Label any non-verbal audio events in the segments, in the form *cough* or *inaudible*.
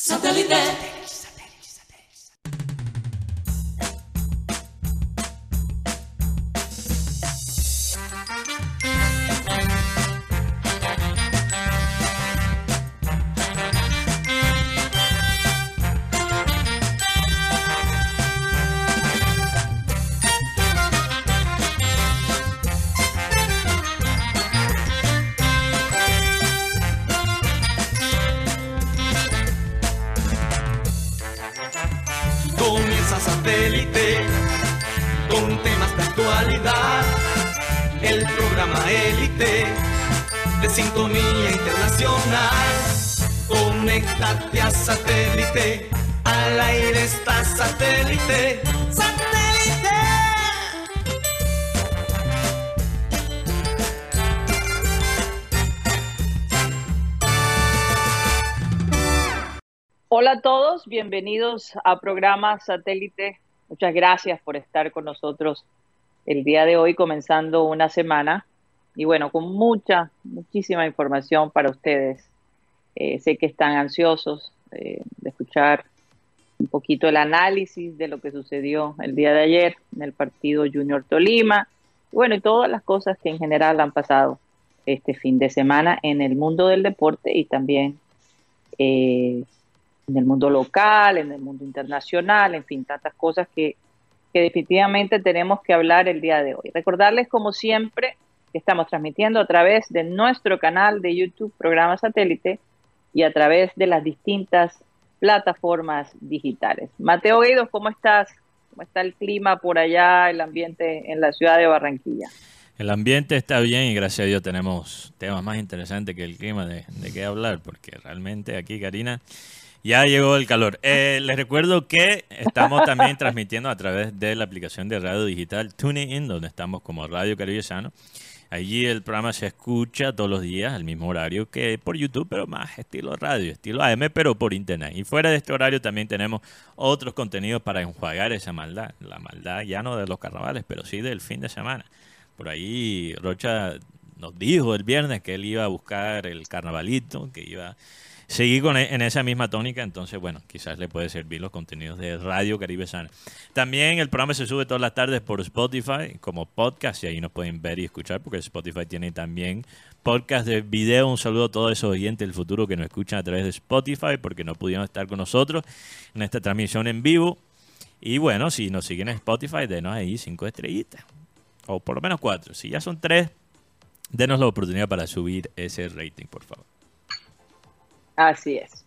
Satellite. Bienvenidos a programa Satélite. Muchas gracias por estar con nosotros el día de hoy, comenzando una semana y bueno, con mucha, muchísima información para ustedes. Eh, sé que están ansiosos eh, de escuchar un poquito el análisis de lo que sucedió el día de ayer en el partido Junior Tolima. Bueno, y todas las cosas que en general han pasado este fin de semana en el mundo del deporte y también eh, en el mundo local, en el mundo internacional, en fin, tantas cosas que, que definitivamente tenemos que hablar el día de hoy. Recordarles, como siempre, que estamos transmitiendo a través de nuestro canal de YouTube, programa satélite, y a través de las distintas plataformas digitales. Mateo Guidos, ¿cómo estás? ¿Cómo está el clima por allá, el ambiente en la ciudad de Barranquilla? El ambiente está bien y gracias a Dios tenemos temas más interesantes que el clima de, de qué hablar, porque realmente aquí, Karina, ya llegó el calor. Eh, les recuerdo que estamos también *laughs* transmitiendo a través de la aplicación de radio digital TuneIn, donde estamos como Radio Caribe Sano. Allí el programa se escucha todos los días al mismo horario que por YouTube, pero más estilo radio, estilo AM, pero por internet. Y fuera de este horario también tenemos otros contenidos para enjuagar esa maldad. La maldad ya no de los carnavales, pero sí del fin de semana. Por ahí Rocha nos dijo el viernes que él iba a buscar el carnavalito, que iba a seguir con, e, en esa misma tónica, entonces, bueno, quizás le puede servir los contenidos de Radio Caribe Sana. También el programa se sube todas las tardes por Spotify como podcast y ahí nos pueden ver y escuchar porque Spotify tiene también podcast de video. Un saludo a todos esos oyentes del futuro que nos escuchan a través de Spotify porque no pudieron estar con nosotros en esta transmisión en vivo. Y bueno, si nos siguen en Spotify, denos ahí cinco estrellitas. O por lo menos cuatro. Si ya son tres, denos la oportunidad para subir ese rating, por favor. Así es.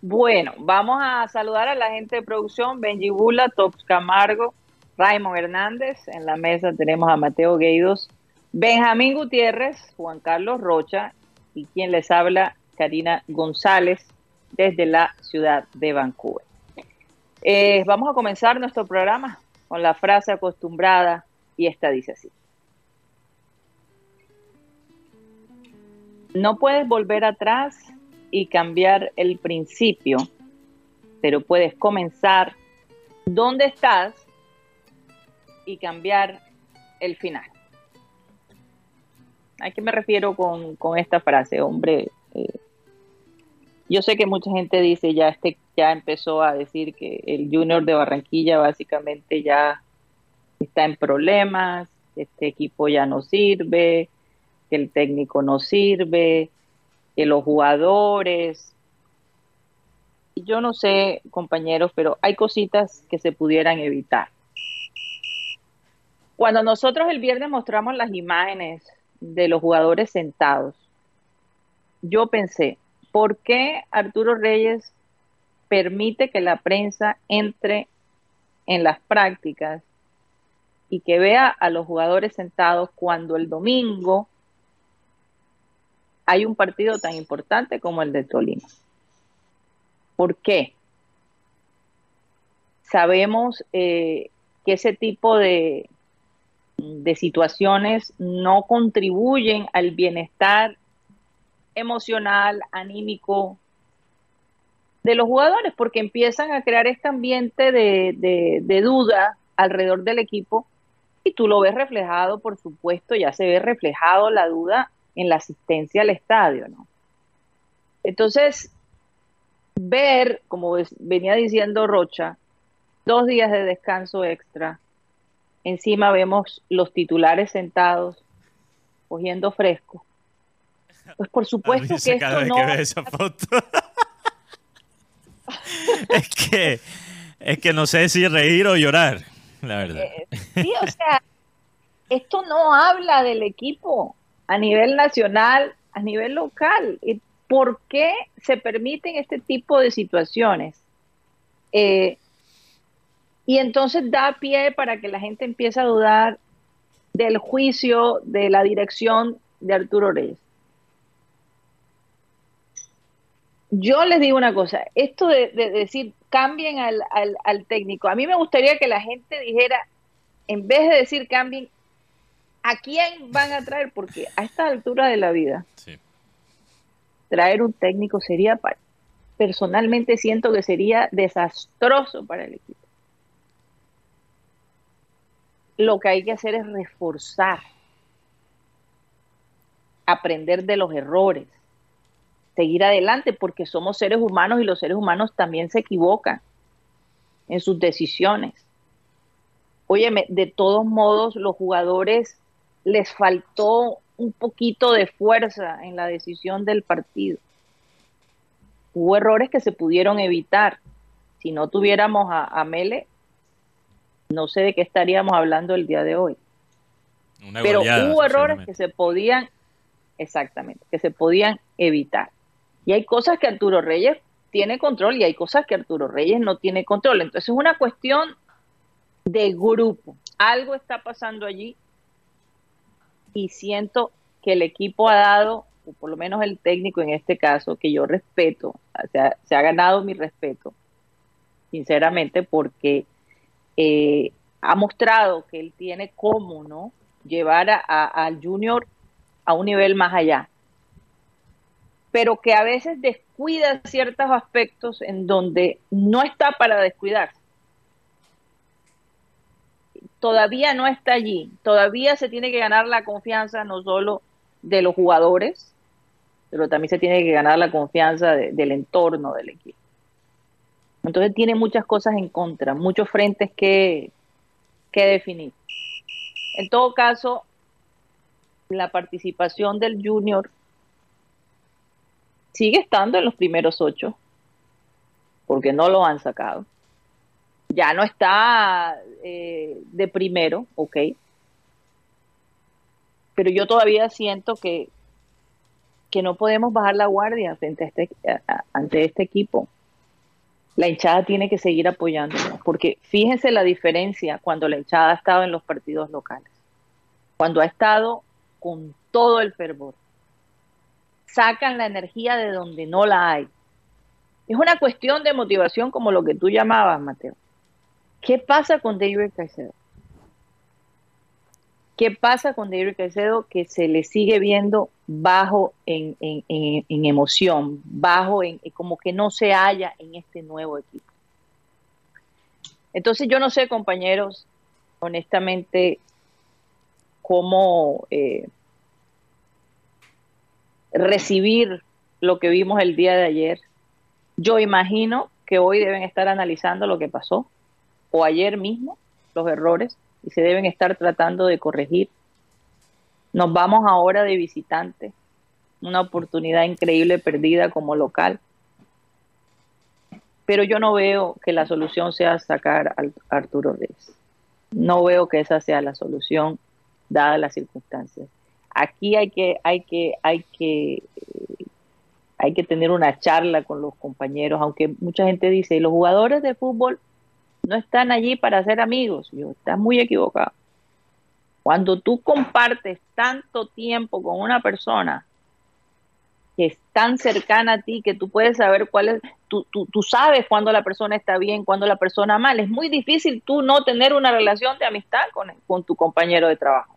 Bueno, vamos a saludar a la gente de producción, Benji Bula, Tops Camargo, Raymond Hernández. En la mesa tenemos a Mateo Gueidos, Benjamín Gutiérrez, Juan Carlos Rocha y quien les habla, Karina González, desde la ciudad de Vancouver. Eh, vamos a comenzar nuestro programa con la frase acostumbrada y esta dice así. No puedes volver atrás y cambiar el principio, pero puedes comenzar donde estás y cambiar el final. ¿A qué me refiero con, con esta frase, hombre? Eh, yo sé que mucha gente dice ya este ya empezó a decir que el Junior de Barranquilla básicamente ya está en problemas, este equipo ya no sirve, que el técnico no sirve, que los jugadores. Yo no sé, compañeros, pero hay cositas que se pudieran evitar. Cuando nosotros el viernes mostramos las imágenes de los jugadores sentados, yo pensé, ¿por qué Arturo Reyes permite que la prensa entre en las prácticas y que vea a los jugadores sentados cuando el domingo hay un partido tan importante como el de Tolima. ¿Por qué? Sabemos eh, que ese tipo de, de situaciones no contribuyen al bienestar emocional, anímico de los jugadores, porque empiezan a crear este ambiente de, de, de, duda alrededor del equipo y tú lo ves reflejado, por supuesto, ya se ve reflejado la duda en la asistencia al estadio, ¿no? Entonces, ver, como venía diciendo Rocha, dos días de descanso extra. Encima vemos los titulares sentados, cogiendo fresco. Pues por supuesto que cada vez no... que ve esa foto. *laughs* es que es que no sé si reír o llorar, la verdad. Eh, sí, o sea, esto no habla del equipo a nivel nacional, a nivel local. ¿Por qué se permiten este tipo de situaciones? Eh, y entonces da pie para que la gente empiece a dudar del juicio de la dirección de Arturo Reyes. Yo les digo una cosa, esto de, decir cambien al, técnico, a mí me gustaría que la gente dijera, en vez de decir cambien, ¿a quién van a traer? Porque a esta altura de la vida, traer un técnico sería, personalmente siento que sería desastroso para el equipo. Lo que hay que hacer es reforzar, aprender de los errores, seguir adelante, porque somos seres humanos y los seres humanos también se equivocan en sus decisiones. Óyeme, de todos modos, los jugadores les faltó un poquito de fuerza en la decisión del partido. Hubo errores que se pudieron evitar. Si no tuviéramos a, Mele, no sé de qué estaríamos hablando el día de hoy. Pero hubo errores que se podían, exactamente, que se podían evitar. Y hay cosas que Arturo Reyes tiene control y hay cosas que Arturo Reyes no tiene control. Entonces es una cuestión de grupo. Algo está pasando allí y siento que el equipo ha dado, o por lo menos el técnico en este caso, que yo respeto, se ha ganado mi respeto, sinceramente, porque eh, ha mostrado que él tiene cómo no llevar al junior a un nivel más allá pero que a veces descuida ciertos aspectos en donde no está para descuidarse. Todavía no está allí, todavía se tiene que ganar la confianza no solo de los jugadores, pero también se tiene que ganar la confianza del entorno del equipo. Entonces tiene muchas cosas en contra, muchos frentes que, que definir. En todo caso, la participación del junior sigue estando en los primeros ocho, porque no lo han sacado. Ya no está eh, de primero, ok. Pero yo todavía siento que, que no podemos bajar la guardia frente a este, ante este equipo. La hinchada tiene que seguir apoyando, porque fíjense la diferencia cuando la hinchada ha estado en los partidos locales, cuando ha estado con todo el fervor sacan la energía de donde no la hay. Es una cuestión de motivación como lo que tú llamabas, Mateo. ¿Qué pasa con David Caicedo? ¿Qué pasa con David Caicedo que se le sigue viendo bajo en, emoción, bajo en como que no se halla en este nuevo equipo? Entonces yo no sé, compañeros, honestamente, cómo eh, recibir lo que vimos el día de ayer. Yo imagino que hoy deben estar analizando lo que pasó, o ayer mismo, los errores, y se deben estar tratando de corregir. Nos vamos ahora de visitante, una oportunidad increíble perdida como local. Pero yo no veo que la solución sea sacar a Arturo Reyes. No veo que esa sea la solución dadas las circunstancias aquí hay que, hay que, hay que, hay que tener una charla con los compañeros, aunque mucha gente dice, los jugadores de fútbol no están allí para ser amigos. Yo, estás muy equivocado. Cuando tú compartes tanto tiempo con una persona que es tan cercana a ti, que tú puedes saber cuál es, tú, tú, sabes cuando la persona está bien, cuando la persona mal. Es muy difícil tú no tener una relación de amistad con, con tu compañero de trabajo.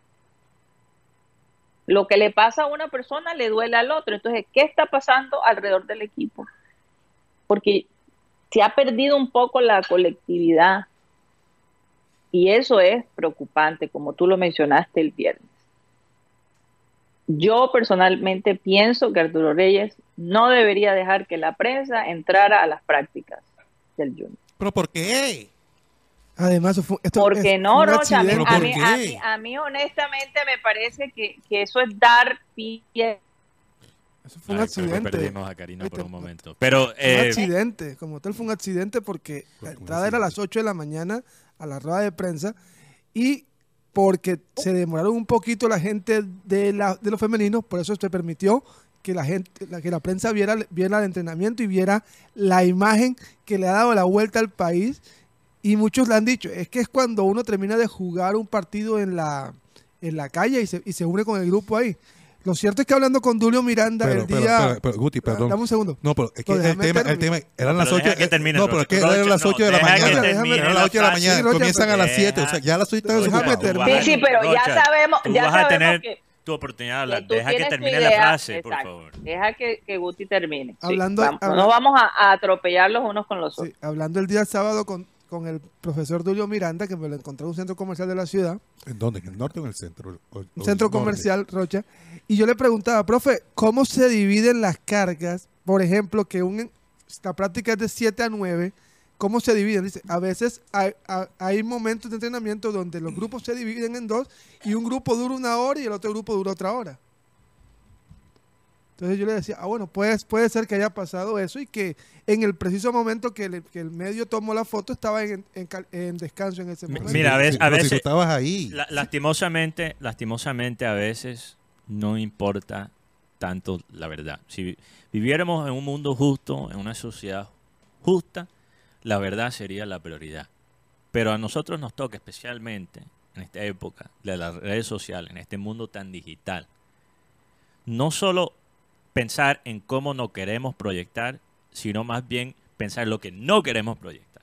Lo que le pasa a una persona le duele al otro. Entonces, ¿qué está pasando alrededor del equipo? Porque se ha perdido un poco la colectividad y eso es preocupante, como tú lo mencionaste el viernes. Yo personalmente pienso que Arturo Reyes no debería dejar que la prensa entrara a las prácticas del Junior. ¿Pero por qué? Además, fue, esto Porque es no, Rocha, a mí, a mí- a mí honestamente me parece que, que eso es dar pie. Eso fue un Ay, accidente. perdimos a Karina por un momento. Pero Fue un eh, accidente, como tal fue un accidente porque la entrada era a las accidente. 8 de la mañana a la rueda de prensa y porque se demoraron un poquito la gente de, la, de los femeninos, por eso se permitió que la gente, la, que la prensa viera, viera el entrenamiento y viera la imagen que le ha dado la vuelta al país. Y muchos le han dicho, es que es cuando uno termina de jugar un partido en la, en la calle y se, y se une con el grupo ahí. Lo cierto es que hablando con Julio Miranda Pero, el pero, día... pero, pero, Guti, perdón. Dame un segundo. No, pero es que Pues el tema, el tema, eran No, las pero 8. deja que termine, no, pero es que eran las no, 8 de la mañana. Eran la las 8 de la mañana. Comienzan a las deja- 7. O sea, ya las 8 están terminar. Sí, sí, pero ya sabemos, tú ya vas a tener tu oportunidad de hablar. Deja que termine la frase, por favor. Deja que, que Guti termine. Sí, vamos, hablando- no vamos a, a atropellar los unos con los Sí, otros. hablando el día sábado con, con el profesor Julio Miranda, que me lo encontré en un centro comercial de la ciudad, ¿En dónde? ¿En el norte o en el centro? O- un centro norte? comercial, Rocha, y yo le preguntaba, profe, ¿cómo se dividen las cargas? Por ejemplo, que un, la práctica es de 7 a 9, ¿cómo se dividen? Dice, a veces hay momentos de entrenamiento donde los grupos se dividen en dos y un grupo dura una hora y el otro grupo dura otra hora. Entonces yo le decía, ah, bueno, puede, puede ser que haya pasado eso y que en el preciso momento que, el- que el medio tomó la foto estaba en, en descanso en ese momento. Mira, a veces- a si veces- estabas ahí. La- lastimosamente, lastimosamente a veces no importa tanto la verdad. Si vi- viviéramos en un mundo justo, en una sociedad justa, la verdad sería la prioridad. Pero a nosotros nos toca especialmente en esta época de las redes sociales, en este mundo tan digital, no solo pensar en cómo nos queremos proyectar, sino más bien pensar en lo que no queremos proyectar.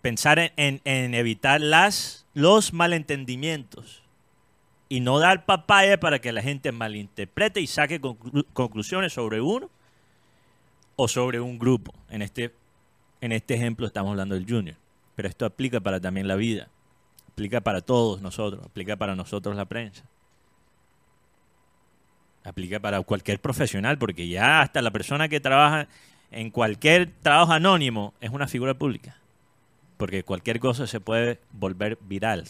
Pensar en, evitar las, los malentendimientos y no dar papaya para que la gente malinterprete y saque conclu- conclusiones sobre uno o sobre un grupo. En este, en este ejemplo estamos hablando del junior, pero esto aplica para también la vida, aplica para todos nosotros, aplica para nosotros la prensa. Aplica para cualquier profesional, porque ya hasta la persona que trabaja en cualquier trabajo anónimo es una figura pública. Porque cualquier cosa se puede volver viral.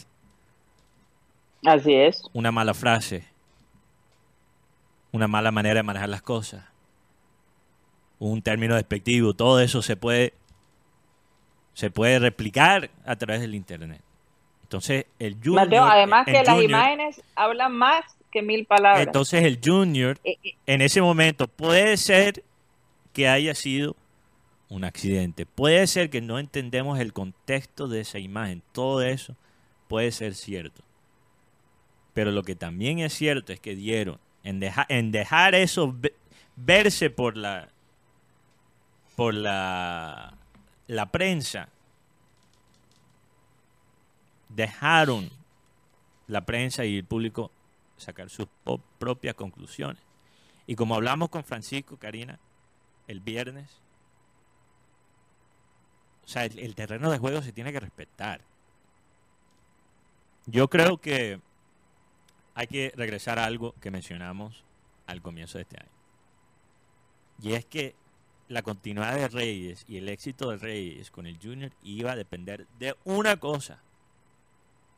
Así es. Una mala frase, una mala manera de manejar las cosas, un término despectivo, todo eso se puede, se puede replicar a través del internet. Entonces, el junior, Mateo, además el que las imágenes hablan más que mil palabras. entonces el junior Eh, eh, en ese momento puede ser que haya sido un accidente. Puede ser que no entendemos el contexto de esa imagen. Todo eso puede ser cierto. Pero lo que también es cierto es que dieron en, deja- en dejar eso ve- verse por la por la la prensa dejaron la prensa y el público sacar sus propias conclusiones. Y como hablamos con Francisco, Karina, el viernes, o sea, el, el terreno de juego se tiene que respetar. Yo creo que hay que regresar a algo que mencionamos al comienzo de este año. Y es que la continuidad de Reyes y el éxito de Reyes con el Junior iba a depender de una cosa.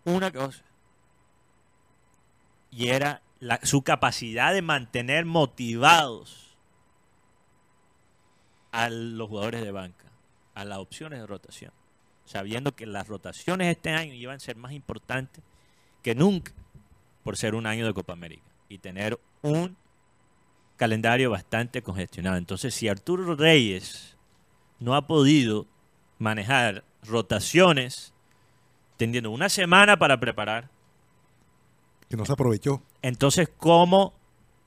Una cosa y era su capacidad de mantener motivados a los jugadores de banca, a las opciones de rotación, sabiendo que las rotaciones este año iban a ser más importantes que nunca por ser un año de Copa América y tener un calendario bastante congestionado. Entonces, si Arturo Reyes no ha podido manejar rotaciones, teniendo una semana para preparar, Que no se aprovechó. entonces, ¿cómo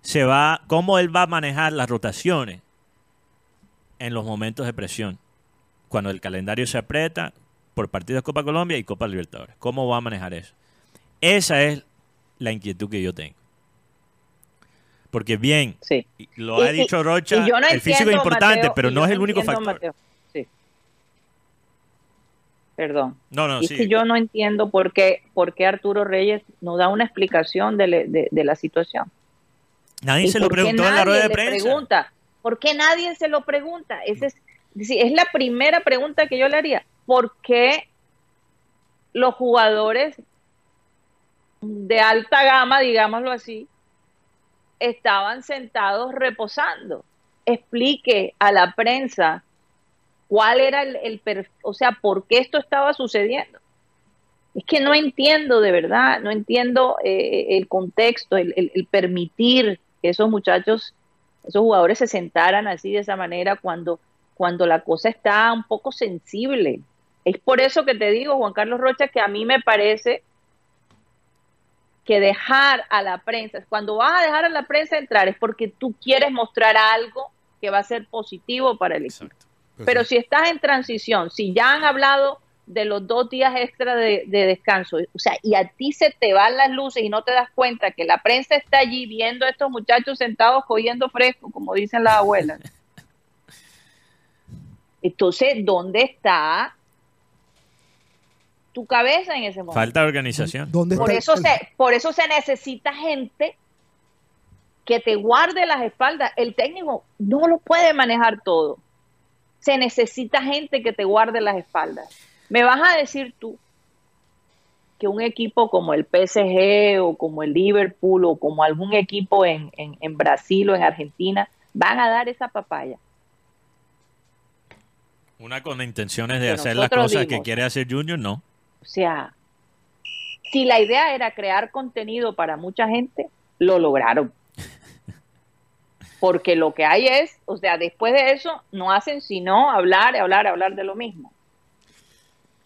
se va, cómo él va a manejar las rotaciones en los momentos de presión? Cuando el calendario se aprieta por partidos de Copa Colombia y Copa Libertadores. ¿Cómo va a manejar eso? Esa es la inquietud que yo tengo. Porque bien, sí. lo ha Y- dicho Rocha, Y yo no el físico es importante, Mateo, pero no es el único entiendo, factor. Mateo. Perdón. No, no, Y sí. que yo no entiendo por qué, por qué Arturo Reyes no da una explicación de, le- de- de la situación. Nadie ¿Y se lo preguntó en la rueda de prensa. Pregunta? ¿Por qué nadie se lo pregunta? Esa es, es la primera pregunta que yo le haría. ¿Por qué los jugadores de alta gama, digámoslo así, estaban sentados reposando? Explique a la prensa cuál era el, el per- o sea, por qué esto estaba sucediendo. Es que no entiendo de verdad, no entiendo eh, el contexto, el, permitir que esos muchachos, esos jugadores se sentaran así de esa manera cuando, cuando la cosa está un poco sensible. Es por eso que te digo, Juan Carlos Rocha, que a mí me parece que dejar a la prensa, cuando vas a dejar a la prensa entrar es porque tú quieres mostrar algo que va a ser positivo para el equipo. Exacto. Pues Pero sí. si estás en transición, si ya han hablado de los dos días extra de, de descanso, o sea, y a ti se te van las luces y no te das cuenta que la prensa está allí viendo a estos muchachos sentados cogiendo fresco, como dicen las abuelas. *laughs* Entonces, ¿dónde está tu cabeza en ese momento? Falta de organización. ¿Dónde Por está eso, el- se, por eso se necesita gente que te guarde las espaldas. El técnico no lo puede manejar todo. Se necesita gente que te guarde las espaldas. Me vas a decir tú que un equipo como el PSG o como el Liverpool o como algún equipo en, en- en Brasil o en Argentina van a dar esa papaya. Una con intenciones de Que hacer las cosas que quiere hacer Junior, no. O sea, si la idea era crear contenido para mucha gente, lo lograron. Porque lo que hay es, o sea, después de eso, no hacen sino hablar, hablar, hablar de lo mismo.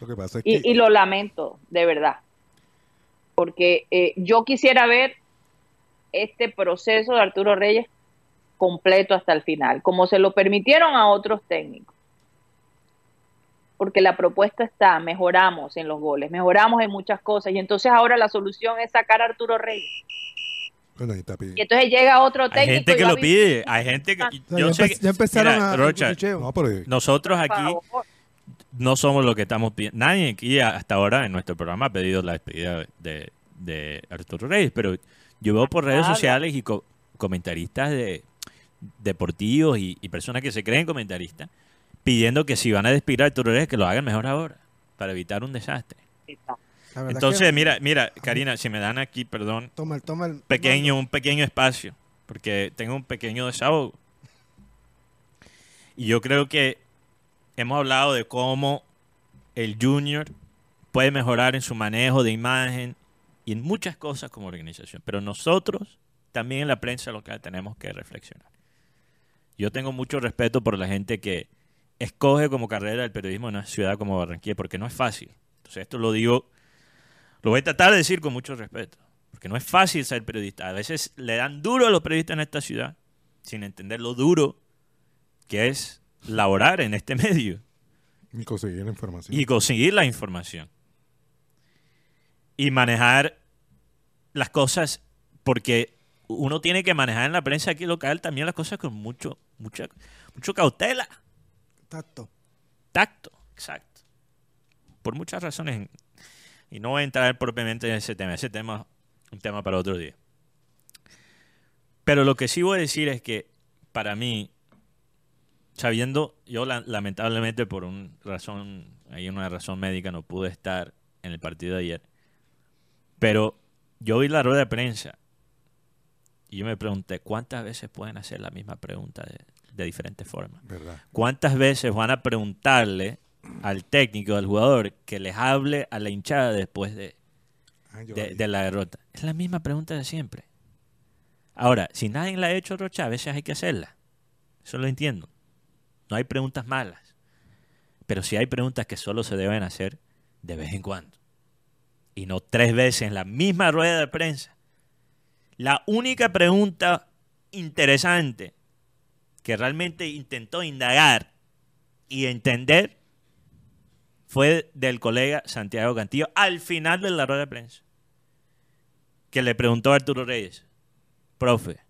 Lo que pasa es que Y, y lo lamento, de verdad. Porque eh, yo quisiera ver este proceso de Arturo Reyes completo hasta el final, como se lo permitieron a otros técnicos. Porque la propuesta está, mejoramos en los goles, mejoramos en muchas cosas, y entonces ahora la solución es sacar a Arturo Reyes. Bueno, ahí está pidiendo. Y entonces llega otro Hay técnico. gente y que lo pide. Hay gente que. O sea, Yo ya, sé empe- que- ya empezaron mira, a Rocha, cuchicheo. No, pero nosotros aquí no somos lo que estamos pidiendo. Nadie aquí hasta ahora en nuestro programa ha pedido la despedida de, de Arturo Reyes, pero yo veo por redes sociales y co- comentaristas de deportivos y, y personas que se creen comentaristas pidiendo que si van a despedir a Arturo Reyes que lo hagan mejor ahora para evitar un desastre. Verdad Entonces, que- mira, mira, Karina, si me dan aquí, perdón, Toma el, toma el. pequeño, un pequeño espacio, porque tengo un pequeño desahogo. Y yo creo que hemos hablado de cómo el junior puede mejorar en su manejo de imagen y en muchas cosas como organización, pero nosotros también en la prensa local tenemos que reflexionar. Yo tengo mucho respeto por la gente que escoge como carrera el periodismo en una ciudad como Barranquilla, porque no es fácil. Entonces esto lo digo, lo voy a tratar de decir con mucho respeto. Porque no es fácil ser periodista. A veces le dan duro a los periodistas en esta ciudad, sin entender lo duro que es laborar en este *laughs* medio ni conseguir la información. y conseguir la información. Y manejar las cosas, porque uno tiene que manejar en la prensa aquí local también las cosas con mucho, mucha, mucho cautela, Tacto. tacto, exacto. Por muchas razones. Y no voy a entrar propiamente en ese tema. Ese tema un tema para otro día. Pero lo que sí voy a decir es que para mí, sabiendo, yo la- lamentablemente por una razón, hay una razón médica, no pude estar en el partido de ayer. Pero yo vi la rueda de prensa y yo me pregunté, ¿cuántas veces pueden hacer la misma pregunta de, de diferentes formas? ¿Verdad? ¿Cuántas veces van a preguntarle al técnico, al jugador, que les hable a la hinchada después de, Ah, de la derrota? Es la misma pregunta de siempre. Ahora, si nadie la ha hecho, Rocha, a veces hay que hacerla. Eso lo entiendo. No hay preguntas malas. Pero sí hay preguntas que solo se deben hacer de vez en cuando. Y no tres veces en la misma rueda de prensa. La única pregunta interesante que realmente intentó indagar y entender fue del colega Santiago Cantillo al final de la rueda de prensa. Que le preguntó a Arturo Reyes, profe,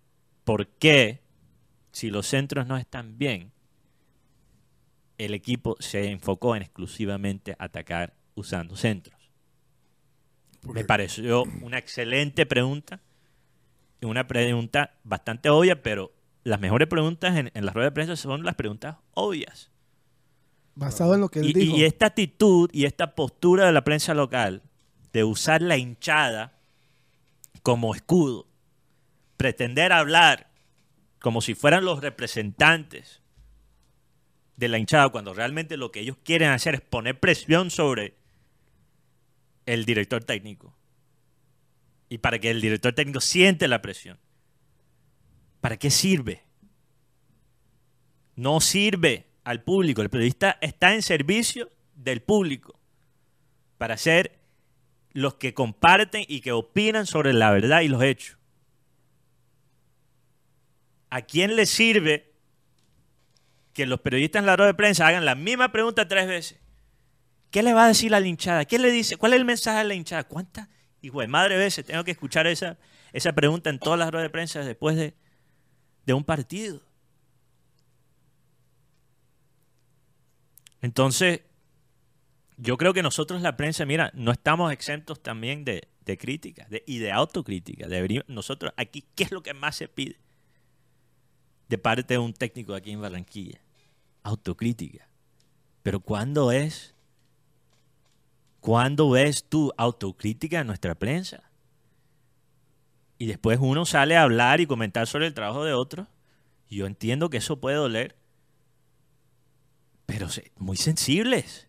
¿por qué si los centros no están bien, el equipo se enfocó en exclusivamente atacar usando centros? Me pareció una excelente pregunta una pregunta bastante obvia, pero las mejores preguntas en, en las ruedas de prensa son las preguntas obvias. Basado en lo que él Y, dijo. y esta actitud y esta postura de la prensa local de usar la hinchada como escudo, pretender hablar como si fueran los representantes de la hinchada, cuando realmente lo que ellos quieren hacer es poner presión sobre el director técnico. Y para que el director técnico siente la presión. ¿Para qué sirve? No sirve al público. El periodista está en servicio del público para ser los que comparten y que opinan sobre la verdad y los hechos. ¿A quién le sirve que los periodistas en la rueda de prensa hagan la misma pregunta tres veces? ¿Qué le va a decir la hinchada? ¿Qué le dice? ¿Cuál es el mensaje de la hinchada? ¿Cuántas, hijo de madre veces tengo que escuchar esa, esa pregunta en todas las ruedas de prensa después de, de un partido? Entonces, yo creo que nosotros la prensa, mira, no estamos exentos también de, de crítica de, y de autocrítica. Debería- nosotros aquí, ¿qué es lo que más se pide de parte de un técnico aquí en Barranquilla? Autocrítica. Pero ¿cuándo es? ¿Cuándo ves tú autocrítica en nuestra prensa? Y después uno sale a hablar y comentar sobre el trabajo de otros. Y yo entiendo que eso puede doler. Pero muy sensibles.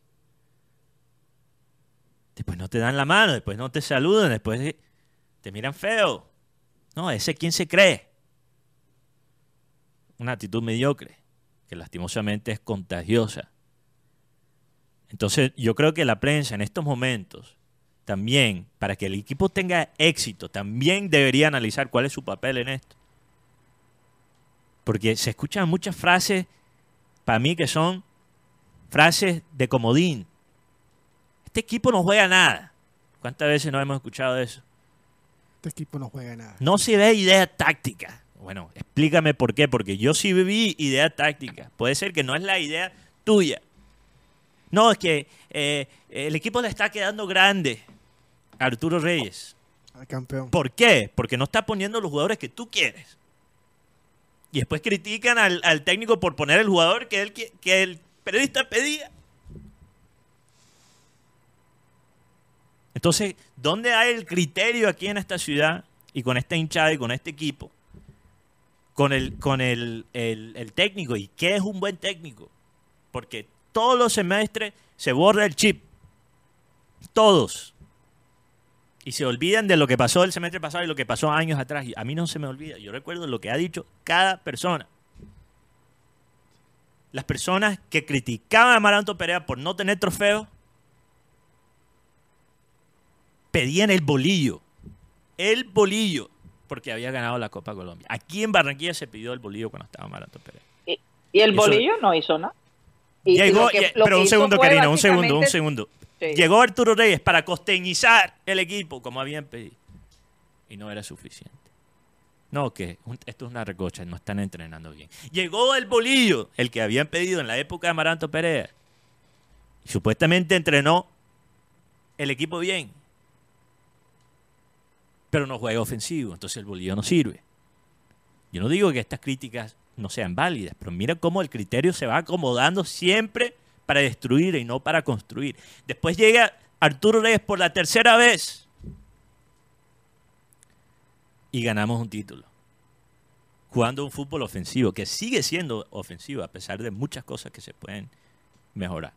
Después no te dan la mano, después no te saludan, después te miran feo. No, ese quién se cree. Una actitud mediocre, que lastimosamente es contagiosa. Entonces, yo creo que la prensa en estos momentos, también, para que el equipo tenga éxito, también debería analizar cuál es su papel en esto. Porque se escuchan muchas frases, para mí, que son frases de comodín. Este equipo no juega nada. ¿Cuántas veces no hemos escuchado eso? Este equipo no juega nada. No se ve idea táctica. Bueno, explícame por qué. Porque yo sí viví idea táctica. Puede ser que no es la idea tuya. No, es que eh, el equipo le está quedando grande a Arturo Reyes. Al campeón. ¿Por qué? Porque no está poniendo los jugadores que tú quieres. Y después critican al, al técnico por poner el jugador que, él, que el periodista pedía. Entonces, ¿dónde hay el criterio aquí en esta ciudad y con esta hinchada y con este equipo? Con el, con el, el- técnico. ¿Y qué es un buen técnico? Porque todos los semestres se borra el chip. Todos y se olvidan de lo que pasó el semestre pasado y lo que pasó años atrás. Y a mí no se me olvida. Yo recuerdo lo que ha dicho cada persona. Las personas que criticaban a Maranto Perea por no tener trofeos pedían el bolillo. El bolillo. Porque había ganado la Copa Colombia. Aquí en Barranquilla se pidió el bolillo cuando estaba Maranto Perea. Y, y el bolillo no hizo nada. Y- Llegó, que- pero un segundo, Karina, un segundo, un segundo. Sí. Llegó Arturo Reyes para costeñizar el equipo como habían pedido. Y no era suficiente. No, que esto es una recocha, no están entrenando bien. Llegó el bolillo, el que habían pedido en la época de Maranto Perea. Supuestamente entrenó el equipo bien. Pero no juega ofensivo, entonces el bolillo no sirve. Yo no digo que estas críticas no sean válidas, pero mira cómo el criterio se va acomodando siempre para destruir y no para construir. Después llega Arturo Reyes por la tercera vez y ganamos un título. Jugando un fútbol ofensivo, que sigue siendo ofensivo a pesar de muchas cosas que se pueden mejorar.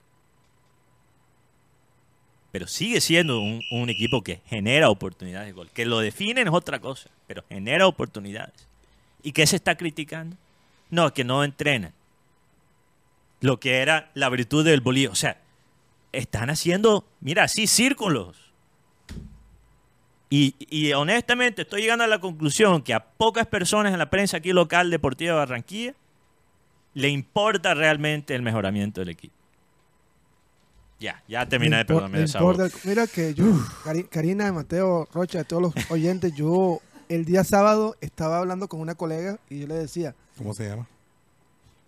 Pero sigue siendo un, equipo que genera oportunidades de gol. Que lo definen es otra cosa, pero genera oportunidades. ¿Y qué se está criticando? No, que no entrenan. Lo que era la virtud del bolillo. O sea, están haciendo, mira, así círculos. Y, y honestamente estoy llegando a la conclusión que a pocas personas en la prensa aquí local deportiva de Barranquilla le importa realmente el mejoramiento del equipo. Ya, ya terminé de voz. importa. Mira que yo, Cari- Karina, Mateo, Rocha, todos los oyentes, yo el día sábado estaba hablando con una colega y yo le decía, ¿Cómo se llama?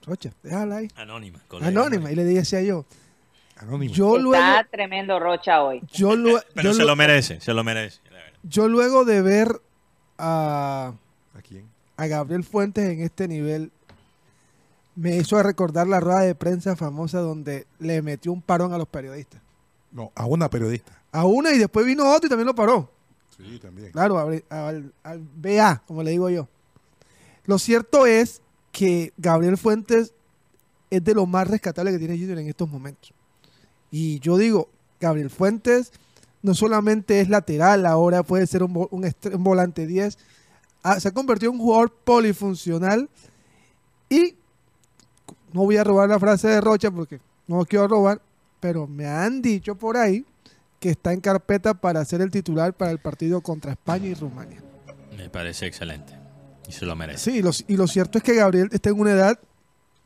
Rocha, déjala ahí. Anónima. colega, Anónima. Y le decía yo, Anónimo. yo luego, Está tremendo Rocha hoy. yo, lue- Pero yo se lo merece, se lo merece. Yo luego de ver a ¿A quién? a Gabriel Fuentes en este nivel me hizo recordar la rueda de prensa famosa donde le metió un parón a los periodistas. No, a una periodista. A una y después vino otro y también lo paró. Sí, también. Claro, al BA, como le digo yo. Lo cierto es que Gabriel Fuentes es de lo más rescatable que tiene Junior en estos momentos. Y yo digo, Gabriel Fuentes no solamente es lateral, ahora puede ser un, un volante 10. Ah, se ha convertido en un jugador polifuncional y no voy a robar la frase de Rocha porque no quiero robar, pero me han dicho por ahí que está en carpeta para ser el titular para el partido contra España y Rumania. Me parece excelente. Y se lo merece. Sí, y lo, y lo cierto es que Gabriel está en una edad,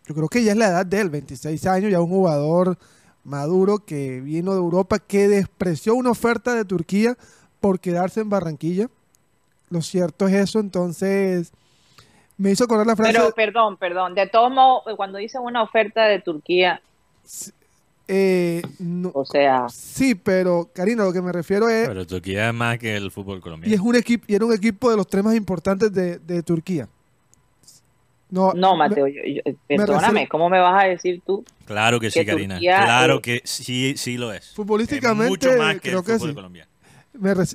yo creo que ya es la edad de él, 26 años, ya un jugador maduro que vino de Europa, que despreció una oferta de Turquía por quedarse en Barranquilla. Lo cierto es eso, entonces me hizo acordar la frase... Pero perdón, perdón. De todos modos, cuando dicen una oferta de Turquía, eh, no- o sea, sí, pero Karina, lo que me refiero es... Pero Turquía es más que el fútbol Y colombiano. es un equipo, y era un equipo de los tres más importantes de, de Turquía. No, no, me- Mateo, yo- yo- perdóname, refiero- ¿cómo me vas a decir tú? Claro que sí, Karina. Turquía, claro eh, que sí, sí lo es. Futbolísticamente, Es mucho más que creo el que fútbol sí. colombiano.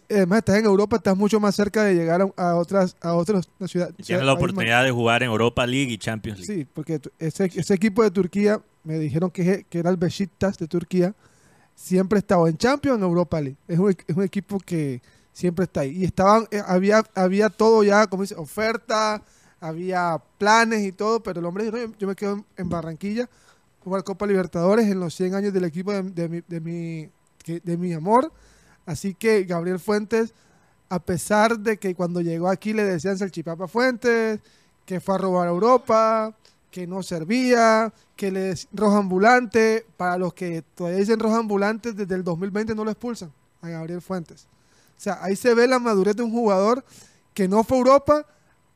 además, estás en Europa, estás mucho más cerca de llegar a, otras a otras ciudades. Y Tienes la oportunidad de jugar en Europa League y Champions League. Sí, porque ese, ese equipo de Turquía, me dijeron que, que era el Besiktas de Turquía, siempre estaba en Champions o en Europa League. Es un, es un equipo que siempre está ahí. Y estaban, eh, había, había todo ya, como dice, oferta, había planes y todo, pero el hombre dijo, "No, yo, me quedo en, Barranquilla, jugar Copa Libertadores en los 100 años del equipo de, mi, de, mi, de mi amor. Así que Gabriel Fuentes, a pesar de que cuando llegó aquí le decían Salchipapa Fuentes, que fue a robar a Europa, que no servía, que le dec- rojo ambulante, para los que todavía dicen rojo ambulante, desde el 2020 no lo expulsan a Gabriel Fuentes. O sea, ahí se ve la madurez de un jugador que no fue a Europa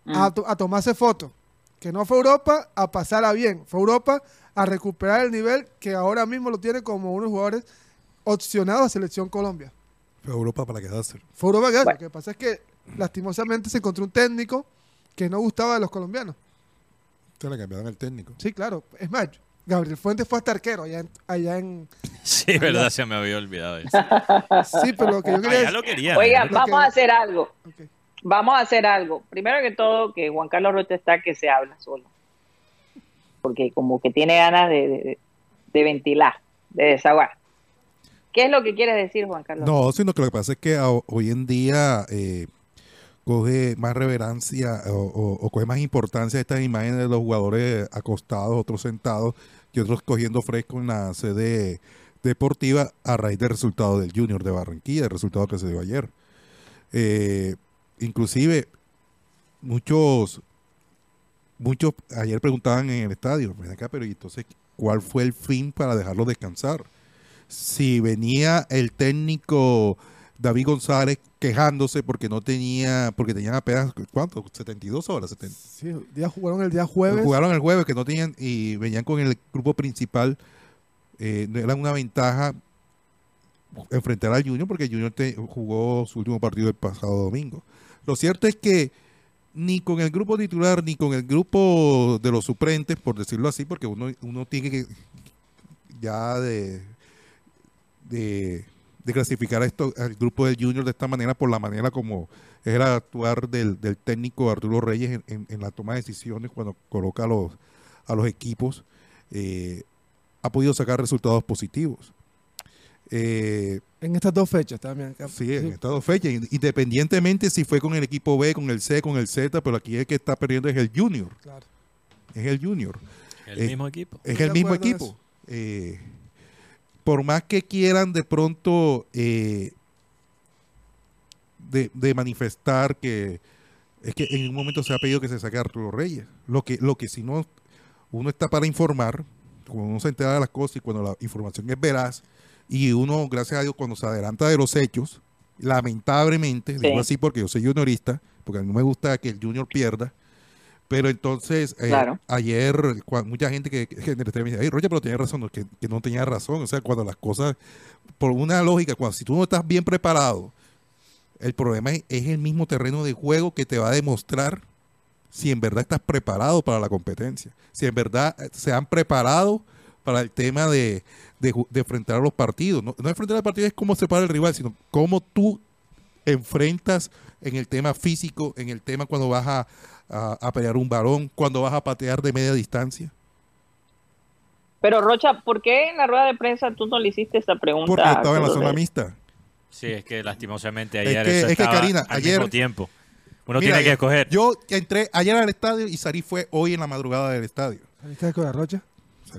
a, Mm. to- a tomarse fotos, que no fue a Europa a pasarla bien, fue Europa a recuperar el nivel que ahora mismo lo tiene como unos jugadores opcionados a Selección Colombia. Fue Europa para quedarse. Fue Europa, que- Bueno. lo que pasa es que lastimosamente se encontró un técnico que no gustaba de los colombianos. Se le cambiaron el técnico. Sí, claro. Es más, Gabriel Fuentes fue hasta arquero allá en... Allá en *laughs* Sí, verdad, se me había olvidado eso. sí, pero lo que yo Ah, quería ya lo quería. Oiga, lo vamos que- a hacer algo. Ok. Vamos a hacer algo. Primero que todo, que Juan Carlos Rocha está que se habla solo. Porque como que tiene ganas de, de- ventilar, de desahogar. ¿Qué es lo que quieres decir, Juan Carlos? No, sino que lo que pasa es que hoy en día eh, coge más o- o coge más importancia estas imágenes de los jugadores acostados, otros sentados y otros cogiendo fresco en la sede deportiva a raíz del resultado del Junior de Barranquilla, el resultado que se dio ayer. Eh, inclusive muchos muchos ayer preguntaban en el estadio, ven acá, pero ¿y entonces cuál fue el fin para dejarlo descansar? Si venía el técnico David González quejándose porque no tenía, porque tenían apenas, ¿cuánto? 72 horas. 70. Sí, día, jugaron el día jueves. Jugaron el jueves que no tenían y venían con el grupo principal. Eh, era una ventaja enfrentar al Junior porque el Junior te- jugó su último partido el pasado domingo. Lo cierto es que ni con el grupo titular ni con el grupo de los suplentes, por decirlo así, porque uno, tiene que ya de, de, de clasificar esto, al grupo del Junior de esta manera por la manera como es el actuar del, técnico Arturo Reyes en la toma de decisiones cuando coloca a los, a los equipos, eh, ha podido sacar resultados positivos. Eh, En estas dos fechas también. Sí, en estas dos fechas, independientemente si fue con el equipo B, con el C, con el Z, pero aquí el que está perdiendo es el Junior, Claro. es el Junior, El Eh, mismo equipo. es el mismo equipo. Eh, por más que quieran de pronto eh, de, de manifestar que es que en un momento se ha pedido que se saque a Arturo Reyes, lo que, lo que si no uno está para informar, cuando uno se entera de las cosas y cuando la información es veraz, y uno, gracias a Dios, cuando se adelanta de los hechos, lamentablemente, Sí. digo así porque yo soy juniorista, porque a mí no me gusta que el junior pierda, pero entonces, eh, Claro. ayer, mucha gente que, que en el estadio me dice, ay, Roger, pero tenía razón, que no tenía razón, o sea, cuando las cosas, por una lógica, cuando si tú no estás bien preparado, el problema es, es el mismo terreno de juego que te va a demostrar si en verdad estás preparado para la competencia, si en verdad eh, se han preparado para el tema de, de, enfrentar a los partidos. No, no enfrentar al partido es cómo se para el rival, sino cómo tú enfrentas en el tema físico, en el tema cuando vas a, a- a pelear un balón, cuando vas a patear de media distancia. Pero Rocha, ¿por qué en la rueda de prensa tú no le hiciste esa pregunta? Porque estaba en la zona de- mixta. Sí, es que lastimosamente Es ayer que- eso es que, estaba Karina, al ayer- mismo tiempo. Uno Mira, tiene que escoger. Yo entré ayer al estadio y Sari fue hoy en la madrudada del estadio. ¿Saliste con la rocha?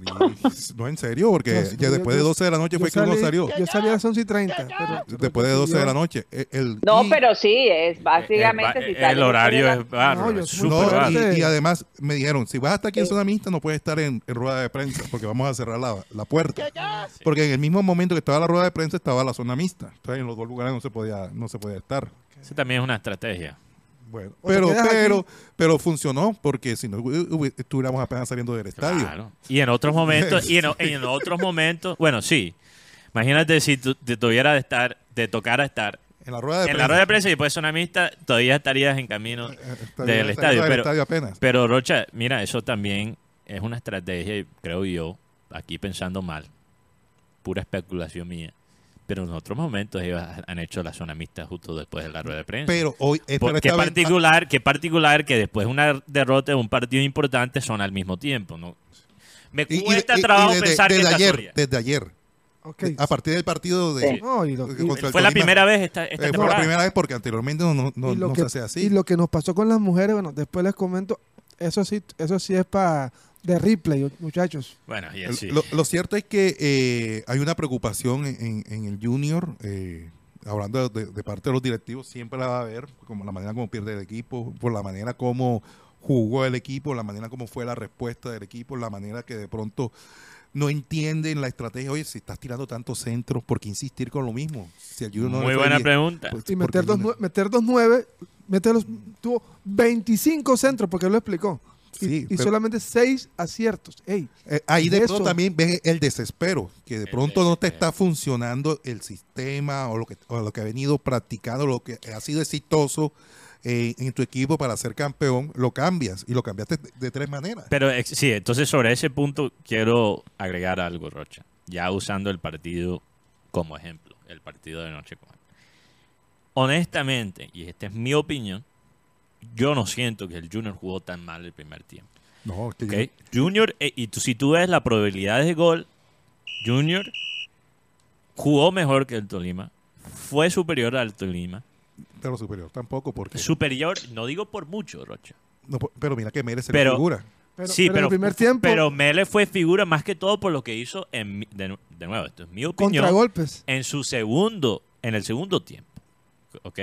*laughs* No, en serio, porque ya yo- después de yo- 12 de la noche fue que uno salí- salió. Yo salí a las 11 y 30. pero- Después de 12 de la noche. El, el- No, y- pero sí, es básicamente el, si el sales horario es bárbaro, No, es y, y además me dijeron, si vas hasta aquí en zona mixta no puedes estar en, en rueda de prensa porque vamos a cerrar la, la puerta. Porque en el mismo momento que estaba la rueda de prensa estaba la zona mixta. Entonces en los dos lugares no se podía, no se podía estar. Eso también es una estrategia. Bueno, pero, aquí. pero, pero funcionó porque si no estuviéramos apenas saliendo del estadio. Claro. Y en otros momentos, y en, en *laughs* otros momentos, bueno, sí. Imagínate si te tuviera de estar, te tocara estar En la rueda de en prensa. la rueda de prensa y después todavía estarías en camino eh, estaría- del estaría estadio. del Pero, estadio apenas. pero Rocha, mira, eso también es una estrategia, y creo yo, aquí pensando mal, pura especulación mía. Pero en otros momentos ellos han hecho la zona mixta justo después de la rueda de prensa. Pero hoy era qué particular, qué particular que después de una derrota de un partido importante son al mismo tiempo, ¿no? Me y- y- cuesta y- y trabajo desde, pensar que desde es ayer, desde ayer. Ok. A partir del partido de Sí. No, y lo- y- el Fue la primera vez esta, esta eh, fue la primera vez porque anteriormente no, no, y no que, se hace así. y lo que nos pasó con las mujeres, bueno, después les comento, eso sí, eso sí es para de replay, muchachos. Bueno, y El- así. Lo, lo cierto es que eh, hay una preocupación en, en- el junior, eh, hablando de, de parte de los directivos, siempre la va a haber, como la manera como pierde el equipo, por la manera como jugó el equipo, la manera como fue la respuesta del equipo, la manera que de pronto no entienden la estrategia. Oye, si estás tirando tantos centros, ¿por qué insistir con lo mismo? Si el Junior no Muy buena bien, pregunta. pues, Y ¿por meter dos, no? meter dos nueve, meter los, tuvo 25 centros, porque él lo explicó. Y, Sí, y pero- solamente 6 aciertos. Ey, Eh, ahí de Eso. pronto también ves el desespero, que de El pronto no te está funcionando el sistema o lo que, o lo que ha venido practicando, lo que ha sido exitoso eh, en tu equipo para ser campeón, lo cambias y lo cambiaste de, de tres maneras. Pero sí, entonces sobre ese punto quiero agregar algo, Rocha. Ya usando el partido como ejemplo, el partido de noche. con- Honestamente, y esta es mi opinión, yo no siento que el Junior jugó tan mal el primer tiempo. No, que ¿ok? Junior, eh, y tú- si tú ves la probabilidad de gol, Junior jugó mejor que el Tolima, fue superior al Tolima. pero superior tampoco, porque. Superior, no digo por mucho, Rocha. no, pero mira que Pero- la figura. pero, sí, pero el primer tiempo, pero Mele fue figura más que todo por lo que hizo, en, mi- de, de nuevo, esto es mi opinión, contragolpes. en su segundo, en el segundo tiempo. ¿Ok?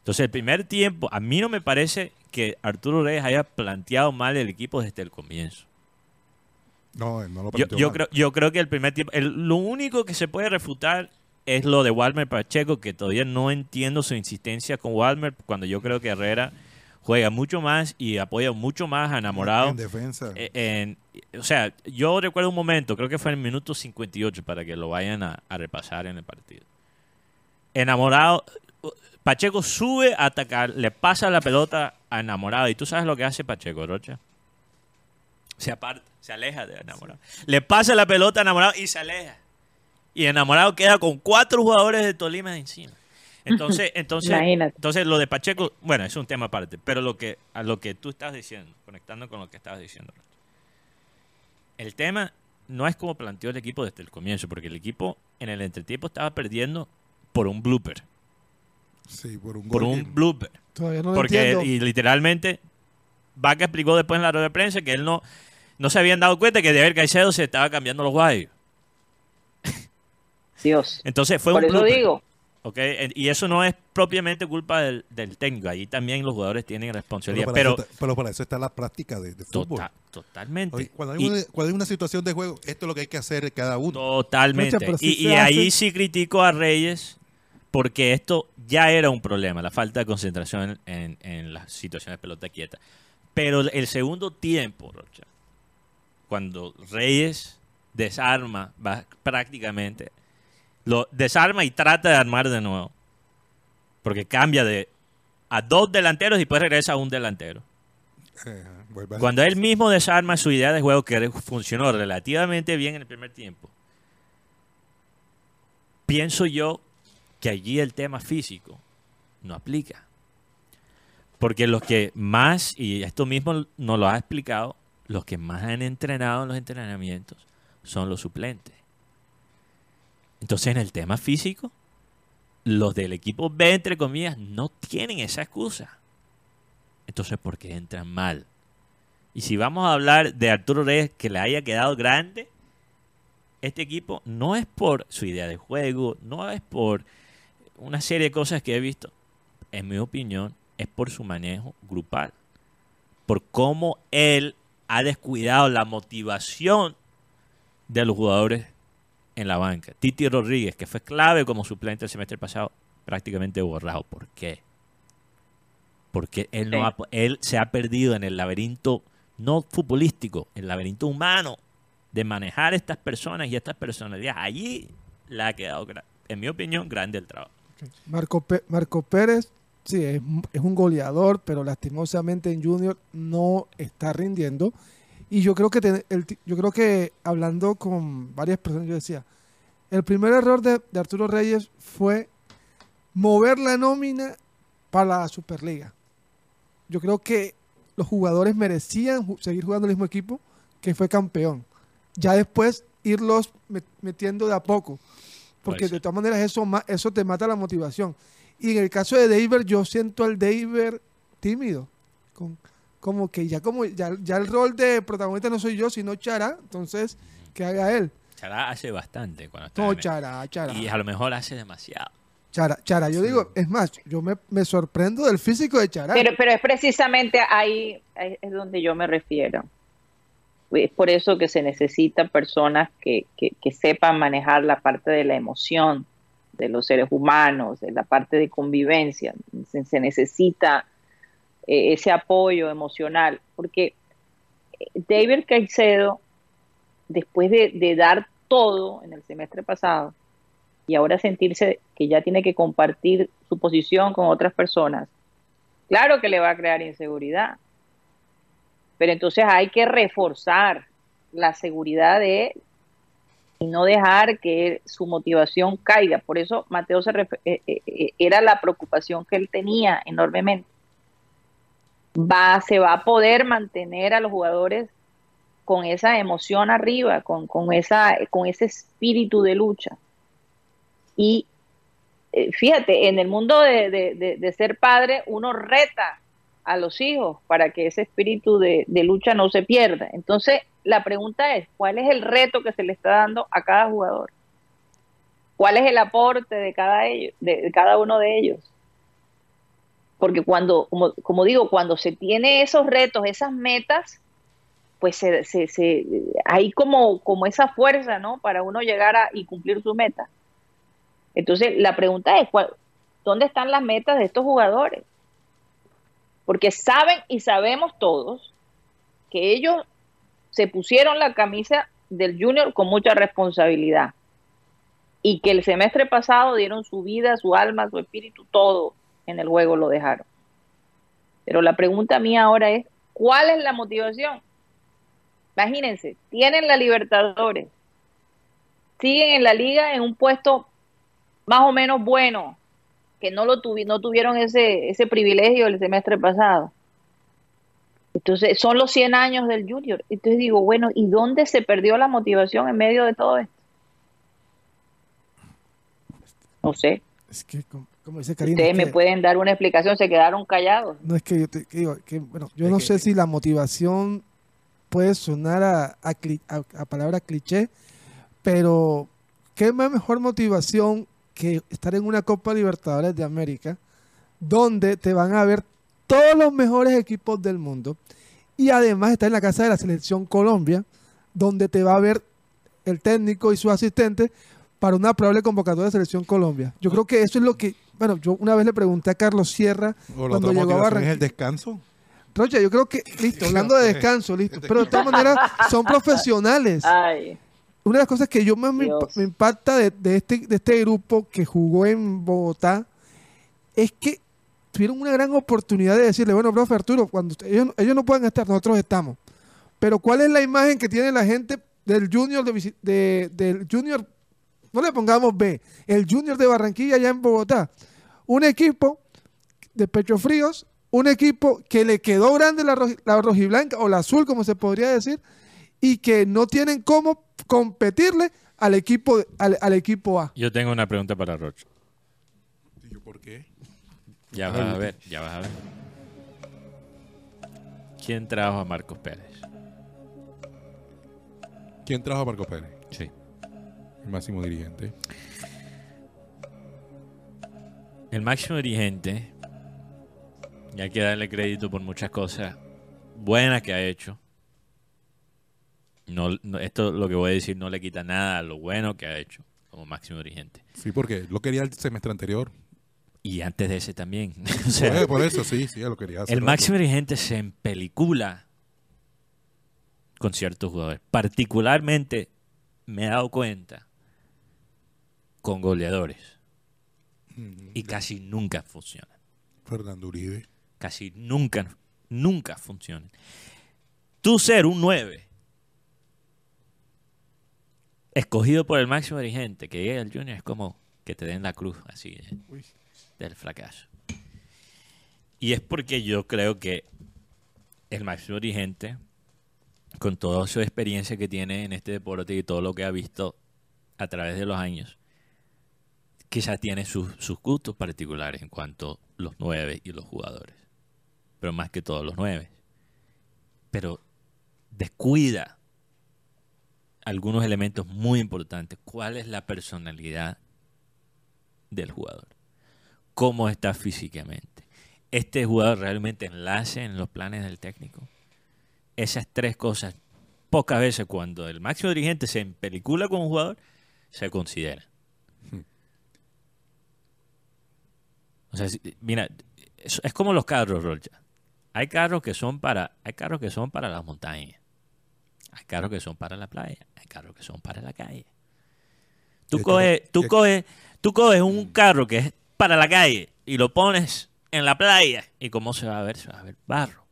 Entonces, el primer tiempo, a mí no me parece que Arturo Reyes haya planteado mal el equipo desde el comienzo. No, él no lo Yo, planteó yo mal. creo, yo creo que el primer tiempo, el- lo único que se puede refutar es lo de Walmer Pacheco, que todavía no entiendo su insistencia con Walmer, cuando yo creo que Herrera juega mucho más y apoya mucho más a Enamorado. En defensa. Eh, en- o sea, yo recuerdo un momento, creo que fue en el minuto 58 para que lo vayan a, a repasar en el partido. Enamorado, Pacheco sube a atacar, le pasa la pelota a Enamorado. ¿Y tú sabes lo que hace Pacheco, Rocha? Se aparta, se aleja de Enamorado. Le pasa la pelota a Enamorado y se aleja. Y Enamorado queda con cuatro jugadores de Tolima encima. Entonces, *laughs* entonces, Imagínate. entonces lo de Pacheco, bueno, es un tema aparte, pero lo que a lo que tú estás diciendo, conectando con lo que estabas diciendo. Rocha. El tema no es como planteó el equipo desde el comienzo, porque el equipo en el entretiempo estaba perdiendo por un blooper, sí, por un por gol un que- blooper. Todavía no lo Porque entiendo. y literalmente Vaca explicó después en la rueda de prensa que él no, no se habían dado cuenta que de haber Caicedo se estaba cambiando los guayos. *laughs* Dios. Entonces fue Por un eso blooper, digo, ¿ok? En- Y eso no es propiamente culpa del, del técnico. Ahí también los jugadores tienen pero, responsabilidad. para Pero, eso está, pero para eso está la práctica de, de fútbol. tota- totalmente. Oye, cuando, hay Y- una, cuando hay una situación de juego, esto es lo que hay que hacer cada uno. Totalmente. Pero sí y y ahí sí critico a Reyes porque esto ya era un problema, la falta de concentración en, en las situaciones de pelota quieta. Pero el segundo tiempo, Rocha, cuando Reyes desarma va, prácticamente, lo desarma y trata de armar de nuevo. Porque cambia de a dos delanteros y después regresa a un delantero. Eh, Cuando él mismo desarma su idea de juego que funcionó relativamente bien en el primer tiempo, pienso yo que allí el tema físico no aplica. Porque los que más, y esto mismo nos lo ha explicado, los que más han entrenado en los entrenamientos son los suplentes. Entonces en el tema físico, los del equipo B, entre comillas, no tienen esa excusa. Entonces, ¿por qué entran mal? Y si vamos a hablar de Arturo Reyes que le haya quedado grande, este equipo no es por su idea de juego, no es por una serie de cosas que he visto. En mi opinión, es por su manejo grupal. Por cómo él ha descuidado la motivación de los jugadores en la banca. Titi Rodríguez, que fue clave como suplente el semestre pasado, prácticamente borrado. ¿Por qué? Porque él, no ha- él se ha perdido en el laberinto, no futbolístico, el laberinto humano de manejar estas personas y estas personalidades. Allí le ha quedado, en mi opinión, grande el trabajo. Marco, Pérez, sí, es, un goleador, pero lastimosamente en Junior no está rindiendo. Y yo creo que el yo creo que hablando con varias personas, yo decía, el primer error de, de Arturo Reyes fue mover la nómina para la Superliga. Yo creo que los jugadores merecían seguir jugando el mismo equipo que fue campeón. Ya después irlos met- metiendo de a poco. Porque de todas maneras eso, eso te mata la motivación. Y en el caso de David, yo siento al David tímido. Con, como que ya como ya, ya el rol de protagonista no soy yo, sino Chara. Entonces, que haga él. Chará hace bastante cuando está No, en el- Chara, Chara. Y a lo mejor hace demasiado. Chara, Chara. Yo digo, es más, yo me, me sorprendo del físico de Chara. Pero, pero es precisamente ahí es donde yo me refiero. Es por eso que se necesitan personas que, que- sepan manejar la parte de la emoción de los seres humanos, de la parte de convivencia. Se, necesita eh, ese apoyo emocional, porque eh, David Caicedo, después de, de dar todo en el semestre pasado, y ahora sentirse que ya tiene que compartir su posición con otras personas, claro que le va a crear inseguridad. Pero entonces hay que reforzar la seguridad de él y no dejar que su motivación caiga. Por eso Mateo se eh, eh, eh, era la preocupación que él tenía enormemente. Va, se va a poder mantener a los jugadores con esa emoción arriba, con, con, esa, con ese espíritu de lucha. Y fíjate, en el mundo de- de- de ser padre, uno reta a los hijos para que ese espíritu de, lucha no se pierda. Entonces, la pregunta es, ¿cuál es el reto que se le está dando a cada jugador? ¿Cuál es el aporte de cada, uno de ellos? Porque cuando, como, digo, cuando se tiene esos retos, esas metas, pues se, hay como, como esa fuerza, ¿no? Para uno llegar a y cumplir su meta. Entonces, la pregunta es, ¿cuál- ¿dónde están las metas de estos jugadores? Porque saben y sabemos todos que ellos se pusieron la camisa del junior con mucha responsabilidad y que el semestre pasado dieron su vida, su alma, su espíritu, todo en el juego lo dejaron. Pero la pregunta mía ahora es, ¿cuál es la motivación? Imagínense, tienen la Libertadores, siguen en la liga en un puesto más o menos bueno, que no lo tuvi- no tuvieron ese, ese privilegio el semestre pasado. Entonces, son los 100 años del Junior. Entonces digo, bueno, ¿y dónde se perdió la motivación en medio de todo esto? No sé. Es que, como, como dice Karina, Ustedes es me pueden dar una explicación, se quedaron callados. No es que yo te que digo, que, bueno, yo Es no que- sé si la motivación puede sonar a, a, cli- a- a palabra cliché, pero qué más mejor motivación que estar en una Copa Libertadores de América, donde te van a ver todos los mejores equipos del mundo, y además estar en la casa de la selección Colombia, donde te va a ver el técnico y su asistente para una probable convocatoria de selección Colombia. Yo creo que eso es lo que, bueno, yo una vez le pregunté a Carlos Sierra O la cuando otra llegó a motivación es Barranquilla. el descanso. Rocha, yo creo que, listo, hablando de *laughs* descanso, listo, pero de todas maneras son *laughs* profesionales. Ay, Una de las cosas que yo más me, me impacta de, de este, de este grupo que jugó en Bogotá es que tuvieron una gran oportunidad de decirle, bueno, profe Arturo, cuando usted- ellos, ellos no pueden estar, nosotros estamos. Pero ¿cuál es la imagen que tiene la gente del Junior de, del Junior? No le pongamos B, el Junior de Barranquilla allá en Bogotá. Un equipo de pecho fríos, un equipo que le quedó grande la, roji- la rojiblanca o la azul, como se podría decir, y que no tienen cómo competirle al equipo, al, al equipo A. Yo tengo una pregunta para Rocha. ¿Y yo por qué? Ya vas a ver, ya vas a ver. ¿Quién trajo a Marcos Pérez? ¿Quién trajo a Marco Pérez? Sí. El máximo dirigente. El máximo dirigente, y hay que darle crédito por muchas cosas buenas que ha hecho. No, no- esto lo que voy a decir no le quita nada a lo bueno que ha hecho como máximo dirigente. Sí, porque lo quería el semestre anterior. Y antes de ese también. *laughs* O sea, por eso, sí, sí, lo quería hacer. el máximo dirigente se empelicula con ciertos jugadores. Particularmente me he dado cuenta con goleadores. Y casi nunca funciona. Fernando Uribe. Casi nunca, nunca funciona. Tú ser un 9 escogido por el máximo dirigente que llegue al Junior es como que te den la cruz así de- Uy. del fracaso. Y es porque yo creo que el máximo dirigente, con toda su experiencia que tiene en este deporte y todo lo que ha visto a través de los años, quizás tiene sus, sus gustos particulares en cuanto a los nueve y los jugadores. Pero más que todos los nueve. Pero descuida algunos elementos muy importantes. ¿Cuál es la personalidad del jugador? ¿Cómo está físicamente? ¿Este jugador realmente enlace en los planes del técnico? Esas tres cosas, pocas veces cuando el máximo dirigente se empelicula con un jugador, se considera. O sea, mira, es, es como los carros, Rocha. Hay carros que son para, hay carros que son para las montañas. Hay carros que son para la playa. Hay carros que son para la calle. Tú coges, tú coges, tú coges un carro que es para la calle y lo pones en la playa. ¿Y cómo se va a ver? Se va a ver barro.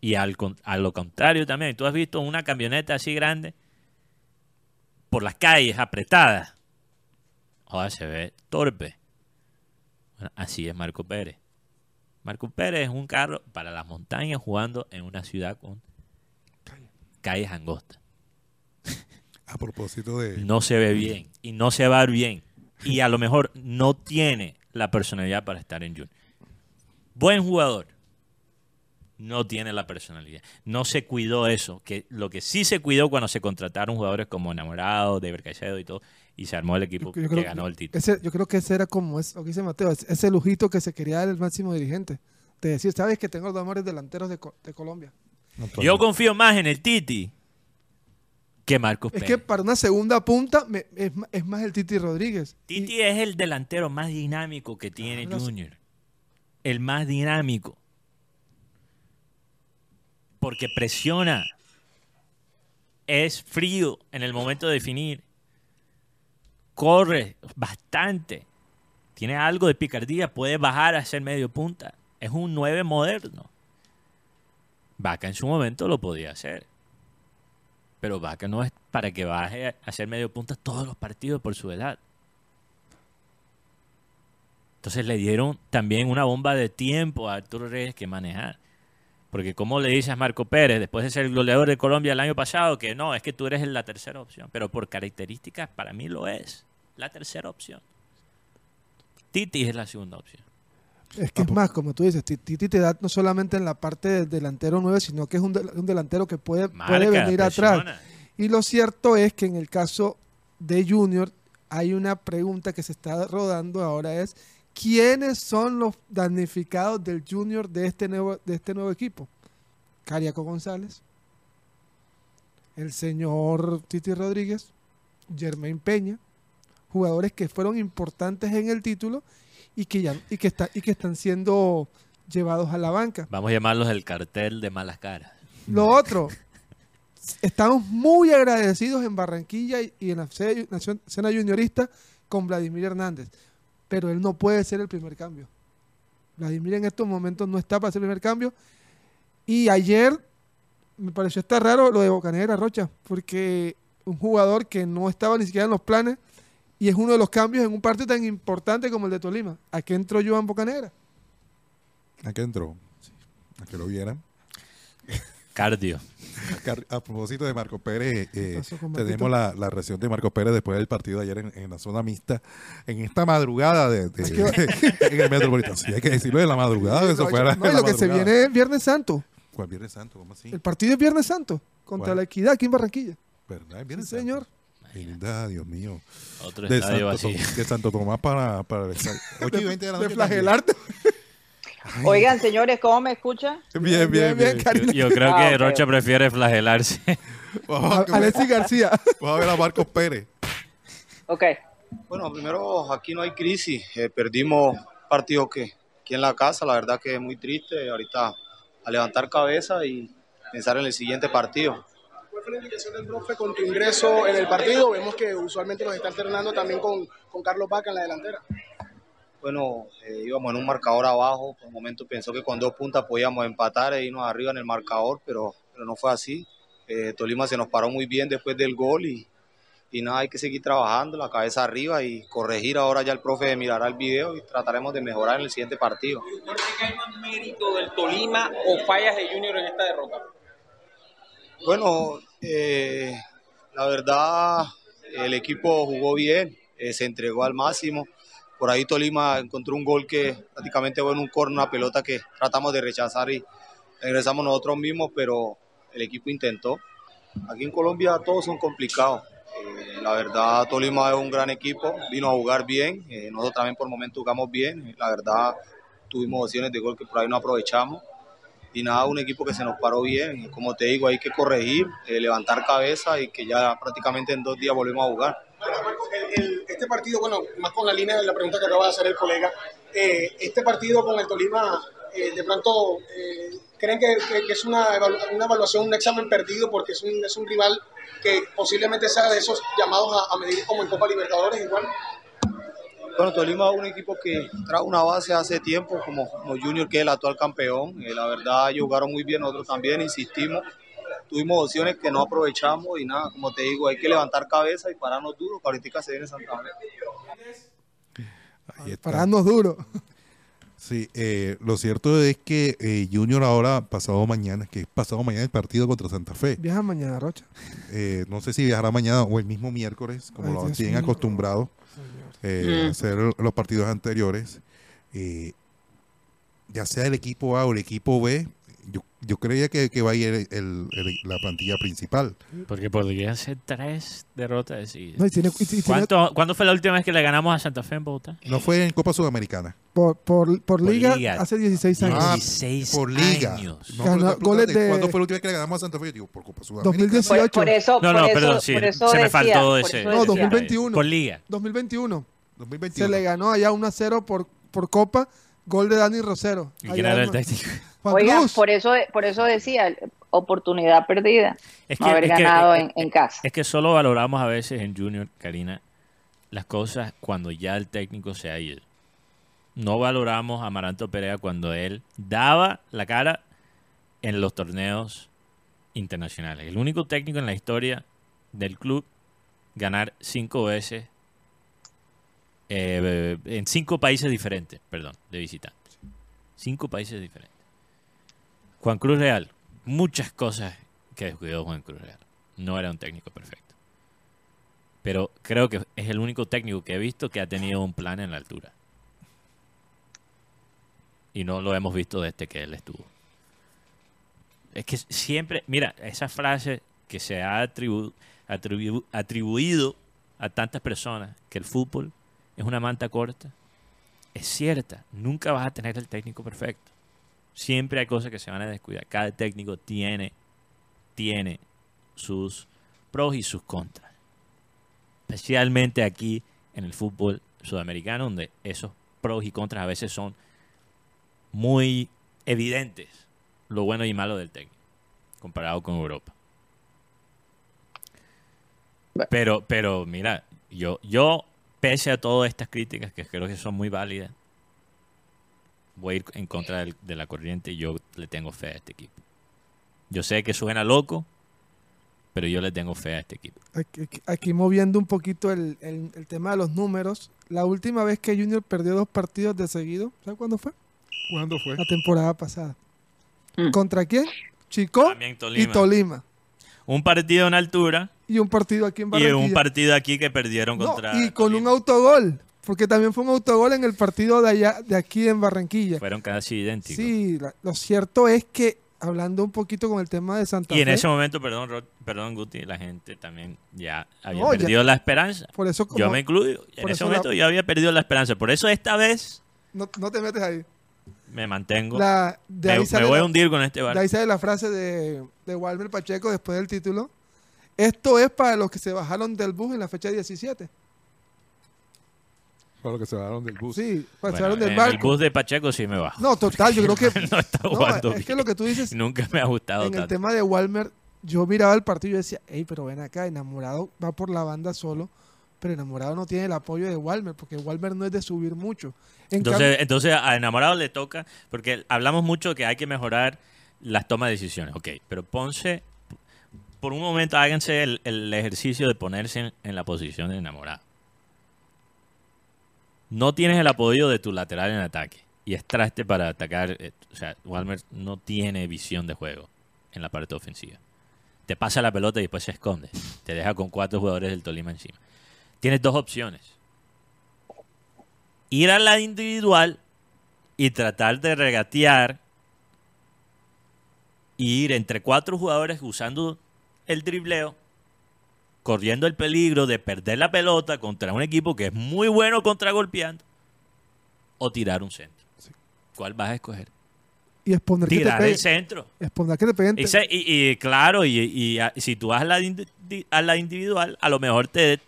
Y al, a lo contrario también, tú has visto una camioneta así grande por las calles apretadas. Ahora se ve torpe. Bueno, así es Marco Pérez. Marco Pérez es un carro para las montañas jugando en una ciudad con calles angostas. A propósito de. No se ve bien y no se va a ver bien. Y a lo mejor no tiene la personalidad para estar en Junior. Buen jugador. No tiene la personalidad. No se cuidó eso. Que lo que sí se cuidó cuando se contrataron jugadores como Enamorado, de Caicedo y todo, y se armó el equipo Yo- yo que ganó que el título. Ese, yo creo que ese era como es, lo que dice Mateo, es- ese lujito que se quería dar el máximo dirigente. De decir, sabes que tengo los mejores delanteros de, de Colombia. Yo confío más en el Titi que Marcos Es Pérez. que para una segunda punta me- es, es más el Titi Rodríguez. Y- Titi es el delantero más dinámico que tiene no. Junior. El más dinámico. Porque presiona. Es frío en el momento de definir. Corre bastante. Tiene algo de picardía. Puede bajar a ser medio punta. Es un 9 moderno. Vaca en su momento lo podía hacer. Pero Vaca no es para que baje a ser medio punta todos los partidos por su edad. Entonces le dieron también una bomba de tiempo a Arturo Reyes que manejar. Porque como le dices a Marco Pérez, después de ser el goleador de Colombia el año pasado, que no, es que tú eres la tercera opción. Pero por características, para mí lo es. La tercera opción. Titi es la segunda opción. Es que es más, como tú dices, Ti- Titi te da no solamente en la parte del delantero 9, sino que es un, del- un delantero que puede, puede venir atrás. Y lo cierto es que en el caso de Junior hay una pregunta que se está rodando ahora es ¿quiénes son los damnificados del Junior de este nuevo, de este nuevo equipo? Cariaco González, el señor Titi Rodríguez, Germain Peña, jugadores que fueron importantes en el título y que ya y que está, y que están siendo llevados a la banca. Vamos a llamarlos el cartel de malas caras. Lo otro, estamos muy agradecidos en Barranquilla y en la escena juniorista con Vladimir Hernández. pero él no puede ser el primer cambio. Vladimir en estos momentos no está para ser el primer cambio. Y ayer me pareció estar raro lo de Bocanegra Rocha, porque un jugador que no estaba ni siquiera en los planes y es uno de los cambios en un partido tan importante como el de Tolima. ¿A qué entró Joan Bocanegra? ¿A qué entró? A que lo vieran. Cardio. A propósito de Marco Pérez, eh, tenemos la, la reacción de Marco Pérez después del partido de ayer en, en la zona mixta, en esta madrugada de, de- *laughs* en el Metropolitano. Sí, hay que decirlo de la madrugada, eso fue a la- No, la lo que se viene es Viernes Santo. ¿Cuál Viernes Santo? ¿Cómo así? El partido es Viernes Santo contra ¿Cuál? la Equidad aquí en Barranquilla. ¿Verdad? ¿Es Viernes Sí, Santo? señor. Dios mío. Otro De estadio Santo, vacío. De Santo Tomás para, para el estadio. *laughs* 8 y 20 de la De noche. flagelarte. Oigan, señores, ¿cómo me escuchan? Bien, bien, bien. Karina. Yo creo Ah, que ok. Rocha prefiere flagelarse. *laughs* Vamos A- a, ver, Alexis García. *laughs* vamos a ver a Marcos Pérez. Ok. Bueno, primero aquí no hay crisis. Eh, perdimos partido que aquí en la casa, la verdad que es muy triste. Ahorita a levantar cabeza y pensar en el siguiente partido. ¿Cuál fue la indicación del profe con tu ingreso en el partido? Vemos que usualmente nos está alternando también con, con Carlos Vaca en la delantera. Bueno, eh, íbamos en un marcador abajo. Por un momento pensó que con dos puntas podíamos empatar e irnos arriba en el marcador, pero, pero no fue así. Eh, Tolima se nos paró muy bien después del gol y, y nada, hay que seguir trabajando, la cabeza arriba y corregir. Ahora ya el profe mirará el video y trataremos de mejorar en el siguiente partido. ¿Por qué hay más mérito del Tolima o fallas de Junior en esta derrota? Bueno, eh, la verdad, el equipo jugó bien, eh, se entregó al máximo. Por ahí Tolima encontró un gol que prácticamente fue en un corner, una pelota que tratamos de rechazar y regresamos nosotros mismos, pero el equipo intentó. Aquí en Colombia todos son complicados. Eh, la verdad, Tolima es un gran equipo, vino a jugar bien. nosotros también por momentos jugamos bien. La verdad, tuvimos opciones de gol que por ahí no aprovechamos y nada, un equipo que se nos paró bien. Como te digo, hay que corregir, eh, levantar cabeza y que ya prácticamente en dos días volvemos a jugar. El- el- este partido, bueno, más con la línea de la pregunta que acaba de hacer el colega, eh, este partido con el Tolima, eh, de pronto, eh, ¿creen que, que- que es una, una evaluación, un examen perdido porque es un, es un rival que posiblemente sea de esos llamados a, a medir como en Copa Libertadores igual? Bueno, Tolima es un equipo que trae una base hace tiempo, como, como Junior, que es el actual campeón. Eh, la verdad, ellos jugaron muy bien, nosotros también insistimos. Tuvimos opciones que no aprovechamos y nada, como te digo, hay que levantar cabeza y pararnos duro, que ahorita se viene Santa Fe. Pararnos duro. Sí, eh, lo cierto es que eh, Junior ahora, pasado mañana, que es pasado mañana el partido contra Santa Fe. Viaja mañana, Rocha. Eh, no sé si viajará mañana o el mismo miércoles, como Ay, lo tienen mío. acostumbrado eh, a hacer los partidos anteriores. Eh, ya sea el equipo A o el equipo B, yo, yo creía que, que va a ir el- el- el- la plantilla principal. Porque podría ser tres derrotas. No, y tiene, y- y tiene- ¿Cuánto- ¿Cuándo fue la última vez que le ganamos a Santa Fe en Bogotá? No fue en Copa Sudamericana. Por, por, por liga, liga. hace 16 años. Ah, 16 por liga. años. No, Ganó goles ¿cuándo de- fue la última vez que le ganamos a Santa Fe? Yo digo, por Copa Sudamericana. 2018. Por, por eso, No, por no, eso, perdón, sí, por eso se me decía, faltó por ese. eso No, decía. 2021. Por liga. 2021. 2021. Se le ganó allá 1 a 0 por, por Copa. Gol de Dani Rosero. ¿Y quién era el? Juan Oigan, Cruz. por eso, por eso decía, oportunidad perdida. Es no haber es ganado es- en, en casa. Es que solo valoramos a veces en Junior, Karina, las cosas cuando ya el técnico se ha ido. No valoramos a Amaranto Perea cuando él daba la cara en los torneos internacionales. El único técnico en la historia del club ganar cinco veces eh, en cinco países diferentes, perdón, de visitantes. Cinco países diferentes. Juan Cruz Real, muchas cosas que descuidó Juan Cruz Real. No era un técnico perfecto. Pero creo que es el único técnico que he visto que ha tenido un plan en la altura. Y no lo hemos visto desde que él estuvo. Es que siempre, mira, esa frase que se ha atribu- atribu- atribuido a tantas personas, que el fútbol es una manta corta, es cierta. Nunca vas a tener el técnico perfecto. Siempre hay cosas que se van a descuidar. Cada técnico tiene, tiene sus pros y sus contras. Especialmente aquí en el fútbol sudamericano, donde esos pros y contras a veces son muy evidentes, lo bueno y malo del técnico, comparado con Europa. Pero, pero mira, yo, yo pese a todas estas críticas que creo que son muy válidas, voy a ir en contra del- de la corriente y yo le tengo fe a este equipo. Yo sé que suena loco, pero yo le tengo fe a este equipo. Aquí, aquí- aquí moviendo un poquito el, el- el tema de los números. La última vez que Junior perdió dos partidos de seguido, ¿sabes cuándo fue? ¿Cuándo fue? La temporada pasada. Mm. ¿Contra quién? Chico También y Tolima. Tolima. Un partido en altura Y un partido aquí en y Barranquilla. un partido aquí que perdieron No, contra y con un Tolima. autogol. Porque también fue un autogol en el partido de allá, de aquí en Barranquilla. Fueron casi idénticos. Sí, lo cierto es que, hablando un poquito con el tema de Santa Y en Fe, ese momento, perdón, Rod- perdón Guti, la gente también ya había No, ya- perdido la esperanza. por eso como, Yo me incluyo. En ese eso la- momento yo había perdido la esperanza. Por eso esta vez no, no te metes ahí. Me mantengo. La, de, me, ahí me sale voy la- a hundir con este de barco. ahí sale la frase de, de Walmer Pacheco después del título. Esto es para los que se bajaron del bus en la fecha 17. Para los que se bajaron del bus. Sí, se Bueno, bajaron del en el bus de Pacheco sí me bajo. No, total, yo creo que... *laughs* no está no, jugando es que lo que tú dices Nunca me ha gustado en el tema de Walmer, yo miraba el partido y yo decía, hey, pero ven acá, enamorado va por la banda solo, pero enamorado no tiene el apoyo de Walmer, porque Walmer no es de subir mucho. En Entonces, entonces a enamorado le toca, porque hablamos mucho que hay que mejorar las tomas de decisiones. Ok, pero Ponce, por un momento háganse el, el ejercicio de ponerse en, en la posición de enamorado. No tienes el apoyo de tu lateral en ataque y es traste para atacar. eh, o sea, Walmer no tiene visión de juego en la parte ofensiva. Te pasa la pelota y después se esconde. Te deja con cuatro jugadores del Tolima encima. Tienes dos opciones ir a la individual y tratar de regatear y ir entre cuatro jugadores usando el dribleo, corriendo el peligro de perder la pelota contra un equipo que es muy bueno contra golpeando, o tirar un centro. ¿Cuál vas a escoger? y exponer que te Tirar el centro. Exponer que te peguen. Y, claro, y, y a- si tú vas a la, a la individual, a lo mejor te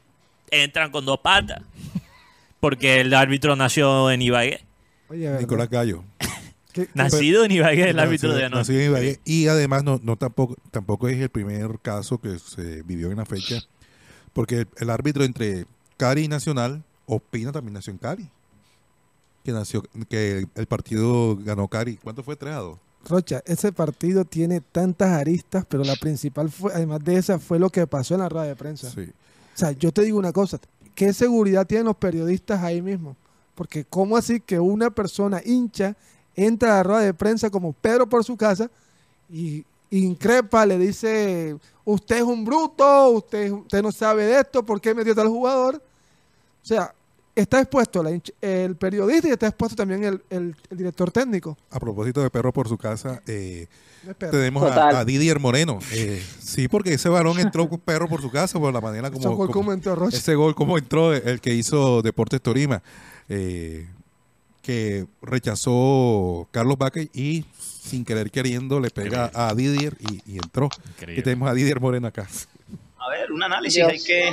entran con dos patas. Porque el árbitro nació en Ibagué. Nicolás Gallo. *laughs* ¿Qué- qué- Nacido en Ibagué, el árbitro de Nacido- anoche. nacido en Ibagué. Y además no, no tampoco, tampoco es el primer caso que se vivió en la fecha, porque el, el árbitro entre Cari y Nacional, Opina también nació en Cari. Que nació, que el partido ganó Cari. ¿Cuánto fue? 3 a 2. Rocha, ese partido tiene tantas aristas, pero la principal fue, además de esa, fue lo que pasó en la rueda de prensa. Sí. O sea, yo te digo una cosa, ¿qué seguridad tienen los periodistas ahí mismo? Porque ¿cómo así que una persona hincha entra a la rueda de prensa como Pedro por su casa y increpa, le dice, usted es un bruto, usted, usted no sabe de esto, ¿por qué metió tal jugador? O sea, está expuesto la el periodista y está expuesto también el, el- el director técnico. A propósito de perro por su casa, eh, tenemos a, a Didier Moreno. Eh, sí, porque ese balón entró con *laughs* perro por su casa, por la manera como, fue como- como entró Rocha. ese gol, como entró el que hizo Deportes Torima, eh, que rechazó Carlos Vaca y sin querer queriendo le pega a Didier y, y entró. Increíble. Y tenemos a Didier Moreno acá. A ver, un análisis. Dios. Hay que,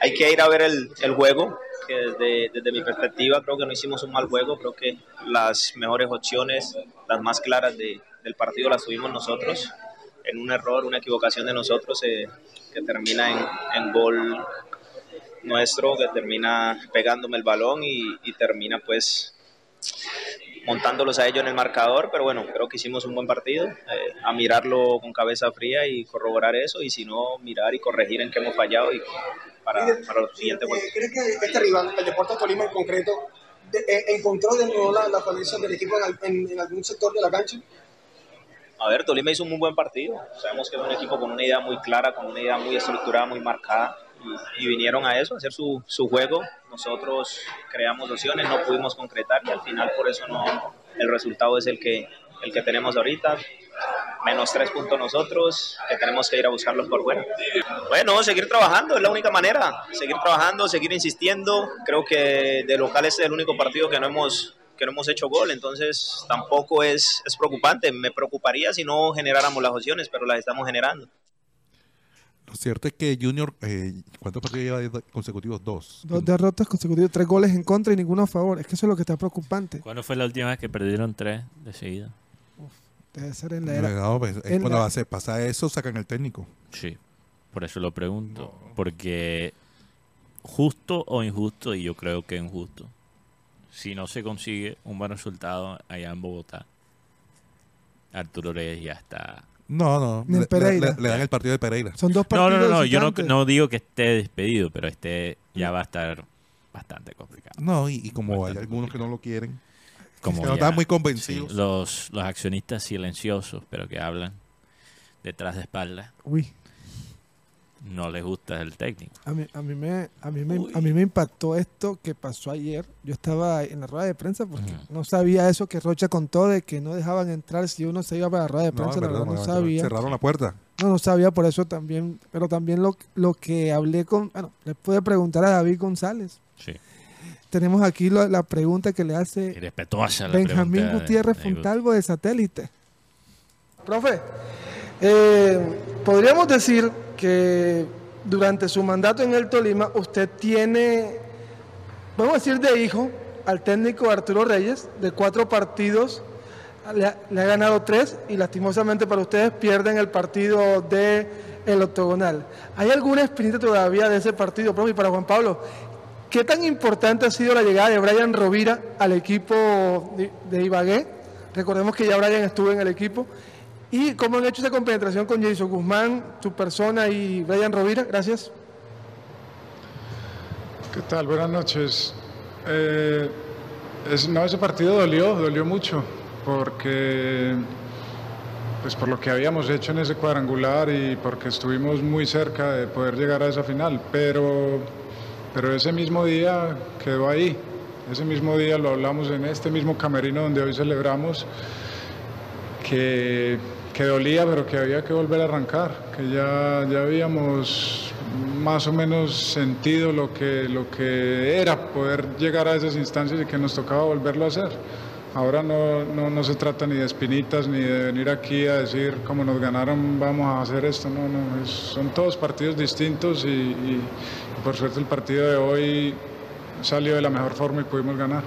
hay que ir a ver el, el juego, que desde, desde mi perspectiva creo que no hicimos un mal juego. Creo que las mejores opciones, las más claras de- del partido las tuvimos nosotros. En un error, una equivocación de nosotros eh, que termina en, en gol nuestro, que termina pegándome el balón y, y termina pues montándolos a ellos en el marcador, pero bueno, creo que hicimos un buen partido, eh, a mirarlo con cabeza fría y corroborar eso, y si no, mirar y corregir en qué hemos fallado y para, para los siguientes juegos. Eh, ¿Crees que este rival, el Deportes Tolima en concreto, de- eh, encontró de nuevo la, la falencia del equipo en, en- en algún sector de la cancha? A ver, Tolima hizo un muy buen partido, sabemos que es un equipo con una idea muy clara, con una idea muy estructurada, muy marcada, y, y vinieron a eso, a hacer su, su juego, nosotros creamos opciones, no pudimos concretar, y al final por eso no, el resultado es el que, el que tenemos ahorita, menos tres puntos nosotros, que tenemos que ir a buscarlos por fuera. Bueno, seguir trabajando es la única manera, seguir trabajando, seguir insistiendo. Creo que de local este es el único partido que no hemos que no hemos hecho gol, entonces tampoco es, es preocupante. Me preocuparía si no generáramos las opciones, pero las estamos generando. Lo cierto es que Junior, eh, ¿cuántos partidos lleva consecutivos? Dos. Dos derrotas consecutivas, tres goles en contra y ninguno a favor. Es que eso es lo que está preocupante. ¿Cuándo fue la última vez que perdieron tres de seguida? Debe ser en la era. No, pues, es en cuando la- hace, pasa eso, sacan el técnico. Sí, por eso lo pregunto. Porque justo o injusto, y yo creo que injusto, si no se consigue un buen resultado allá en Bogotá, Arturo Reyes ya está. No, no. Ni en Le, Pereira. le- le dan el partido de Pereira. Son dos No, partidos no, no, yo no, no digo que esté despedido, pero este ya va a estar bastante complicado. No, y, y como hay algunos que no lo quieren, Como no están muy sí, convencidos. los, los accionistas silenciosos, pero que hablan detrás de espalda, Uy, no les gusta el técnico. a mí, a, mí me, a, mí me, a mí me impactó esto que pasó ayer. Yo estaba en la rueda de prensa porque no sabía eso que Rocha contó de que no dejaban entrar si uno se iba para la rueda de No, prensa. es la verdad, verdad, no no, sabía. Cerraron la puerta. No, no sabía por eso también. Pero también lo, lo que hablé con. Bueno, le pude preguntar a David González. Sí. Tenemos aquí la pregunta que le hace Benjamín pregunta Gutiérrez Fontalvo de Satélite. Profe, eh, podríamos decir que durante su mandato en el Tolima usted tiene, vamos a decir de hijo, al técnico Arturo Reyes, de cuatro partidos, le ha, le ha ganado tres y lastimosamente para ustedes pierden el partido de el octogonal. ¿Hay alguna espinita todavía de ese partido, profe? Y para Juan Pablo, ¿qué tan importante ha sido la llegada de Brian Rovira al equipo de, Ibagué? Recordemos que ya Brian estuvo en el equipo. ¿Y cómo han hecho esa compenetración con Jason Guzmán, su persona y Brian Rovira? Gracias. ¿Qué tal? Buenas noches. Eh, no, ese partido dolió, dolió mucho, porque pues por lo que habíamos hecho en ese cuadrangular y porque estuvimos muy cerca de poder llegar a esa final, pero, pero ese mismo día quedó ahí. Ese mismo día lo hablamos en este mismo camerino donde hoy celebramos, que, que dolía, pero que había que volver a arrancar, que ya, ya habíamos más o menos sentido lo que, lo que era poder llegar a esas instancias y que nos tocaba volverlo a hacer. Ahora no, no, no se trata ni de espinitas ni de venir aquí a decir como nos ganaron vamos a hacer esto, no, no, son todos partidos distintos y por suerte el partido de hoy salió de la mejor forma y pudimos ganar.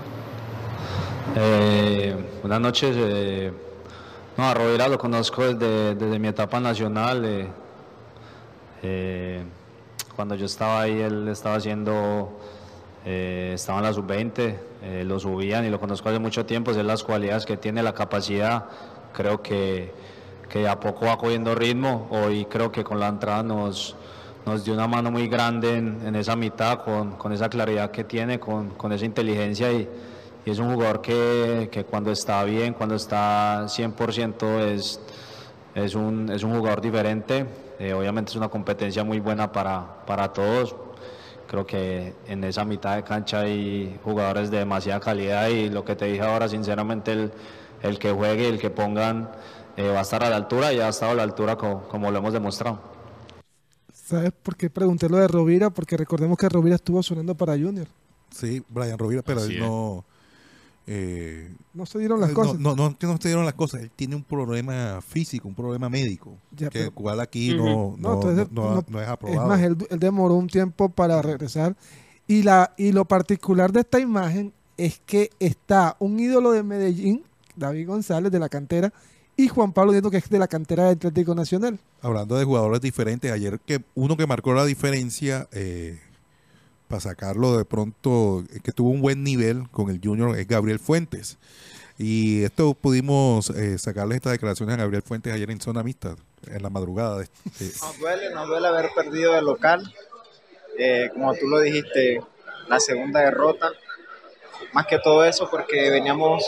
Eh, buenas noches. eh, no, a Rovira lo conozco desde, desde mi etapa nacional. eh, eh, cuando yo estaba ahí, él estaba haciendo, eh, estaba en la sub-20, eh, lo subían y lo conozco hace mucho tiempo. Sé las cualidades que tiene, la capacidad. Creo que, que a poco va cogiendo ritmo. Hoy creo que con la entrada nos, nos dio una mano muy grande en, esa mitad, con, esa claridad que tiene, con, esa inteligencia y, y es un jugador que, cuando está bien, cuando está 100% es, es, un, es un jugador diferente. Eh, obviamente es una competencia muy buena para, todos. Creo que en esa mitad de cancha hay jugadores de demasiada calidad y lo que te dije ahora, sinceramente, el, que juegue, el que pongan, eh, va a estar a la altura y ha estado a la altura como lo hemos demostrado. ¿Sabes por qué pregunté lo de Rovira? Porque recordemos que Rovira estuvo sonando para Junior. Sí, Brian Rovira, pero Así él es. no. eh, No se dieron las no, cosas. No, no, que no se dieron las cosas. Él tiene un problema físico, un problema médico. Ya, que pero- cual aquí no, No, no, entonces, no- no- no es Es aprobado. más, él, él demoró un tiempo para regresar. Y, la, y lo particular de esta imagen es que está un ídolo de Medellín, David González, de la cantera, y Juan Pablo Nieto, que es de la cantera del Atlético Nacional. Hablando de jugadores diferentes, ayer que uno que marcó la diferencia eh, para sacarlo de pronto, eh, que tuvo un buen nivel con el Junior, es Gabriel Fuentes. Y esto pudimos eh, sacarle estas declaraciones a Gabriel Fuentes ayer en zona mixta, en la madrugada. de- de- Nos duele, nos duele haber perdido de local. Eh, como tú lo dijiste, la segunda derrota. Más que todo eso porque veníamos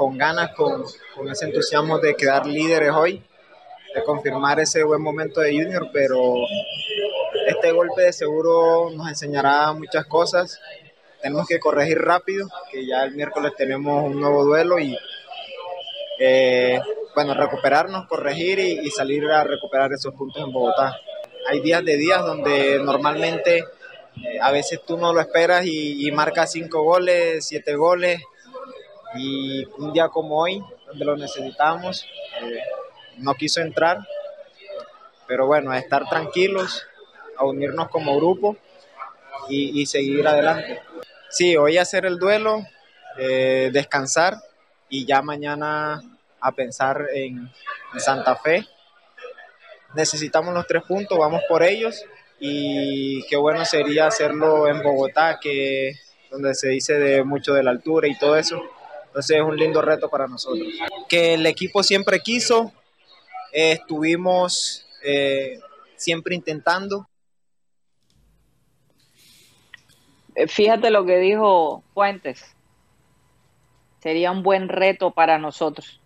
con ganas, con, ese entusiasmo de quedar líderes hoy, de confirmar ese buen momento de Junior, pero este golpe de seguro nos enseñará muchas cosas. Tenemos que corregir rápido, que ya el miércoles tenemos un nuevo duelo y eh, bueno, recuperarnos, corregir y, y salir a recuperar esos puntos en Bogotá. Hay días de días donde normalmente eh, a veces tú no lo esperas y, y marcas cinco goles, siete goles y un día como hoy, donde lo necesitamos, eh, no quiso entrar, pero bueno, a estar tranquilos, a unirnos como grupo y, y seguir adelante. Sí, hoy hacer el duelo, eh, descansar y ya mañana a pensar en, en Santa Fe. Necesitamos los tres puntos, vamos por ellos y qué bueno sería hacerlo en Bogotá, que donde se dice de mucho de la altura y todo eso. Entonces es un lindo reto para nosotros. Que el equipo siempre quiso, eh, estuvimos eh, siempre intentando. Eh, Fíjate lo que dijo Fuentes. Sería un buen reto para nosotros.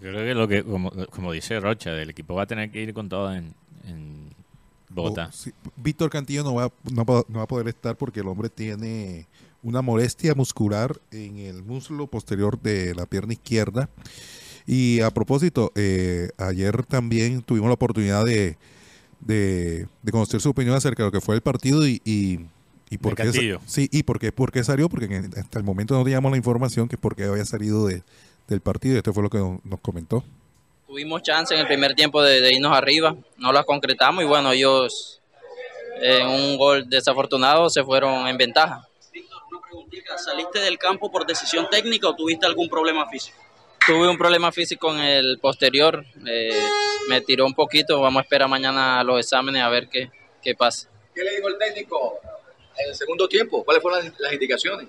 Yo creo que lo que, como, como dice Rocha, el equipo va a tener que ir con todo en, en Bogotá. Oh, sí. Víctor Cantillo no va, no, va- no va a poder estar porque el hombre tiene una molestia muscular en el muslo posterior de la pierna izquierda. Y a propósito, eh, ayer también tuvimos la oportunidad de, de, de conocer su opinión acerca de lo que fue el partido y, y, y por qué sí, y por qué, por qué salió, porque en- hasta el momento no teníamos la información que por qué había salido de- del partido y esto fue lo que nos- nos comentó. Tuvimos chance en el primer tiempo de, de irnos arriba, no las concretamos y bueno, ellos en un gol desafortunado se fueron en ventaja. ¿Saliste del campo por decisión técnica o tuviste algún problema físico? Tuve un problema físico en el posterior, eh, me tiró un poquito, vamos a esperar mañana los exámenes a ver qué, qué pasa. ¿Qué le dijo el técnico en el segundo tiempo? ¿Cuáles fueron las, las indicaciones?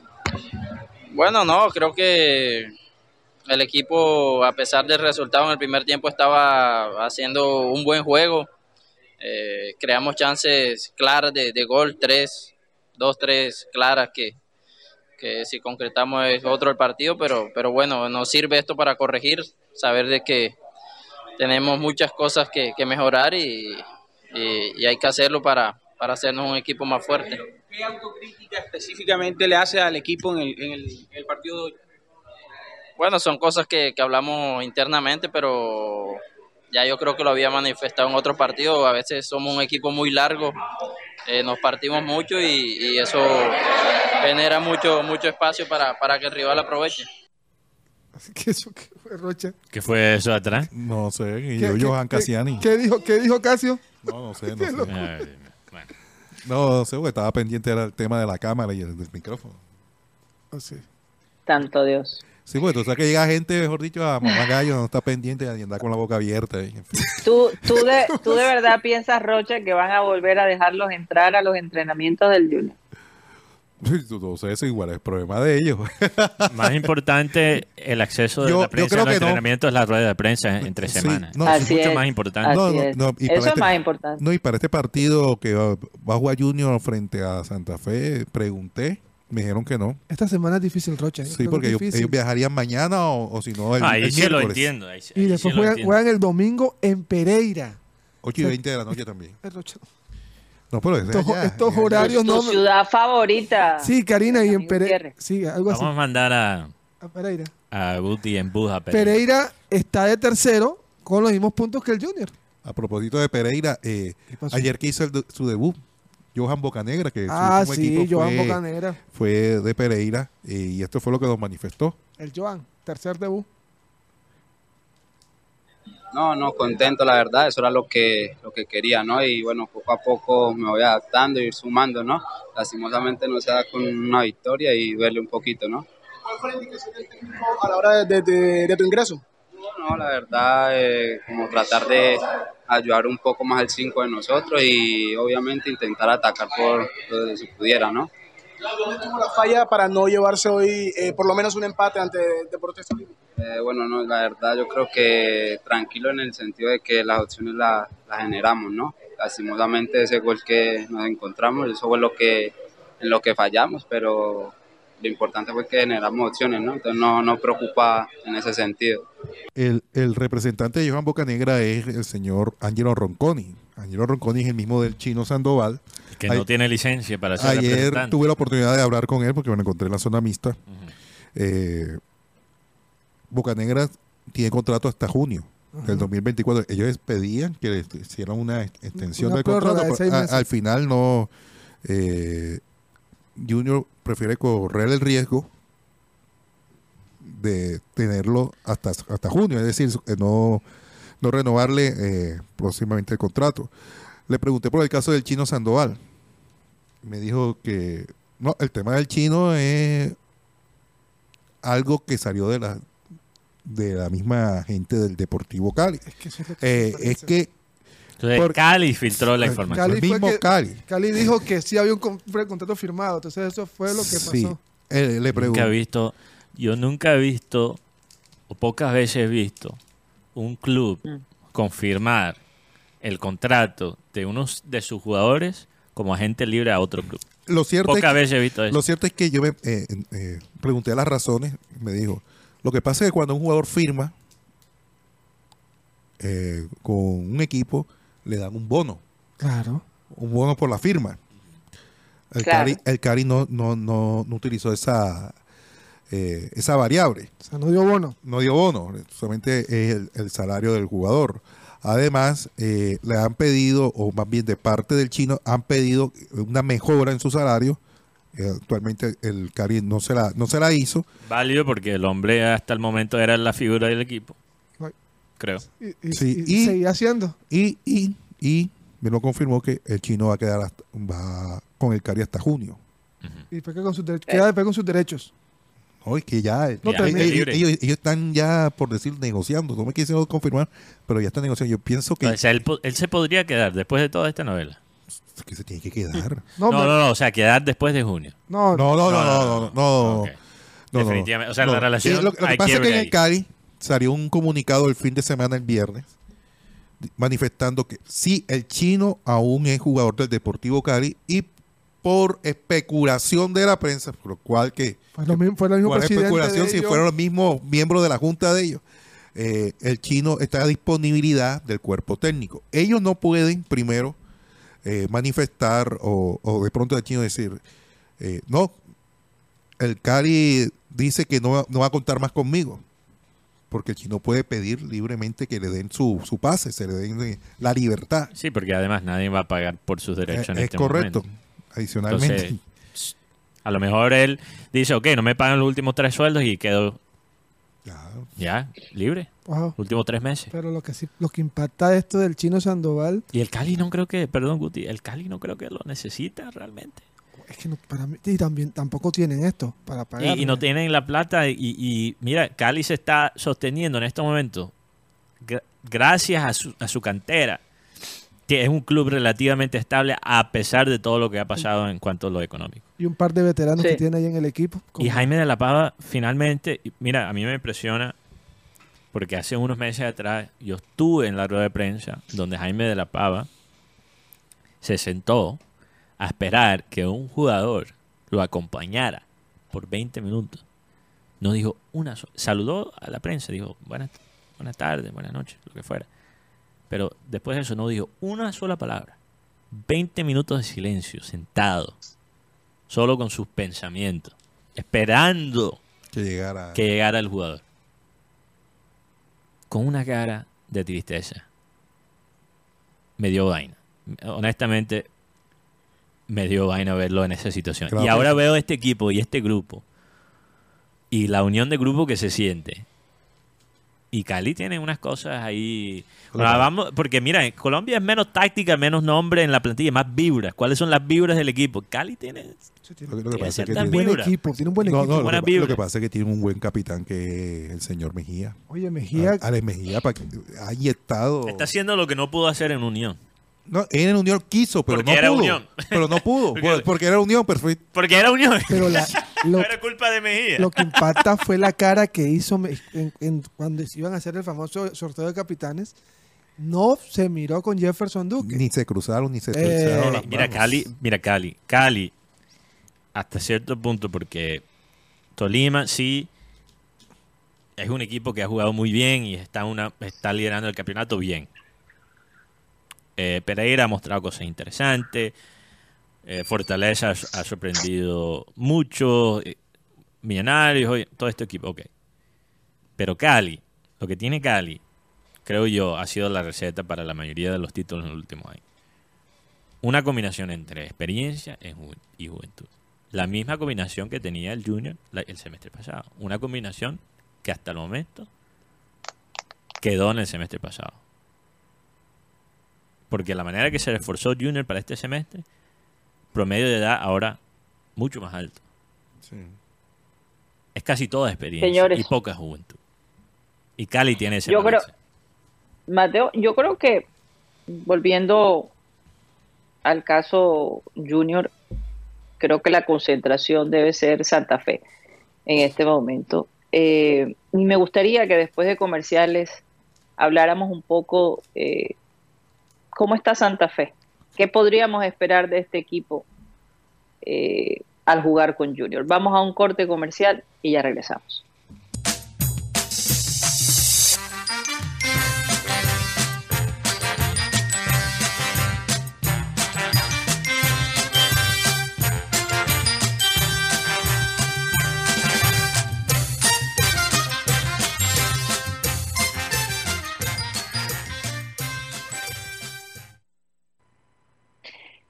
Bueno, no, creo que el equipo, a pesar del resultado en el primer tiempo, estaba haciendo un buen juego. Eh, creamos chances claras de, de gol, tres, dos, tres claras que, que si concretamos es otro el partido, pero, pero bueno, nos sirve esto para corregir, saber de que tenemos muchas cosas que, que mejorar y, y- y hay que hacerlo para, para hacernos un equipo más fuerte. ¿Qué autocrítica específicamente le hace al equipo en el, en el- en el partido de hoy? Bueno, son cosas que, que hablamos internamente, pero ya yo creo que lo había manifestado en otros partidos. A veces somos un equipo muy largo, eh, nos partimos mucho y, y eso genera mucho mucho espacio para, para que el rival aproveche. *laughs* ¿Qué, eso, qué fue, Rocha? ¿Qué fue eso atrás? No sé, ¿Qué- y yo, qué- Johan qué- Cassiani. ¿Qué dijo, qué dijo Casio? No, no sé, *laughs* no sé. loco. No, no sé, porque estaba pendiente del tema de la cámara y el del micrófono. Oh, sí. Tanto Dios. Sí, porque tú sabes que llega gente, mejor dicho, a mamá gallo, no está pendiente y andar con la boca abierta. y, en fin. ¿Tú, tú, de, ¿Tú de verdad piensas, Rocha, que van a volver a dejarlos entrar a los entrenamientos del Junior? No sé, eso igual es problema de ellos. *laughs* Más importante, el acceso de Yo- la prensa a los que no. entrenamientos es la rueda de prensa entre Sí, semanas. no, es Así mucho es, más importante. No, no, es. no, y Eso es este- más importante. No, y para este partido que va, va a jugar Junior frente a Santa Fe, pregunté, me dijeron que no. Esta semana es difícil, Rocha. Sí, Creo que porque es ellos, ellos viajarían mañana o, o si no el, Ahí el sí lo miércoles. entiendo. Ahí, sí- Y ahí sí después lo juegan, entiendo. juegan el domingo en Pereira. 8 y 20 de la noche también. Eh, Rocha. No, pero Estos, allá, estos horarios Tu no. ciudad favorita. Sí, Karina, y en Pereira. Sí, algo así. Vamos a mandar a, A Pereira. a Guti en bus a Pereira. Pereira está de tercero con los mismos puntos que el Junior. A propósito de Pereira, eh, ayer que hizo el su debut, Johan Bocanegra, que Ah, su último sí, equipo Johan fue, Bocanegra. fue de Pereira, eh, y esto fue lo que nos manifestó. El Joan, tercer debut. No, no, contento, la verdad, eso era lo que, lo que quería, ¿no? Y bueno, poco a poco me voy adaptando, ir sumando, ¿no? Lastimosamente no se da con una victoria y duele un poquito, ¿no? ¿Cuál fue la indicación del técnico a la hora de, de- de- de tu ingreso? No, la verdad, eh, como tratar de ayudar un poco más al 5 de nosotros y obviamente intentar atacar por donde se pudiera, ¿no? ¿Dónde estuvo la falla para no llevarse hoy eh, por lo menos un empate ante Deportes Tolima? Eh, bueno, no, la verdad yo creo que tranquilo en el sentido de que las opciones las las generamos, ¿no? Lastimosamente ese gol que nos encontramos, eso fue lo que, en lo que fallamos, pero lo importante fue que generamos opciones, ¿no? Entonces no, no preocupa en ese sentido. El, el representante de Johan Bocanegra es el señor Angelo Ronconi. Angelo Ronconi es el mismo del chino Sandoval. Que no tiene licencia para ser Ayer representante. tuve la oportunidad de hablar con él porque me lo encontré en la zona mixta. Eh, Bocanegra tiene contrato hasta junio del 2024. Ellos pedían que le hicieran una ex- extensión Una del contrato. de pero a- al final no. eh, Junior prefiere correr el riesgo de tenerlo hasta, hasta junio, es decir, eh, no, no renovarle eh, próximamente el contrato. Le pregunté por el caso del chino Sandoval. Me dijo que no, el tema del chino es algo que salió de la de la misma gente del Deportivo Cali. Es que eso es lo que Eh, es que Entonces, Por- Cali filtró la información. El mismo que- Cali. Cali dijo que sí había un con- un contrato firmado, entonces eso fue lo que pasó. Sí. Él le Nunca pregunto. he visto, yo nunca he visto, o pocas veces he visto, un club confirmar el contrato de unos de sus jugadores como agente libre a otro club. Lo cierto, es Pocas que, veces he visto eso. lo cierto es que yo me eh, eh, pregunté las razones. Me dijo, lo que pasa es que cuando un jugador firma eh, con un equipo, le dan un bono. Claro. Un bono por la firma. El Claro. Cari, el Cari no, no, no, no utilizó esa, eh, esa variable. O sea, no dio bono. No dio bono, solamente es el, el salario del jugador. Además, eh, le han pedido, o más bien de parte del chino, han pedido una mejora en su salario. Eh, actualmente el Cari no se la, no se la hizo. Válido porque el hombre hasta el momento era la figura del equipo. Creo. Y, y- Sí, y y- seguía haciendo. Y, y, y me lo confirmó que el chino va a quedar hasta- va con el Cari hasta junio. Y después que con sus derechos, queda después con sus derechos. No, es que ya, No ya- ellos, Libre. ellos- ellos están ya, por decir, negociando. No me quisieron confirmar, pero ya están negociando. Yo pienso que, O sea, él, po- él se podría quedar después de toda esta novela. Que se tiene que quedar. No, No, no, pero- no, o sea, quedar después de junio. No, No, no, no, No, no, no, no, no, no, Ok. no, no, no. Definitivamente. O sea, No. la relación. Sí, lo, lo que pasa es que en el Cali salió un comunicado el fin de semana, el viernes, manifestando que sí, el chino aún es jugador del Deportivo Cali y por especulación de la prensa, por lo cual que Fue, lo mismo, fue el mismo por presidente especulación, de si ellos. fueron los mismos miembros de la junta de ellos, eh, el chino está a disponibilidad del cuerpo técnico. Ellos no pueden primero eh, manifestar o, o de pronto el chino decir, eh, no, el Cali dice que no, va- no va a contar más conmigo. Porque el chino puede pedir libremente que le den su, su pase, se le den eh, la libertad. Sí, porque además nadie va a pagar por sus derechos Eh, en es este correcto. momento. Adicionalmente. Entonces, a lo mejor él dice, ok, no me pagan los últimos tres sueldos y quedo ya libre. Wow. Últimos tres meses. Pero lo que sí, lo que impacta esto del chino Sandoval Y el Cali no creo que, perdón Guti, el Cali no creo que lo necesita realmente. es que no, para mí y también tampoco tienen esto para pagar. Y, y no tienen la plata. Y, y mira, Cali se está sosteniendo en estos momentos gra- gracias a su, a su cantera. Que es un club relativamente estable a pesar de todo lo que ha pasado en cuanto a lo económico. Y un par de veteranos Sí. que tiene ahí en el equipo. Y Jaime de la Pava finalmente, mira, a mí me impresiona porque hace unos meses atrás yo estuve en la rueda de prensa donde Jaime de la Pava se sentó a esperar que un jugador lo acompañara por 20 minutos. No dijo una sola. Saludó a la prensa, dijo buenas, buenas tardes, buenas noches, lo que fuera. Pero después de eso no dijo una sola palabra. 20 minutos de silencio, sentado, solo con sus pensamientos, esperando que llegara. que llegara el jugador. Con una cara de tristeza. Me dio vaina. Honestamente, me dio vaina verlo en esa situación. Claro. Y ahora veo este equipo y este grupo. Y la unión de grupo que se siente. Y Cali tiene unas cosas ahí. Claro. vamos, porque mira, Colombia es menos táctica, menos nombre en la plantilla, más vibras. ¿Cuáles son las vibras del equipo? Cali tiene. Lo que- lo que tiene pasa es que ciertas tiene- buen equipo, tiene un buen No, equipo. no, lo, que, lo que vibras. pasa es que tiene un buen capitán que es el señor Mejía. Oye, Mejía, A- Alex Mejía ha inyectado. Está haciendo lo que no pudo hacer en Unión. No, en Unión quiso, pero Porque no era pudo. Unión. Pero no pudo, *laughs* Porque- por- porque era Unión, perfecto. Porque era Unión. pero la- *laughs* lo, no era culpa de Mejía. lo que impacta fue la cara que hizo Me- en- en- cuando se iban a hacer el famoso sorteo de capitanes. No se miró con Jefferson Duque. Ni se cruzaron, ni se Eh, cruzaron Mira. Cali, mira, Cali, Cali, hasta cierto punto, porque Tolima sí es un equipo que ha jugado muy bien y está, una, está liderando el campeonato bien. Eh, Pereira ha mostrado cosas interesantes. Eh, Fortaleza ha, sorprendido mucho. eh, Millonarios, todo este equipo, ok. Pero Cali, lo que tiene Cali, creo yo, ha sido la receta para la mayoría de los títulos en el último año una combinación entre experiencia y juventud. La misma combinación que tenía el Junior el semestre pasado. Una combinación que hasta el momento quedó en el semestre pasado. Porque la manera que se reforzó Junior para este semestre, promedio de edad ahora mucho más alto. Es casi toda experiencia Señores. y poca juventud. Y Cali tiene ese Yo creo. Mateo, yo creo que volviendo al caso Junior, creo que la concentración debe ser Santa Fe en este momento. Eh, y me gustaría que después de comerciales habláramos un poco eh, cómo está Santa Fe, qué podríamos esperar de este equipo eh, al jugar con Junior. Vamos a un corte comercial y ya regresamos.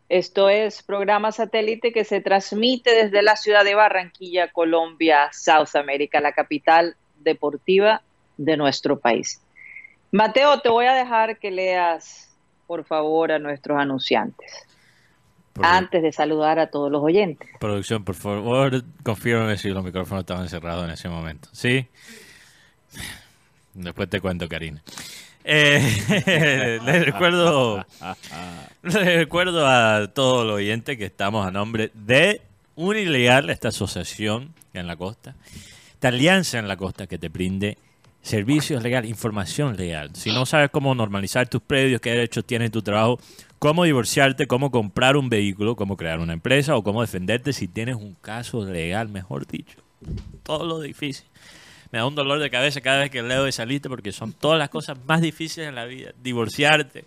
Esto es programa satélite que se transmite desde la ciudad de Barranquilla, Colombia, South America, la capital deportiva de nuestro país. Mateo, te voy a dejar que leas, por favor, a nuestros anunciantes. antes de saludar a todos los oyentes. Producción, por favor, confírmame si los micrófonos estaban cerrados en ese momento. ¿Sí? Después te cuento, Karina. Eh, *laughs* les recuerdo les recuerdo a todos los oyentes que estamos a nombre de Unilegal, esta asociación en la costa, esta alianza en la costa que te brinde servicios legales, información legal. Si no sabes cómo normalizar tus predios, qué derechos tienes en tu trabajo, cómo divorciarte, cómo comprar un vehículo, cómo crear una empresa o cómo defenderte si tienes un caso legal, mejor dicho. Todo lo difícil me da un dolor de cabeza cada vez que leo esa lista porque son todas las cosas más difíciles en la vida. Divorciarte,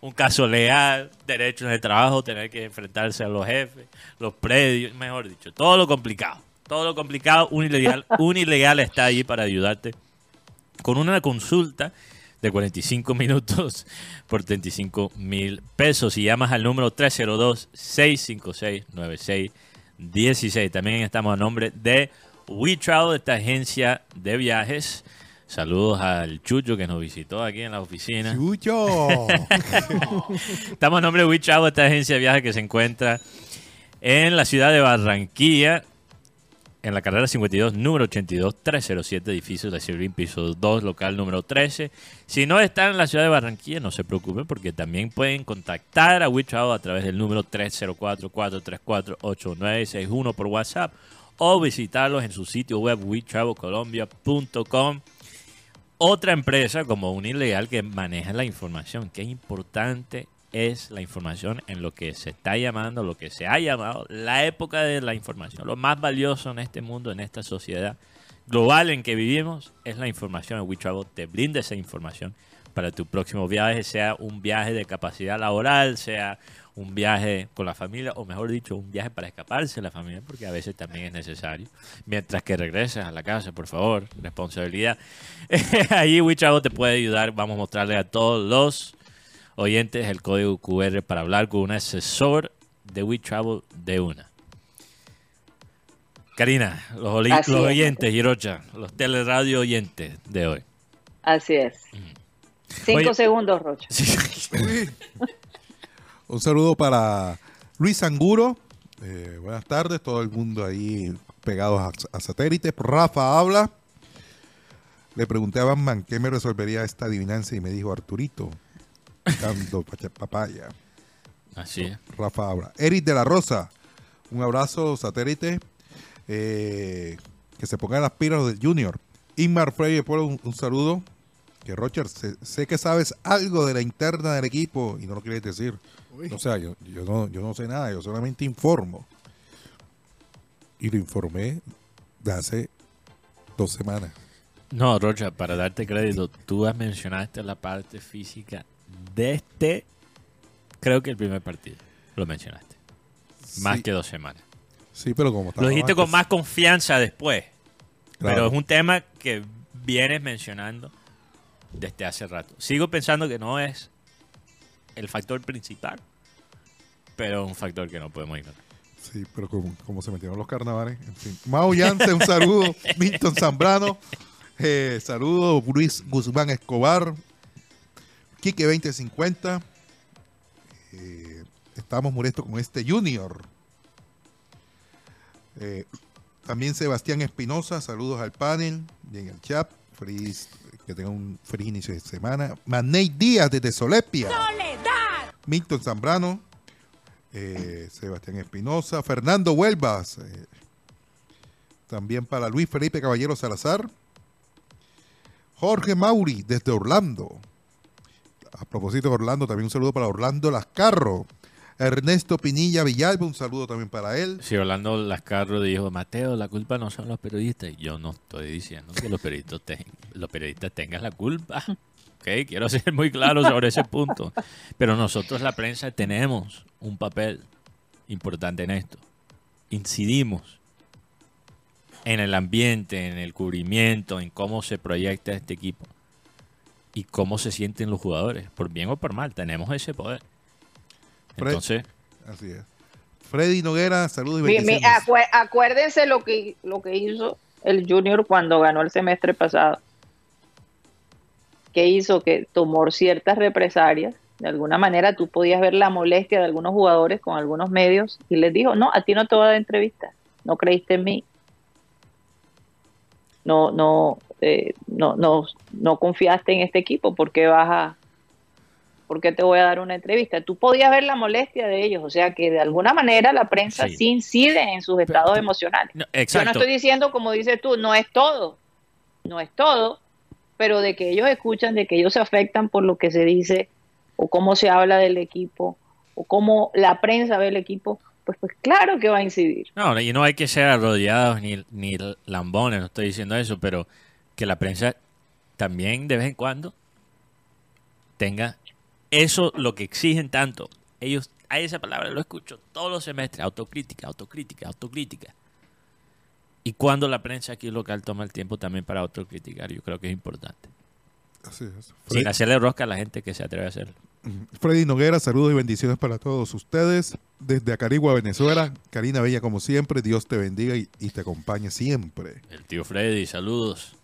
un caso legal, derechos de trabajo, tener que enfrentarse a los jefes, los predios, mejor dicho, todo lo complicado. Todo lo complicado, un ilegal, *laughs* un ilegal está ahí para ayudarte con una consulta de 45 minutos por 35 mil pesos. Y llamas al número 302-656-9616. También estamos a nombre de WeTravel, esta agencia de viajes. Saludos al Chucho que nos visitó aquí en la oficina. ¡Chucho! *laughs* Estamos a nombre de WeTravel, esta agencia de viajes que se encuentra en la ciudad de Barranquilla, en la carrera 52, número 82, 307, edificio de Sirvin, piso 2, local número 13. Si no están en la ciudad de Barranquilla, no se preocupen porque también pueden contactar a WeTravel a través del número 304-434-8961 por WhatsApp o visitarlos en su sitio web wetravelcolombia.com. Otra empresa como un ilegal que maneja la información. Qué importante es la información en lo que se está llamando, lo que se ha llamado la época de la información. Lo más valioso en este mundo, en esta sociedad global en que vivimos, es la información. WeTravel te brinda esa información para tu próximo viaje, sea un viaje de capacidad laboral, sea un viaje con la familia, o mejor dicho, un viaje para escaparse de la familia, porque a veces también es necesario. Mientras que regreses a la casa, por favor, responsabilidad. *laughs* Ahí WeTravel te puede ayudar. Vamos a mostrarle a todos los oyentes el código QR para hablar con un asesor de WeTravel de una. Karina, los, los oyentes, Hirocha, los teleradio oyentes de hoy. Así es. Cinco segundos, Rocha. *laughs* Un saludo para Luis Anguro. Eh, buenas tardes, todo el mundo ahí pegados a, satélites. Rafa habla. Le pregunté a Batman qué me resolvería esta adivinanza y me dijo Arturito, dando *laughs* papaya. Así es. Rafa habla. Eric de la Rosa, un abrazo, satélite. Eh, que se pongan las pilas del Junior. Inmar Freire, un, un saludo. Que Roger, sé, que sabes algo de la interna del equipo y no lo quieres decir. O sea, yo, yo, no, yo no sé nada, yo solamente informo. Y lo informé de hace dos semanas. No, Rocha, para darte crédito, tú has mencionaste la parte física de este, creo que el primer partido, lo mencionaste. Más que dos semanas. Sí, pero como Lo dijiste con más confianza después. Pero es un tema que vienes mencionando desde hace rato. Sigo pensando que no es el factor principal, pero un factor que no podemos ignorar. Sí, pero como, se metieron los carnavales, en fin. Mao Yance, un saludo. *laughs* Milton Zambrano, eh, saludo. Luis Guzmán Escobar, Quique 2050. Eh, estamos molestos con este Junior. Eh, también Sebastián Espinosa, saludos al panel y en el chat. Feliz, que tenga un feliz inicio de semana. Manei Díaz desde Solepia. Soledad Milton Zambrano, eh, Sebastián Espinosa, Fernando Huelvas, eh, también para Luis Felipe Caballero Salazar, Jorge Mauri desde Orlando. A propósito de Orlando, también un saludo para Orlando Lascarro. Ernesto Pinilla Villalba, un saludo también para él. Si Orlando Lascarro dijo, Mateo, la culpa no son los periodistas. Yo no estoy diciendo que los periodistas, los periodistas tengan la culpa. Ok, quiero ser muy claro sobre ese punto. Pero nosotros, la prensa, tenemos un papel importante en esto. Incidimos en el ambiente, en el cubrimiento, en cómo se proyecta este equipo y cómo se sienten los jugadores, por bien o por mal. Tenemos ese poder. Fred- Entonces, Así es. Freddy Noguera, saludos y Mi- acuérdense lo que, lo que hizo el Junior cuando ganó el semestre pasado. Que hizo que tomó ciertas represalias. De alguna manera tú podías ver la molestia de algunos jugadores con algunos medios y les dijo, no, a ti no te voy a dar entrevista. No creíste en mí. No, no, eh, no, no, no confiaste en este equipo. ¿Por qué vas a, ¿por qué te voy a dar una entrevista? Tú podías ver la molestia de ellos, o sea que de alguna manera la prensa Sí. sí, incide en sus estados emocionales. Yo no estoy diciendo, como dices tú, no es todo, no es todo, pero de que ellos escuchan, de que ellos se afectan por lo que se dice o cómo se habla del equipo o cómo la prensa ve el equipo, pues, pues claro que va a incidir. No, y no hay que ser arrodillados ni, ni lambones, no estoy diciendo eso, pero que la prensa también de vez en cuando tenga eso lo que exigen tanto. Ellos, hay esa palabra, lo escucho todos los semestres, autocrítica, autocrítica, autocrítica. Y cuando la prensa aquí local toma el tiempo también para autocriticar, yo creo que es importante. Así es. Sin hacerle rosca a la gente que se atreve a hacerlo. Freddy Noguera, saludos y bendiciones para todos ustedes. Desde Acarigua, Venezuela. Karina Bella, como siempre, Dios te bendiga y, y te acompañe siempre. El tío Freddy, saludos.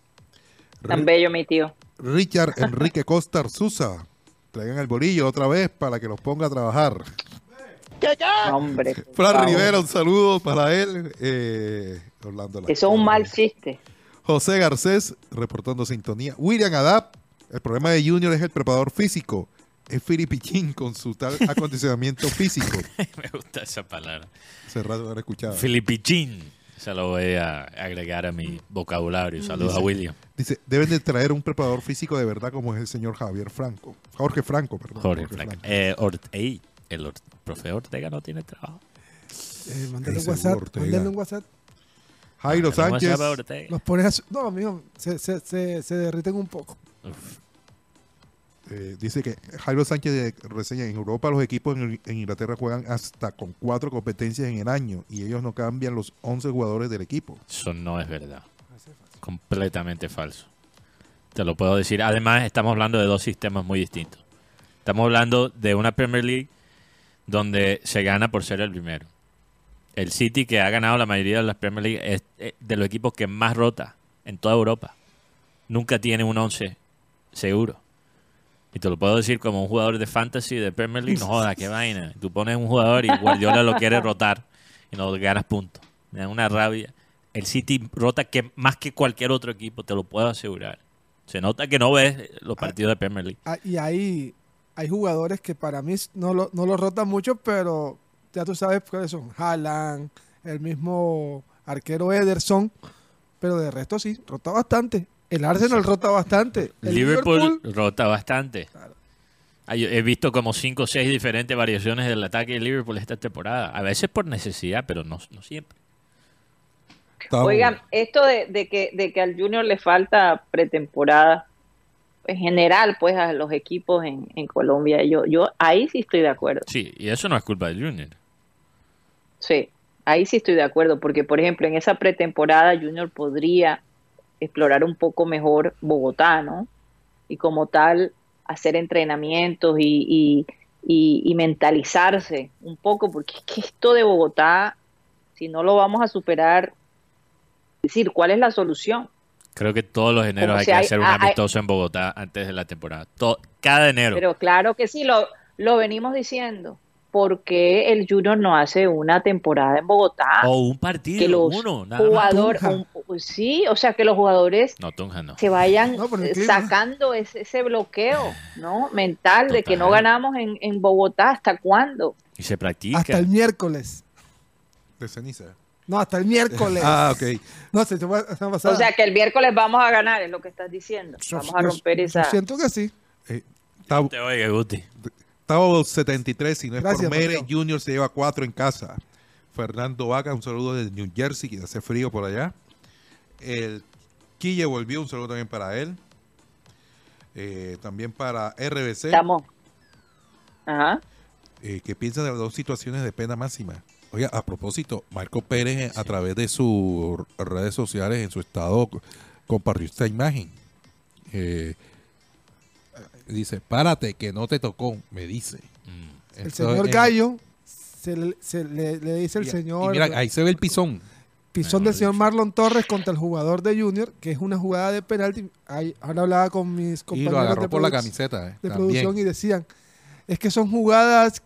Tan bello mi tío. Richard Enrique Costa Arzuza. Traigan el bolillo otra vez para que los ponga a trabajar. Hombre. Fran favor. Rivera, un saludo para él. Eh, Orlando Eso es un mal chiste. José Garcés, reportando sintonía. William Adap, el problema de Junior es el preparador físico. Es Filipichín con su tal acondicionamiento físico. *laughs* Me gusta esa palabra. No la escuchaba. Filipichín. Se lo voy a agregar a mi vocabulario. Saludos a William. Dice, deben de traer un preparador físico de verdad como es el señor Javier Franco. Jorge Franco, perdón. Jorge Franco. Eh, ey, el profe Ortega no tiene trabajo. Eh, mándale un WhatsApp. Mándale un WhatsApp. Jairo Sánchez. Los pones a su- No, amigo, se, se, se, se derriten un poco. Eh, dice que Jairo Sánchez reseña en Europa los equipos en, en Inglaterra juegan hasta con cuatro competencias en el año y ellos no cambian los 11 jugadores del equipo. Eso no es verdad. Completamente falso. Te lo puedo decir. Además, estamos hablando de dos sistemas muy distintos. Estamos hablando de una Premier League donde se gana por ser el primero. El City, que ha ganado la mayoría de las Premier League, es eh, de los equipos que más rota en toda Europa. Nunca tiene un 11 seguro. Y te lo puedo decir como un jugador de fantasy de Premier League, no *laughs* joda, qué vaina. Tú pones un jugador y Guardiola lo quiere rotar y no ganas puntos. Me da una rabia. El City rota que más que cualquier otro equipo, te lo puedo asegurar. Se nota que no ves los partidos de Premier League. Ah, y hay, hay jugadores que para mí no lo, no lo rotan mucho, pero ya tú sabes cuáles son. Haaland, el mismo arquero Ederson, pero de resto sí, rota bastante. El Arsenal rota bastante. El Liverpool, rota bastante. He visto como 5 o 6 diferentes variaciones del ataque de Liverpool esta temporada. A veces por necesidad, pero no, no siempre. Oigan, esto de, de que, de que al Junior le falta pretemporada, en general, pues a los equipos en, en Colombia, yo, yo ahí sí estoy de acuerdo. Sí, y eso no es culpa del Junior. Sí, ahí sí estoy de acuerdo, porque por ejemplo en esa pretemporada Junior podría explorar un poco mejor Bogotá, ¿no? Y como tal hacer entrenamientos y, y, y- y mentalizarse un poco, porque es que esto de Bogotá, si no lo vamos a superar, es decir, ¿cuál es la solución? Creo que todos los eneros Como hay si que hay- hacer un hay- amistoso en Bogotá antes de la temporada. To- cada enero. Pero claro que sí, lo, lo venimos diciendo. Por qué el Junior no hace una temporada en Bogotá. O un partido, que los uno, nada más. un- sí, o sea, que los jugadores No, Tunja no. se vayan No, eh, sacando ese, ese bloqueo, ¿no? Mental de que no ganamos en, en Bogotá. ¿Hasta cuándo? Y se practica. Hasta el miércoles. De ceniza. No, hasta el miércoles. Ah, ok. No, se te va a pasar. O sea, que el miércoles vamos a ganar, es lo que estás diciendo. Yo- Vamos a romper yo esa. siento que sí. Eh, Te oiga, Guti. Tavo 73, si no es Gracias, por Mere. Junior se lleva cuatro en casa. Fernando Vaca, un saludo desde New Jersey, que hace frío por allá. El Quille volvió, un saludo también para él. Eh, también para RBC, Estamos. Ajá. eh, que piensa de las dos situaciones de pena máxima. Oiga, a propósito, Marco Pérez eh, a través de sus redes sociales, en su estado, co- compartió esta imagen. Eh, dice, párate, que no te tocó, me dice. Mm. El señor Gallo se le, se le- le dice el y- señor. y mira, ahí se ve el pisón. Pisón del señor Marlon Torres contra el jugador de Junior, que es una jugada de penalti. Ahí, ahora hablaba con mis Y compañeros lo agarró de, por la produc- camiseta. eh, de también. producción y decían, es que son jugadas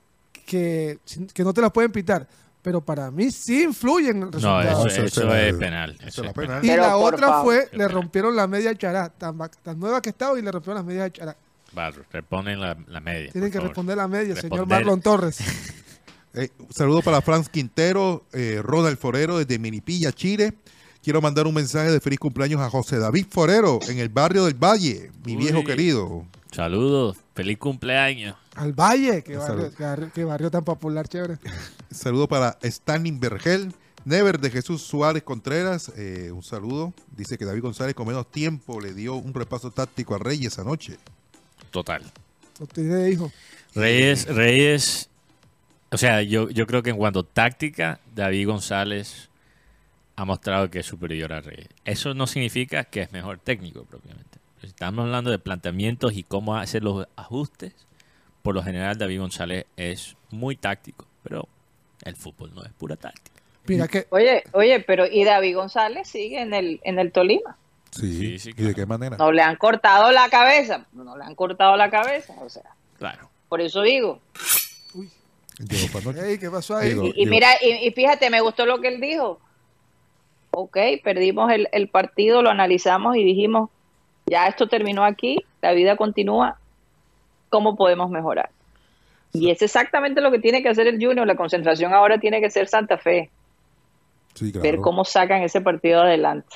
que, que no te las pueden pitar, pero para mí sí influyen en el No, resultado. eso, eso es penal. eso es penal. penal. y Pero la otra favor. fue, le rompieron la media chará, tan, tan nueva que estaba y le rompieron la media chará. Barro, reponen la, la media. Tienen que favor. responder la media, señor. Marlon Torres. *laughs* Eh, un saludo para Franz Quintero, eh, Ronald Forero desde Minipilla, Chile. Quiero mandar un mensaje de feliz cumpleaños a José David Forero en el barrio del Valle, mi Uy. viejo querido. Saludos, feliz cumpleaños. Al Valle, Un barrio, que barrio tan popular, chévere. *laughs* Saludo para Stanley Vergel, Never de Jesús Suárez Contreras. eh, un saludo. Dice que David González con menos tiempo le dio un repaso táctico a Reyes anoche. Total. Reyes, Reyes, o sea, yo, yo creo que en cuanto a táctica, David González ha mostrado que es superior a Reyes. Eso no significa que es mejor técnico propiamente. Estamos hablando de planteamientos y cómo hacer los ajustes. Por lo general, David González es muy táctico, pero el fútbol no es pura táctica. mira que Oye, oye, pero y David González sigue en el, en el Tolima. Sí, Sí, sí, ¿y de qué manera? No le han cortado la cabeza. No le han cortado la cabeza. O sea, Claro. por eso digo. Ey, ¿qué pasó ahí? Digo, Y, y mira, y, y fíjate, me gustó lo que él dijo. Ok, perdimos el, el partido, lo analizamos y dijimos, ya esto terminó aquí, la vida continúa, ¿cómo podemos mejorar? Y es exactamente lo que tiene que hacer el Junior, la concentración ahora tiene que ser Santa Fe, Sí, claro. ver cómo sacan ese partido adelante.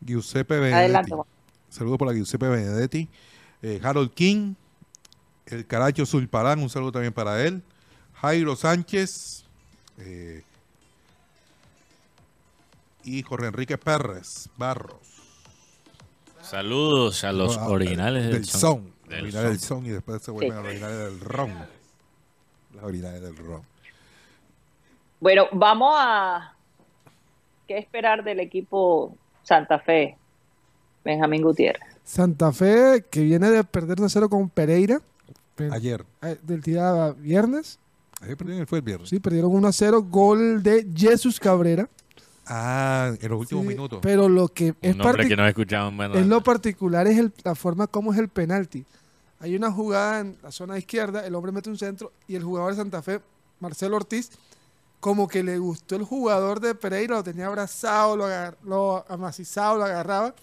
Giuseppe Benedetti. Juan. Saludo para Giuseppe Benedetti. Eh, Harold King. El Caracho Zulparán. Un saludo también para él. Jairo Sánchez. eh, y Jorge Enrique Pérez Barros. Saludos a los Ah, originales del, del son. Del originales del son. son y después se vuelven a los originales del ron. Las originales del ron. Bueno, vamos a... ¿Qué esperar del equipo Santa Fe, Benjamín Gutiérrez? Santa Fe, que viene de perder 1-0 con Pereira, pe- Ayer. eh, del día viernes. Ayer perdieron, fue el viernes. Sí, perdieron 1-0, gol de Jesús Cabrera. Ah, en los últimos Sí, minutos. Pero lo que es, que no lo particular es el- la forma como es el penalti. Hay una jugada en la zona izquierda, el hombre mete un centro y el jugador de Santa Fe, Marcelo Ortiz, como que le gustó el jugador de Pereira, lo tenía abrazado, lo, lo amacizado, lo agarraba,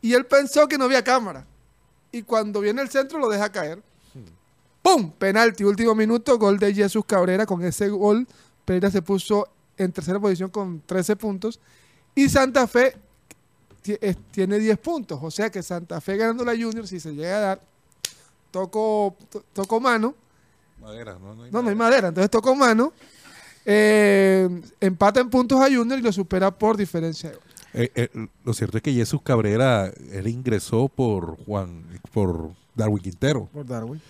y él pensó que no había cámara. Y cuando viene el centro lo deja caer. ¡Pum! Penalti, último minuto, gol de Jesús Cabrera. Con ese gol, Pereira se puso en tercera posición con 13 puntos. Y Santa Fe tiene 10 puntos. O sea que Santa Fe ganando la Junior, si se llega a dar, toco, to- toco mano. Madera, no, no hay No, no hay madera. Entonces toco mano. Eh, empata en puntos a Junior y lo supera por diferencia de. Eh, eh, lo cierto es que Jesús Cabrera, él ingresó por Juan, por Darwin Quintero. Por Darwin.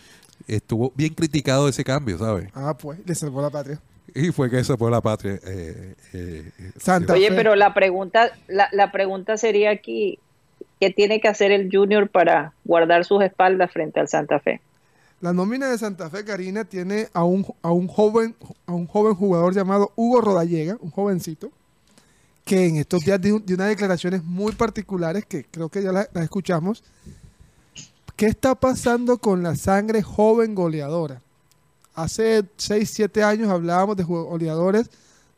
Estuvo bien criticado ese cambio, ¿sabes? Ah, pues, le salvó la patria. Y fue que esa fue la patria. eh, eh, eh, Santa Oye, Fe. pero la pregunta, la, la pregunta sería aquí, ¿qué tiene que hacer el Junior para guardar sus espaldas frente al Santa Fe? La nómina de Santa Fe, Karina, tiene a un, a un joven a un joven jugador llamado Hugo Rodallega, un jovencito, que en estos días dio, dio unas declaraciones muy particulares que creo que ya las escuchamos. ¿Qué está pasando con la sangre joven goleadora? hace 6, 7 años hablábamos de goleadores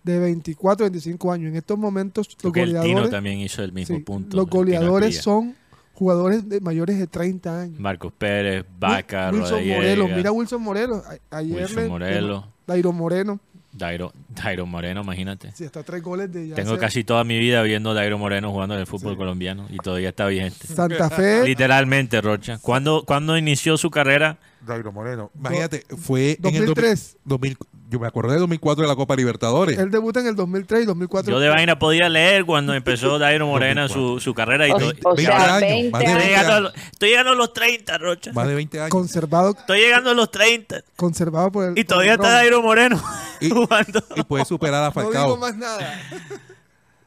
de 24, 25 años. En estos momentos los que el Tino goleadores, también hizo el mismo sí, punto. los goleadores son jugadores de mayores de 30 años. Marcos Pérez, Vaca, Wilson Rodallega, Morelos, mira Wilson Morelos. Ayer Wilson le- Morelos. Dairo Moreno. Dairo, Dairo Moreno, imagínate. Sí, hasta tres goles de ya Tengo hace- casi toda mi vida viendo a Dairo Moreno jugando en el fútbol colombiano y todavía está vigente. Santa Fe. *laughs* Literalmente, Rocha. ¿Cuándo, cuándo inició su carrera? Dairo Moreno. Imagínate, fue en el 2003. 2000, yo me acordé de 2004 de la Copa Libertadores. Él debuta en el 2003 y 2004. Yo de vaina podía leer cuando empezó Dairo Moreno su, su carrera y O- todo. o sea, 20 años, más de Estoy 20 llegando, a años. los- estoy llegando a los 30, Rocha. Más de 20 años. Conservado, Estoy llegando a los 30 conservado por el. y todavía el está. Dairo Moreno *laughs* jugando. Y puede superar a No Falcao. digo más nada. *laughs*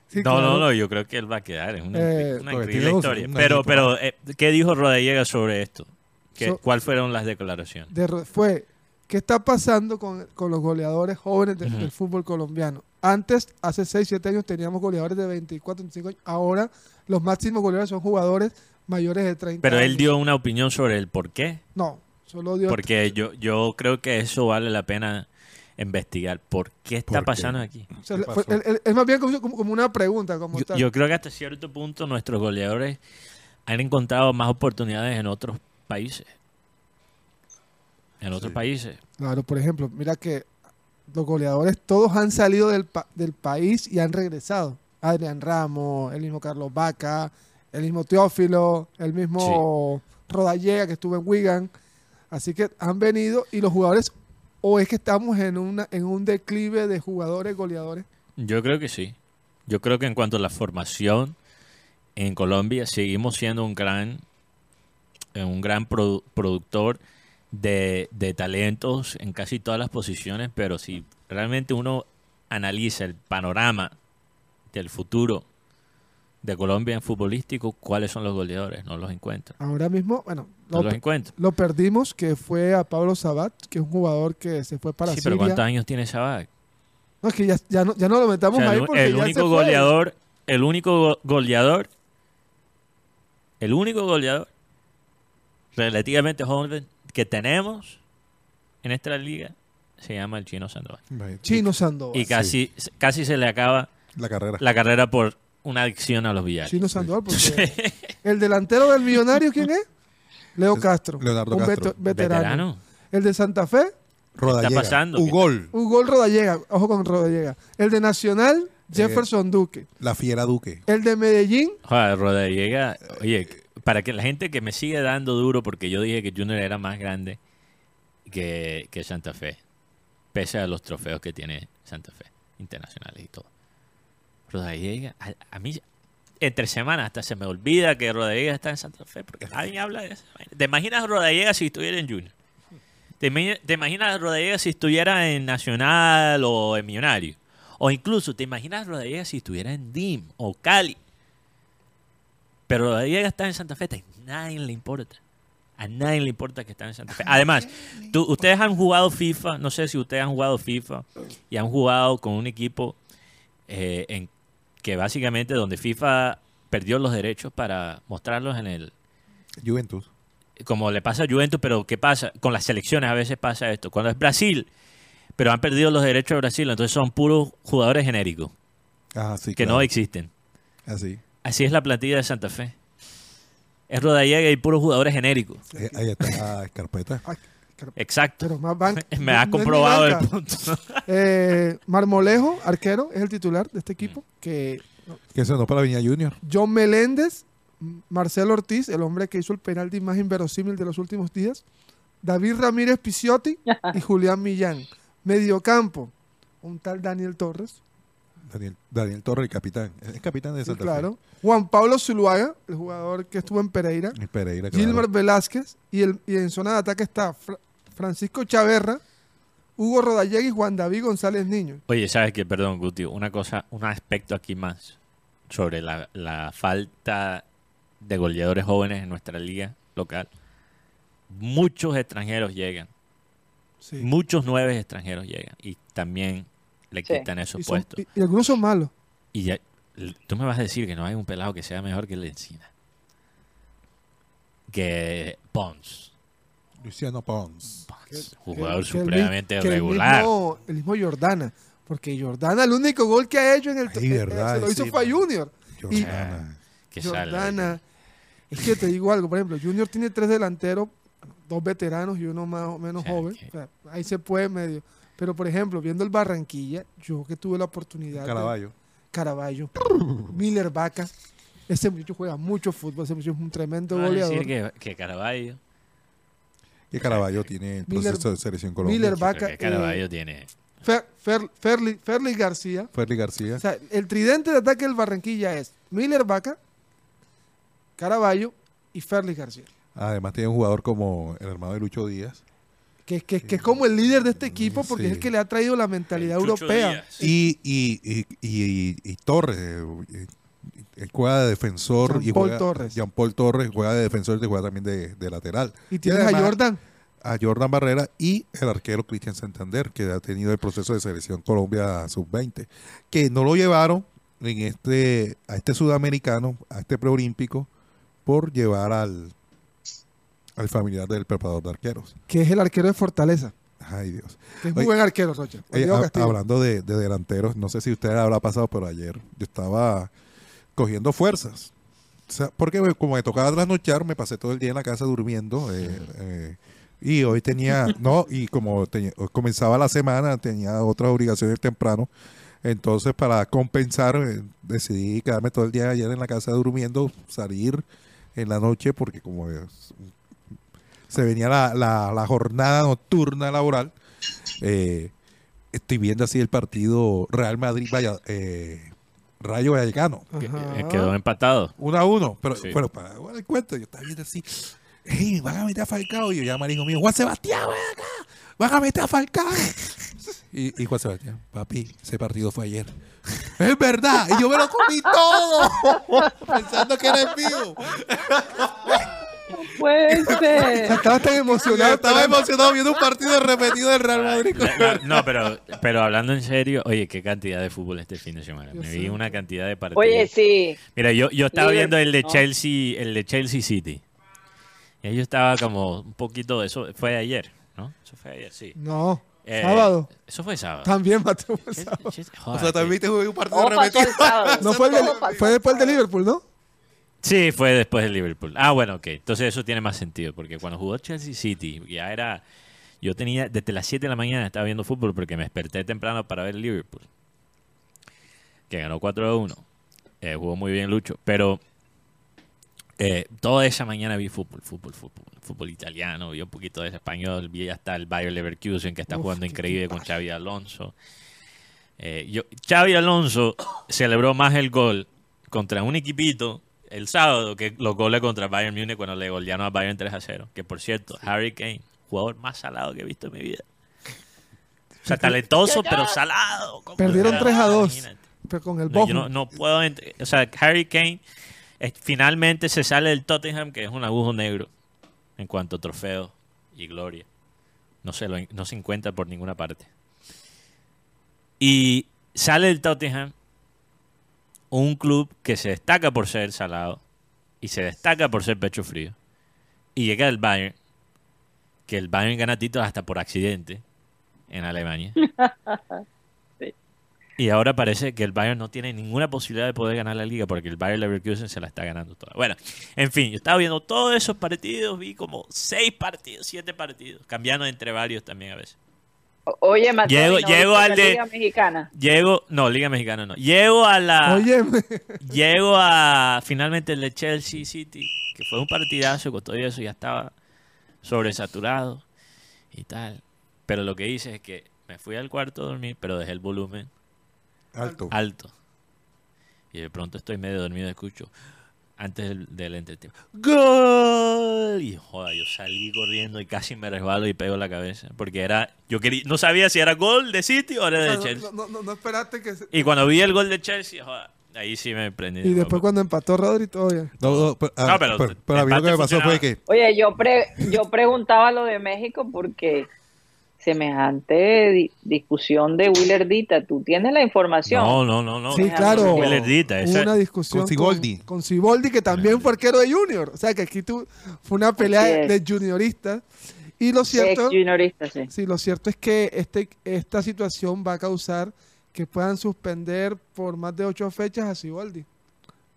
Sí, no, claro. no, no, yo creo que él va a quedar. Es una, Eh, una increíble dos- historia. un Pero, pero eh, ¿qué dijo Rodallega sobre esto? ¿Qué, So- ¿Cuáles fueron las declaraciones? de fue qué está pasando con, con los goleadores jóvenes de- del fútbol colombiano. Antes, hace 6, 7 años, teníamos goleadores de 24, 25 años. Ahora, los máximos goleadores son jugadores mayores de 30 Pero él dio una opinión sobre el por qué. No, solo dio. Porque yo, yo creo que eso vale la pena investigar. ¿Por qué está ¿Por qué? pasando aquí? o sea, ¿Qué fue- pasó? él- él- es más bien como, como- como una pregunta. Como Yo, tal. yo creo que hasta cierto punto nuestros goleadores han encontrado más oportunidades en otros países. En otros Sí. países. Claro, por ejemplo, mira que los goleadores todos han salido del, pa- del país y han regresado. Adrián Ramos, el mismo Carlos Vaca, el mismo Teófilo, el mismo Rodallega que estuvo en Wigan. Así que han venido y los jugadores, o es que estamos en, una, en un declive de jugadores goleadores. Yo creo que sí. Yo creo que en cuanto a la formación en Colombia seguimos siendo un gran un gran produ- productor de, de talentos en casi todas las posiciones, pero si realmente uno analiza el panorama del futuro de Colombia en futbolístico, ¿cuáles son los goleadores? No los encuentro. Ahora mismo, bueno, No lo, los encuentro. lo perdimos, que fue a Pablo Sabat, que es un jugador que se fue para Sí, pero. ¿cuántos años tiene Sabac? No, es que ya, ya no, ya no lo metamos O sea, ahí el, porque el ya se único fue. goleador, el único go- goleador, el único goleador relativamente joven que tenemos en esta liga se llama el Chino Sandoval. Chino Sandoval. Y casi, casi se le acaba La carrera. la carrera por una adicción a los billares. Chino Sandoval, porque *laughs* el delantero del millonario, ¿quién es? Leo Castro. Leonardo un Castro. veterano. Veterano. El de Santa Fe, Rodallega. pasando? Un gol. un gol Rodallega. Ojo con Rodallega. El de Nacional, Jefferson Duque. La fiera Duque. El de Medellín, Joder, Rodallega, oye, para que la gente que me sigue dando duro, porque yo dije que Junior era más grande que, que Santa Fe, pese a los trofeos que tiene Santa Fe, internacionales y todo. Rodallega, a, a mí, entre semanas hasta se me olvida que Rodallega está en Santa Fe, porque nadie habla de eso. ¿Te imaginas Rodallega si estuviera en Junior? ¿Te, imagi- te imaginas Rodallega si estuviera en Nacional o en Millonario? O incluso, ¿te imaginas Rodallega si estuviera en DIM o Cali? Pero Rodallega está en Santa Fe, a nadie le importa. A nadie le importa que está en Santa Fe. Además, tú- ustedes han jugado FIFA, no sé si ustedes han jugado FIFA y han jugado con un equipo eh, en que básicamente donde FIFA perdió los derechos para mostrarlos en el Juventus. como le pasa a Juventus, pero ¿qué pasa? Con las selecciones a veces pasa esto. Cuando es Brasil, pero han perdido los derechos de Brasil, entonces son puros jugadores genéricos Ah, sí, que claro. no existen. Así. Así es la plantilla de Santa Fe. Es Rodallega y puros jugadores genéricos. Eh, ahí está Escarpeta. Exacto. pero más *laughs* Me ha no comprobado el punto. *laughs* Eh, Marmolejo, arquero, es el titular de este equipo. Que Que se no para Viña Junior. John Meléndez, Marcelo Ortiz, el hombre que hizo el penalti más inverosímil de los últimos días, David Ramírez Picciotti *laughs* y Julián Millán. Mediocampo, un tal Daniel Torres, Daniel, Daniel Torre, el capitán. Es capitán de sí, Santa claro. Juan Pablo Zuluaga, el jugador que estuvo en Pereira. Y Pereira, claro. Velázquez y, el, y en zona de ataque está Fra- Francisco Chaverra, Hugo Rodallega y Juan David González Niño. Oye, ¿sabes qué? Perdón, Guti. Una cosa, un aspecto aquí más sobre la, la falta de goleadores jóvenes en nuestra liga local. Muchos extranjeros llegan. Sí. Muchos nueve extranjeros llegan. Y también le Sí. quitan esos Y, son- puestos. y- y algunos son malos. Y ya, tú me vas a decir que no hay un pelado que sea mejor que el Encina. Que Pons. Luciano Pons. jugador supremamente que el regular. mismo- El mismo, Jordana. Porque Jordana, el único gol que ha hecho en el Ay, verdad, se lo hizo sí, fue a Junior. Y Jordana. Sale. Jordana. Es que te digo algo, por ejemplo, Junior tiene tres delanteros, dos veteranos y uno más o menos joven. O sea, ahí se puede medio. Pero, por ejemplo, viendo el Barranquilla, yo que tuve la oportunidad. de- Caraballo. Caraballo. Miller Vaca. Ese muchacho juega mucho fútbol. Ese muchacho es un tremendo No goleador. decir que, que Caraballo. Que Caraballo tiene el Miller- proceso de selección Colombia. Miller Vaca. que Caraballo eh, tiene. Fer, Fer- Ferli, Ferli García. Ferli García. O sea, el tridente de ataque del Barranquilla es Miller Vaca, Caraballo y Ferli García. Además tiene un jugador como el hermano de Lucho Díaz. Que, que, que es como el líder de este equipo porque es el que le ha traído la mentalidad europea. Y, y, y, y- y Torres, eh, él juega de defensor. y Jean-Paul juega, Torres. Jean Paul Torres juega de defensor y juega también de, de lateral. Y tienes a además, Jordan. A Jordan Barrera y el arquero Cristian Santander, que ha tenido el proceso de selección Colombia sub-20, que no lo llevaron en este a este sudamericano, a este preolímpico, por llevar al, al familiar del preparador de arqueros. que es el arquero de Fortaleza. Ay, Dios. Que es muy Oye, buen arquero, Rocha. Oye, Castillo. hablando de, de delanteros, no sé si usted habrá pasado, pero ayer yo estaba cogiendo fuerzas. O sea, porque como me tocaba trasnochar, me pasé todo el día en la casa durmiendo. eh, eh, y hoy tenía, *laughs* no, y como comenzaba la semana, tenía otras obligaciones temprano. Entonces, para compensar, eh, decidí quedarme todo el día ayer en la casa durmiendo, salir en la noche, porque como es- se venía la, la- la jornada nocturna laboral, eh, estoy viendo así el partido Real Madrid vaya, eh, Rayo Vallecano. Que- quedó empatado. Uno a uno. Pero, Sí. pero para bueno, el cuento, yo estaba viendo así. ¡Ey, van a meter a Falcao! Y yo llamo al hijo mío, Juan Sebastián, ven acá. Van a meter a Falcao. y, y Juan Sebastián, papi, ese partido fue ayer. *laughs* Es verdad. Y yo me lo comí todo. *laughs* pensando que era el mío. Puede O *laughs* sea, ser. estaba tan emocionado. Estaba emocionado viendo un partido repetido del Real Madrid. no, pero, pero hablando en serio, oye, qué cantidad de fútbol este fin de semana. Me vi una cantidad de partidos. Oye, sí. Mira, yo, yo estaba Liverpool, viendo el de ¿no? Chelsea, el de Chelsea City. Y yo estaba como un poquito, eso fue ayer, ¿no? Eso fue ayer, sí. No, Eh, sábado. Eso fue sábado. También, Mateo. fue sábado. O sea, también te jugué un partido repetido. el. No fue, el de- fue después del de Liverpool, ¿no? Sí, fue después del Liverpool. Ah, bueno, ok. Entonces eso tiene más sentido, porque cuando jugó Chelsea City, ya era... Yo tenía, desde las 7 de la mañana estaba viendo fútbol porque me desperté temprano para ver el Liverpool. Que ganó 4 a 1. Eh, jugó muy bien Lucho. Pero eh, toda esa mañana vi fútbol, fútbol, fútbol. Fútbol italiano, vi un poquito de español, vi hasta el Bayer Leverkusen que está Uf, jugando increíble con Xavi Alonso. Eh, yo, Xavi Alonso celebró más el gol contra un equipito el sábado que los goles contra Bayern Múnich cuando le golearon a Bayern 3 a 0. Que por cierto, Harry Kane, jugador más salado que he visto en mi vida. O sea, talentoso, pero salado. ¿Cómo Perdieron era? 3 a 2. Imagínate. Pero con el No, yo no, no puedo. O sea, Harry Kane eh, finalmente se sale del Tottenham, que es un agujo negro en cuanto a trofeos y gloria. No se, lo, no se encuentra por ninguna parte. Y sale del Tottenham un club que se destaca por ser salado y se destaca por ser pecho frío. Y llega el Bayern, que el Bayern gana títulos hasta por accidente en Alemania. *laughs* Y ahora parece que el Bayern no tiene ninguna posibilidad de poder ganar la liga porque el Bayern Leverkusen se la está ganando toda. Bueno, en fin, yo estaba viendo todos esos partidos, vi como seis partidos, siete partidos, cambiando entre varios también a veces. Oye, Mateo, Llego- ¿y no llego viste al de- Liga Mexicana. Llego, no, Liga Mexicana no. Llego a la. Óyeme. Llego a finalmente el de Chelsea City, que fue un partidazo, con todo eso ya estaba sobresaturado y tal. Pero lo que hice es que me fui al cuarto a dormir, pero dejé el volumen Alto. alto. Y de pronto estoy medio dormido, escucho antes del, del entretiempo. ¡Gol! Y joda, yo salí corriendo y casi me resbalo y pego la cabeza. Porque era, yo quería, no sabía si era gol de City o era de No, Chelsea. no, no, no esperaste que se- Y cuando vi el gol de Chelsea, joda, ahí sí me prendí. Y después cuando empató Rodri, todo bien. No, no, pero, ah, No, pero pero- pero a mí lo que me pasó fue que Oye, yo pre- yo preguntaba lo de México porque semejante di- discusión de Willer Dita, ¿tú tienes la información? No, no, no, no. Sí, claro. Willer Dita, Hubo esa- una discusión con Siboldi. Con, con Siboldi, que también fue arquero de Junior. O sea, que aquí tú, fue una pelea de junioristas. Y lo cierto, sí. sí, lo cierto es que este, esta situación va a causar que puedan suspender por más de ocho fechas a Siboldi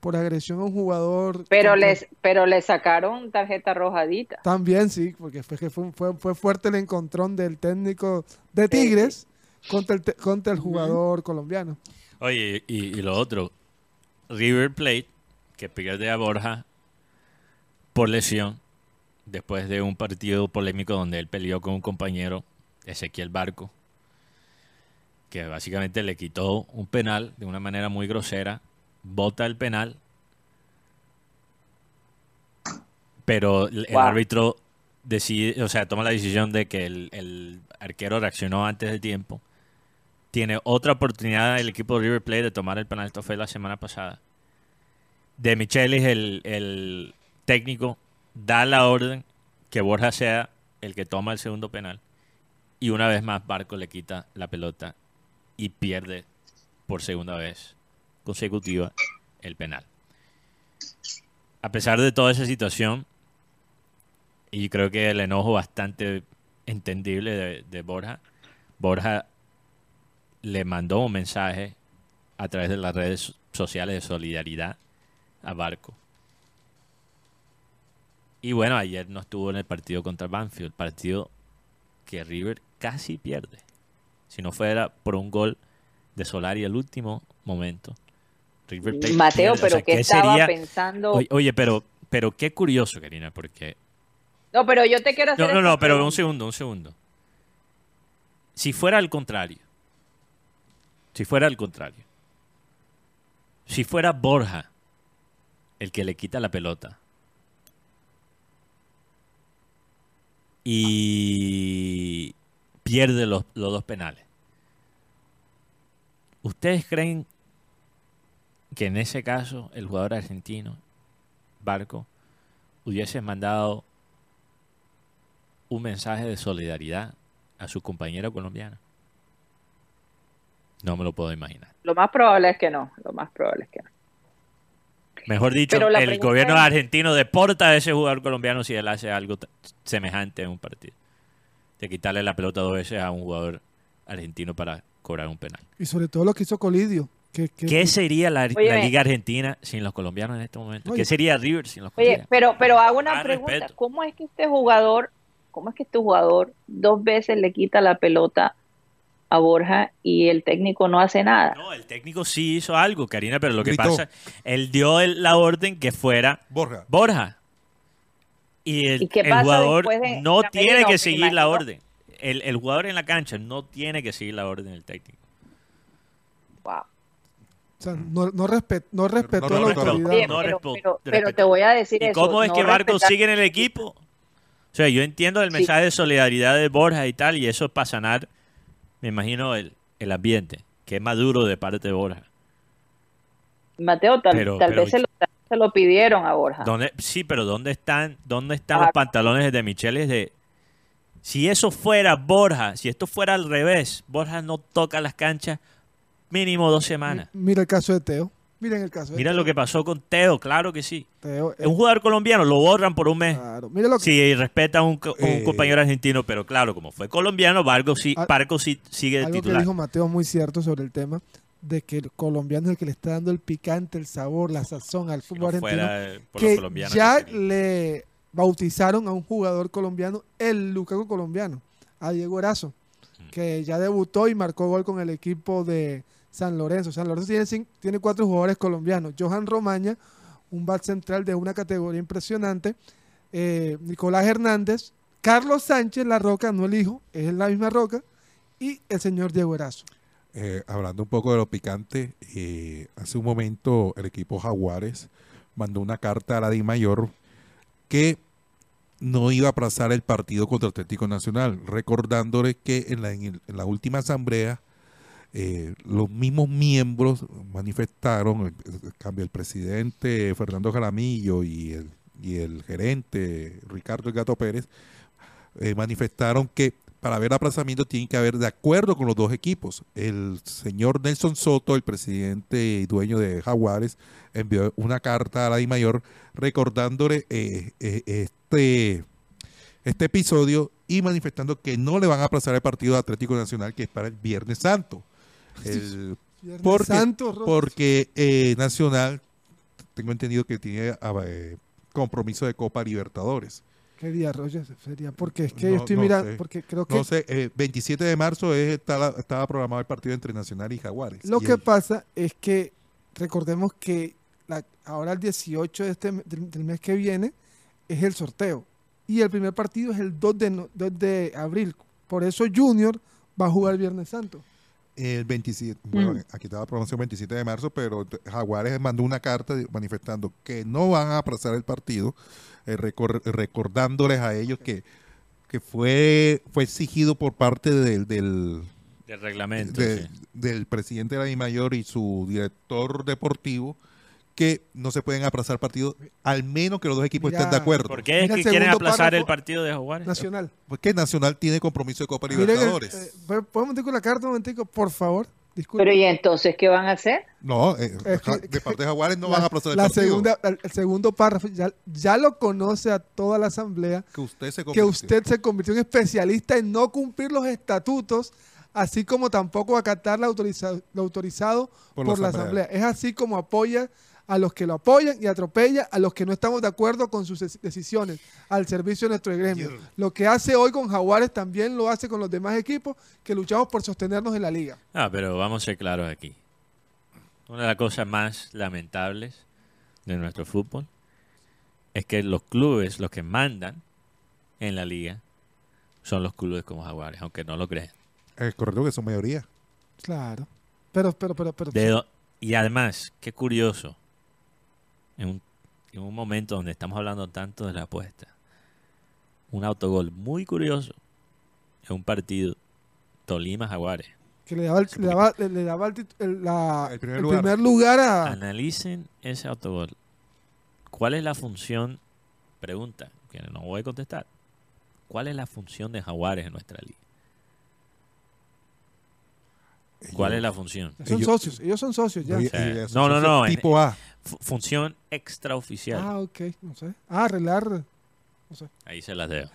por agresión a un jugador. Pero contra- les, pero le sacaron tarjeta rojadita. También sí, porque fue, que fue, fue, fue fuerte el encontrón del técnico de Tigres contra el, contra el jugador colombiano. Oye, y, y lo otro, River Plate, que pierde a Borja por lesión, después de un partido polémico donde él peleó con un compañero, Ezequiel Barco, que básicamente le quitó un penal de una manera muy grosera, bota el penal, pero el, Wow. árbitro decide, o sea, toma la decisión de que el, el arquero reaccionó antes de tiempo. Tiene otra oportunidad el equipo de River Plate de tomar el penal. Esto fue la semana pasada. De Michelis, el, el técnico, da la orden que Borja sea el que toma el segundo penal. Y una vez más, Barco le quita la pelota y pierde por segunda vez consecutiva el penal. A pesar de toda esa situación, y creo que el enojo bastante entendible de, Borja, Borja le mandó un mensaje a través de las redes sociales de solidaridad a Barco. Y bueno, ayer no estuvo en el partido contra Banfield, partido que River casi pierde. Si no fuera por un gol de Solari al último momento. River Plate Mateo, pierde. O pero sea, ¿qué estaba sería- pensando? Oye, pero, pero qué curioso, Karina, porque... No, pero yo te quiero hacer No, no, no, pero un segundo, un segundo. Si fuera al contrario, si fuera al contrario, si fuera Borja el que le quita la pelota y pierde los, los dos penales, ¿ustedes creen que en ese caso el jugador argentino, Barco, hubiese mandado un mensaje de solidaridad a su compañero colombiano? No me lo puedo imaginar. Lo más probable es que no. Lo más probable es que no. Mejor dicho, el gobierno es- argentino deporta a ese jugador colombiano si él hace algo semejante en un partido. De quitarle la pelota dos veces a un jugador argentino para cobrar un penal. Y sobre todo lo que hizo Colidio. ¿Qué sería la. Liga Argentina sin los colombianos en este momento? Oye. ¿Qué sería River sin los Oye, colombianos? pero, pero hago una Ah, pregunta. respeto. ¿Cómo es que este jugador, cómo es que este jugador dos veces le quita la pelota a Borja y el técnico no hace nada? No, el técnico sí hizo algo, Karina, pero lo que Gritó. pasa, él dio el- la orden que fuera Borja. Borja. Y el, ¿Y qué el pasa jugador después de no tiene que seguir la orden. El, el jugador en la cancha no tiene que seguir la orden del técnico. Wow. Sea, no, no, respet- no respetó no la respetó. autoridad. Oye, no pero, te voy a decir ¿Y eso. cómo es no que Barco respetar- sigue en el equipo? O sea, yo entiendo el Sí. mensaje de solidaridad de Borja y tal, y eso es para sanar, me imagino, el, el ambiente, que es maduro de parte de Borja. Mateo, tal, Pero- tal pero- vez se lo, se pidieron a Borja. ¿Dónde- sí, pero ¿dónde están, dónde están los pantalones de Micheles de... Si eso fuera Borja, si esto fuera al revés, Borja no toca las canchas mínimo dos semanas. Mira el caso de Teo. Miren el caso de Mira Teo. lo que pasó con Teo, claro que sí. Teo, Es un jugador colombiano, lo borran por un mes. Claro, mira lo que Si respeta a un, un Eh. compañero argentino, pero claro, como fue colombiano, Barco sí, Al- Barco sí sigue de algo que titular. dijo Mateo muy cierto sobre el tema de que el colombiano es el que le está dando el picante, el sabor, la sazón al Si fútbol no argentino. fuera eh, por los que colombianos ya que le bautizaron a un jugador colombiano el Lukaku colombiano, a Diego Erazo, Mm. que ya debutó y marcó gol con el equipo de San Lorenzo. San Lorenzo tiene, tiene cuatro jugadores colombianos. Johan Romaña, un back central de una categoría impresionante. eh, Nicolás Hernández, Carlos Sánchez, la Roca, no el hijo, es la misma Roca, y el señor Diego Erazo. Eh, hablando un poco de lo picante, eh, hace un momento el equipo Jaguares mandó una carta a la DIMAYOR que no iba a aplazar el partido contra Atlético Nacional, recordándole que en la última asamblea eh, los mismos miembros manifestaron, el, cambio el presidente Fernando Jaramillo y el, y el gerente Ricardo El Gato Pérez, eh, manifestaron que para haber aplazamiento tienen que haber de acuerdo con los dos equipos. El señor Nelson Soto, el presidente y dueño de Jaguares, envió una carta a la DIMAYOR recordándole eh, eh, este, este episodio y manifestando que no le van a aplazar el partido de Atlético Nacional que es para el Viernes Santo. *laughs* El- Viernes porque Santo, porque eh, Nacional, tengo entendido que tiene ah, eh, compromiso de Copa Libertadores. ¿Qué día, Roger? Sería porque es que No- yo estoy no mirando, sé. porque creo que No sé, eh, 27 de marzo es, está la- estaba programado el partido entre Nacional y Jaguares. Lo Y que el- pasa es que recordemos que la- ahora el 18 de este, del, del mes que viene es el sorteo y el primer partido es el 2 de, no- 2 de abril. Por eso Junior va a jugar Viernes Santo. El 27, bueno, Mm. aquí estaba la programación 27 de marzo, pero Jaguares mandó una carta manifestando que no van a aplazar el partido, eh, recor- recordándoles a ellos que, que fue, fue exigido por parte del, del, Del reglamento. de- sí. del presidente de la Mayor y su director deportivo que no se pueden aplazar partidos, al menos que los dos equipos Mira, estén de acuerdo. ¿Por qué es Mira que el quieren segundo aplazar el partido de Jaguares? Nacional. Porque Nacional tiene compromiso de Copa Libertadores. eh, ¿puedo un momentico la carta, un momentico, por favor? Disculpe. Pero ¿y entonces qué van a hacer? no, eh, Es que- de parte de Jaguares no *laughs* la, van a aplazar el la partido. segunda, el, el segundo párrafo ya, ya lo conoce a toda la asamblea que usted se que convirtió. usted se convirtió en especialista en no cumplir los estatutos, así como tampoco acatar lo autorizado, lo autorizado Por por, la la asamblea. asamblea. Es así como apoya a los que lo apoyan y atropella a los que no estamos de acuerdo con sus dec- decisiones al servicio de nuestro gremio. Lo que hace hoy con Jaguares también lo hace con los demás equipos que luchamos por sostenernos en la liga. Ah, pero vamos a ser claros aquí. Una de las cosas más lamentables de nuestro fútbol es que los clubes, los que mandan en la liga, son los clubes como Jaguares, aunque no lo crean. Es correcto que son mayoría. Claro. Pero, pero, pero, pero. De y además, qué curioso, en un, en un momento donde estamos hablando tanto de la apuesta, un autogol muy curioso en un partido Tolima-Jaguares. que le daba, el- le daba, le- le daba el, el- la- El primer el lugar. primer lugar a... Analicen ese autogol. ¿Cuál es la función? Pregunta, que no voy a contestar. ¿Cuál es la función de Jaguares en nuestra liga? ¿Cuál es la función? Son Ellos- socios, ellos son socios ya. O sea, no, no, no. en- Tipo A. fu- función extraoficial. Ah, ok, no sé. Ah, arreglar. No sé. Ahí se las dejo.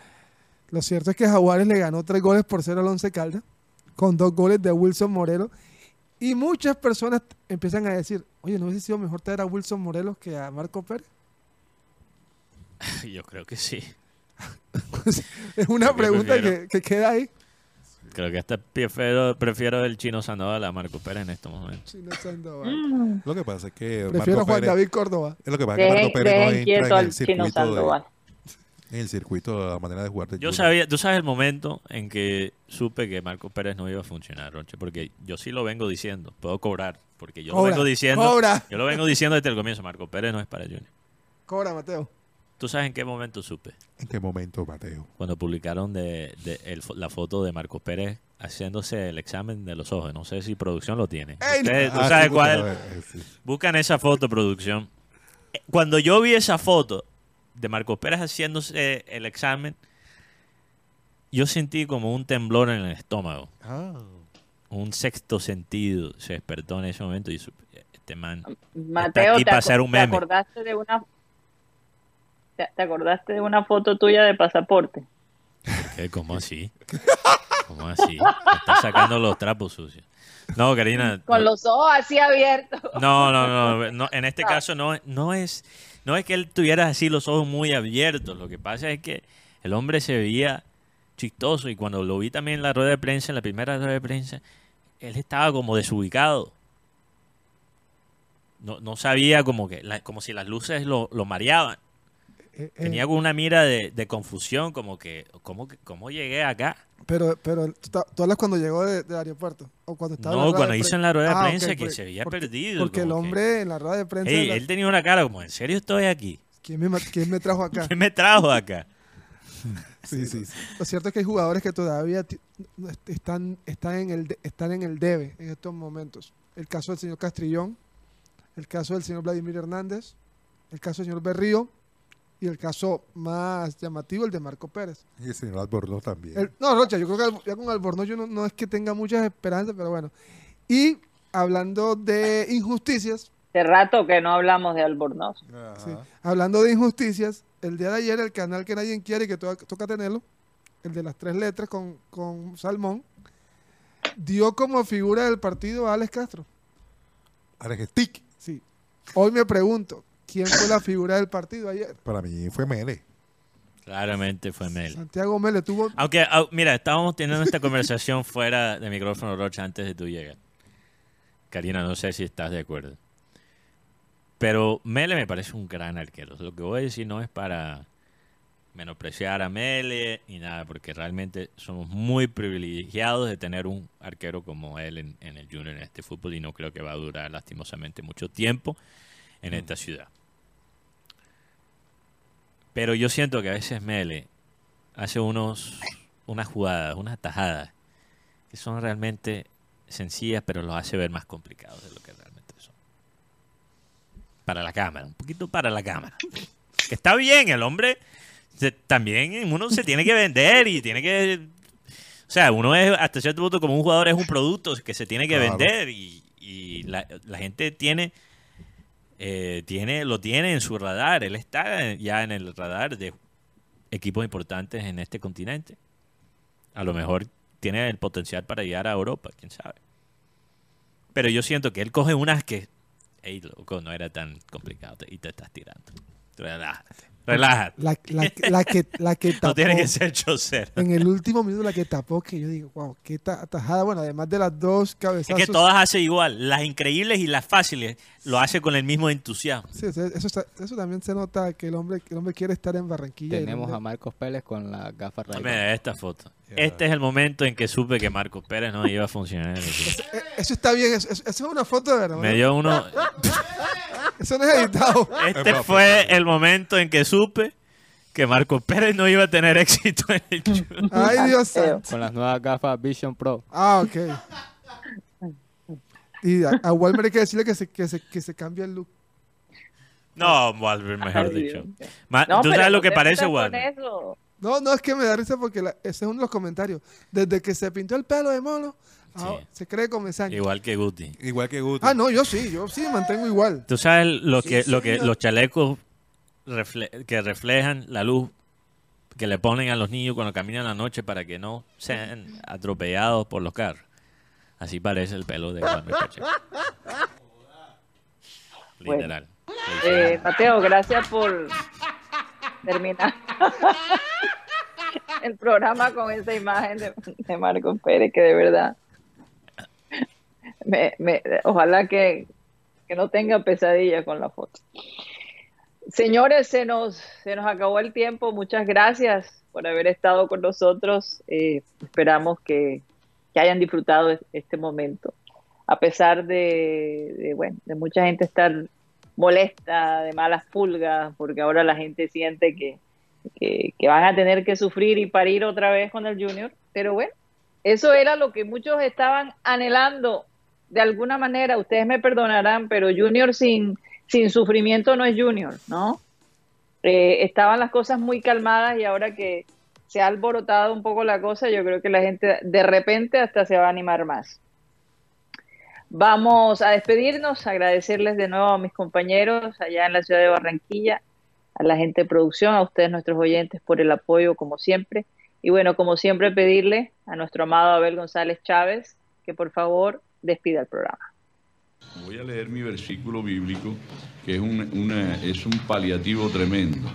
Lo cierto es que Jaguares le ganó tres goles por cero al Once Caldas, con dos goles de Wilson Morelos. Y muchas personas empiezan a decir, oye, ¿no hubiese sido mejor traer a Wilson Morelos que a Marco Pérez? *laughs* Yo creo que sí. *laughs* Es una Yo pregunta que queda ahí. Creo que hasta prefiero, prefiero el chino Sandoval a Marco Pérez en estos momentos. Chino Sandoval. Mm. Lo que pasa es que Prefiero Marco Juan Pérez, David Córdoba. es lo que pasa es que Marco Pérez no entra en el circuito de, en el circuito de la manera de jugar de Yo sabía, tú sabes el momento en que supe que Marco Pérez no iba a funcionar, Roche, porque yo sí lo vengo diciendo, puedo cobrar, porque yo Cobra, lo vengo diciendo, cobra. yo lo vengo diciendo desde el comienzo, Marco Pérez no es para Junior. Cobra, Mateo. ¿Tú sabes en qué momento supe? ¿En qué momento, Mateo? Cuando publicaron de, de el fo- la foto de Marco Pérez haciéndose el examen de los ojos. No sé si producción lo tiene. Ey, Ustedes- ¿Tú Ah, sabes sí, cuál? ver, eh, sí. Buscan esa foto, producción. Eh, Cuando yo vi esa foto de Marcos Pérez haciéndose el examen, yo sentí como un temblor en el estómago. Ah. Un sexto sentido se despertó en ese momento y supe, este man Mateo, aquí ¿te, para aco- hacer un te meme. acordaste de una te, te acordaste de una foto tuya de pasaporte? ¿Qué? ¿Cómo así? ¿Cómo así? Me está sacando los trapos sucios. No, Karina. Con no. los ojos así abiertos. No, no, no, no, En este caso no, no es, no es que él tuviera así los ojos muy abiertos. Lo que pasa es que el hombre se veía chistoso y cuando lo vi también en la rueda de prensa, en la primera rueda de prensa, él estaba como desubicado. No, no sabía como que, la- como si las luces lo, lo mareaban. Eh, eh, Tenía como una mira de, de confusión, como que, ¿cómo, ¿cómo llegué acá? pero, pero tú, hablas cuando llegó de- del aeropuerto. O cuando estaba No, cuando de hizo en la rueda de Ah, prensa que porque- se porque- perdido. Porque el que- hombre en la rueda de prensa. La- él tenía una cara como, ¿en serio estoy aquí? ¿quién, me, quién me trajo acá? ¿Qué me trajo acá? *laughs* Sí, sí, sí. Lo cierto es que hay jugadores que todavía están, están, en el, de- están en el debe en estos momentos. El caso del señor Castrillón, el caso del señor Vladimir Hernández, el caso del señor Berrío y el caso más llamativo, el de Marco Pérez. Y el señor Albornoz también. El- no, Rocha, yo creo que ya con Albornoz yo no, no es que tenga muchas esperanzas, pero bueno. Y hablando de injusticias, Hace rato que no hablamos de Albornoz. Sí. Hablando de injusticias, el día de ayer el canal que nadie quiere y que to- toca tenerlo, el de las tres letras con, con Salmón, dio como figura del partido a Alex Castro. Alex Stick. Sí. Hoy me pregunto, ¿quién fue la figura del partido ayer? Para mí fue Mele. Claramente fue Mele. Santiago Mele tuvo... Aunque, au- mira, estábamos teniendo esta conversación *laughs* fuera de micrófono, Rocha, antes de tu llegar. Karina, no sé si estás de acuerdo. Pero Mele me parece un gran arquero. Lo que voy a decir no es para menospreciar a Mele ni nada, porque realmente somos muy privilegiados de tener un arquero como él en, en el Junior en este fútbol y no creo que va a durar lastimosamente mucho tiempo en esta ciudad. Pero yo siento que a veces Mele hace unos unas jugadas, unas tajadas que son realmente sencillas, pero los hace ver más complicados de lo que realmente son. Para la cámara, un poquito para la cámara. Que está bien, el hombre se- también uno se tiene que vender y tiene que o sea, uno es hasta cierto punto como un jugador es un producto que se tiene que Claro. vender y, y la, la gente tiene eh, tiene lo tiene en su radar, él está ya en el radar de equipos importantes en este continente. A lo mejor tiene el potencial para llegar a Europa, quién sabe. Pero yo siento que él coge unas que, hey, loco, no era tan complicado y te estás tirando. Relájate, relájate. La, la- la que, la que tapó. *laughs* No tiene que ser chocero. En el último minuto la que tapó, que yo digo, wow, qué ta- tajada. Bueno, además de las dos Es cabezazos. que todas hace igual. Las increíbles y las fáciles lo hace con el mismo entusiasmo. Sí, eso, eso está- eso también se nota que el hombre, que el hombre quiere estar en Barranquilla. Tenemos hombre- a Marcos Pérez con las gafas ray Mira esta foto. Este es el momento en que supe que Marcos Pérez no iba a funcionar. en el equipo. Eh, Eso está bien, eso, eso- eso es una foto de verdad. Me dio uno. *laughs* Eso no es editado. *laughs* Este fue el momento en que supe que Marcos Pérez no iba a tener *laughs* éxito en el Junior. Ay, Dios santo. Con las nuevas gafas Vision Pro. Ah, ok. Y a, a Walmer hay que decirle que se, que se, que se cambie el look. No, Walter, mejor Ay, dicho. Ma- No, ¿Tú pero sabes lo que te parece eso. No, no, es que me da risa porque la- ese es uno de los comentarios. Desde que se pintó el pelo de mono, ahora se cree comesaña. Igual que Guti. Igual que Guti. Ah, no, yo sí, yo sí mantengo igual. ¿Tú sabes lo Sí, que, lo que los chalecos refle- que reflejan la luz que le ponen a los niños cuando caminan la noche para que no sean atropellados por los carros? Así parece el pelo de Walter Pacheco. Bueno. Literal. Eh, Mateo, gracias por terminar *laughs* el programa con esa imagen de, de Marcos Pérez, que de verdad, me, me- ojalá que, que no tenga pesadilla con la foto. Señores, se nos, se nos acabó el tiempo. Muchas gracias por haber estado con nosotros. Eh, esperamos que, que hayan disfrutado es- este momento. A pesar de, de, bueno, de mucha gente estar molesta, de malas pulgas, porque ahora la gente siente que, que, que van a tener que sufrir y parir otra vez con el Junior. Pero bueno, eso era lo que muchos estaban anhelando de alguna manera. Ustedes me perdonarán, pero Junior sin, sin sufrimiento no es Junior, ¿no? Eh, estaban las cosas muy calmadas y ahora que se ha alborotado un poco la cosa, yo creo que la gente de repente hasta se va a animar más. Vamos a despedirnos, agradecerles de nuevo a mis compañeros allá en la ciudad de Barranquilla, a la gente de producción, a ustedes nuestros oyentes por el apoyo como siempre. Y bueno, como siempre pedirle a nuestro amado Abel González Chávez que por favor despida el programa. Voy a leer mi versículo bíblico, que es un, una- es un paliativo tremendo.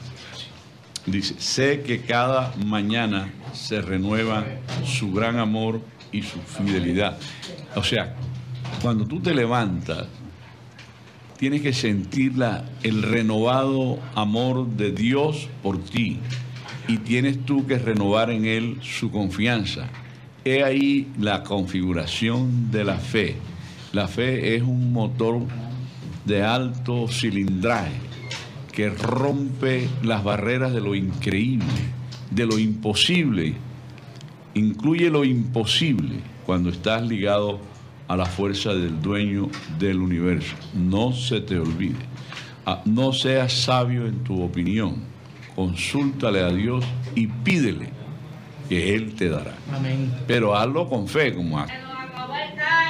Dice, sé que cada mañana se renueva su gran amor y su fidelidad. O sea, cuando tú te levantas, tienes que sentir la- el renovado amor de Dios por ti y tienes tú que renovar en Él su confianza. He ahí la configuración de la fe. La fe es un motor de alto cilindraje que rompe las barreras de lo increíble, de lo imposible. Incluye lo imposible cuando estás ligado a la fuerza del dueño del universo. No se te olvide. Ah, No seas sabio en tu opinión. Consúltale a Dios y pídele que Él te dará. Amén. Pero hazlo con fe, como hace.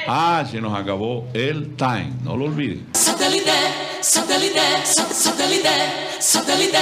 Ah, se nos acabó el time. No lo olviden. Satellite, satellite, sat- satellite, satellite.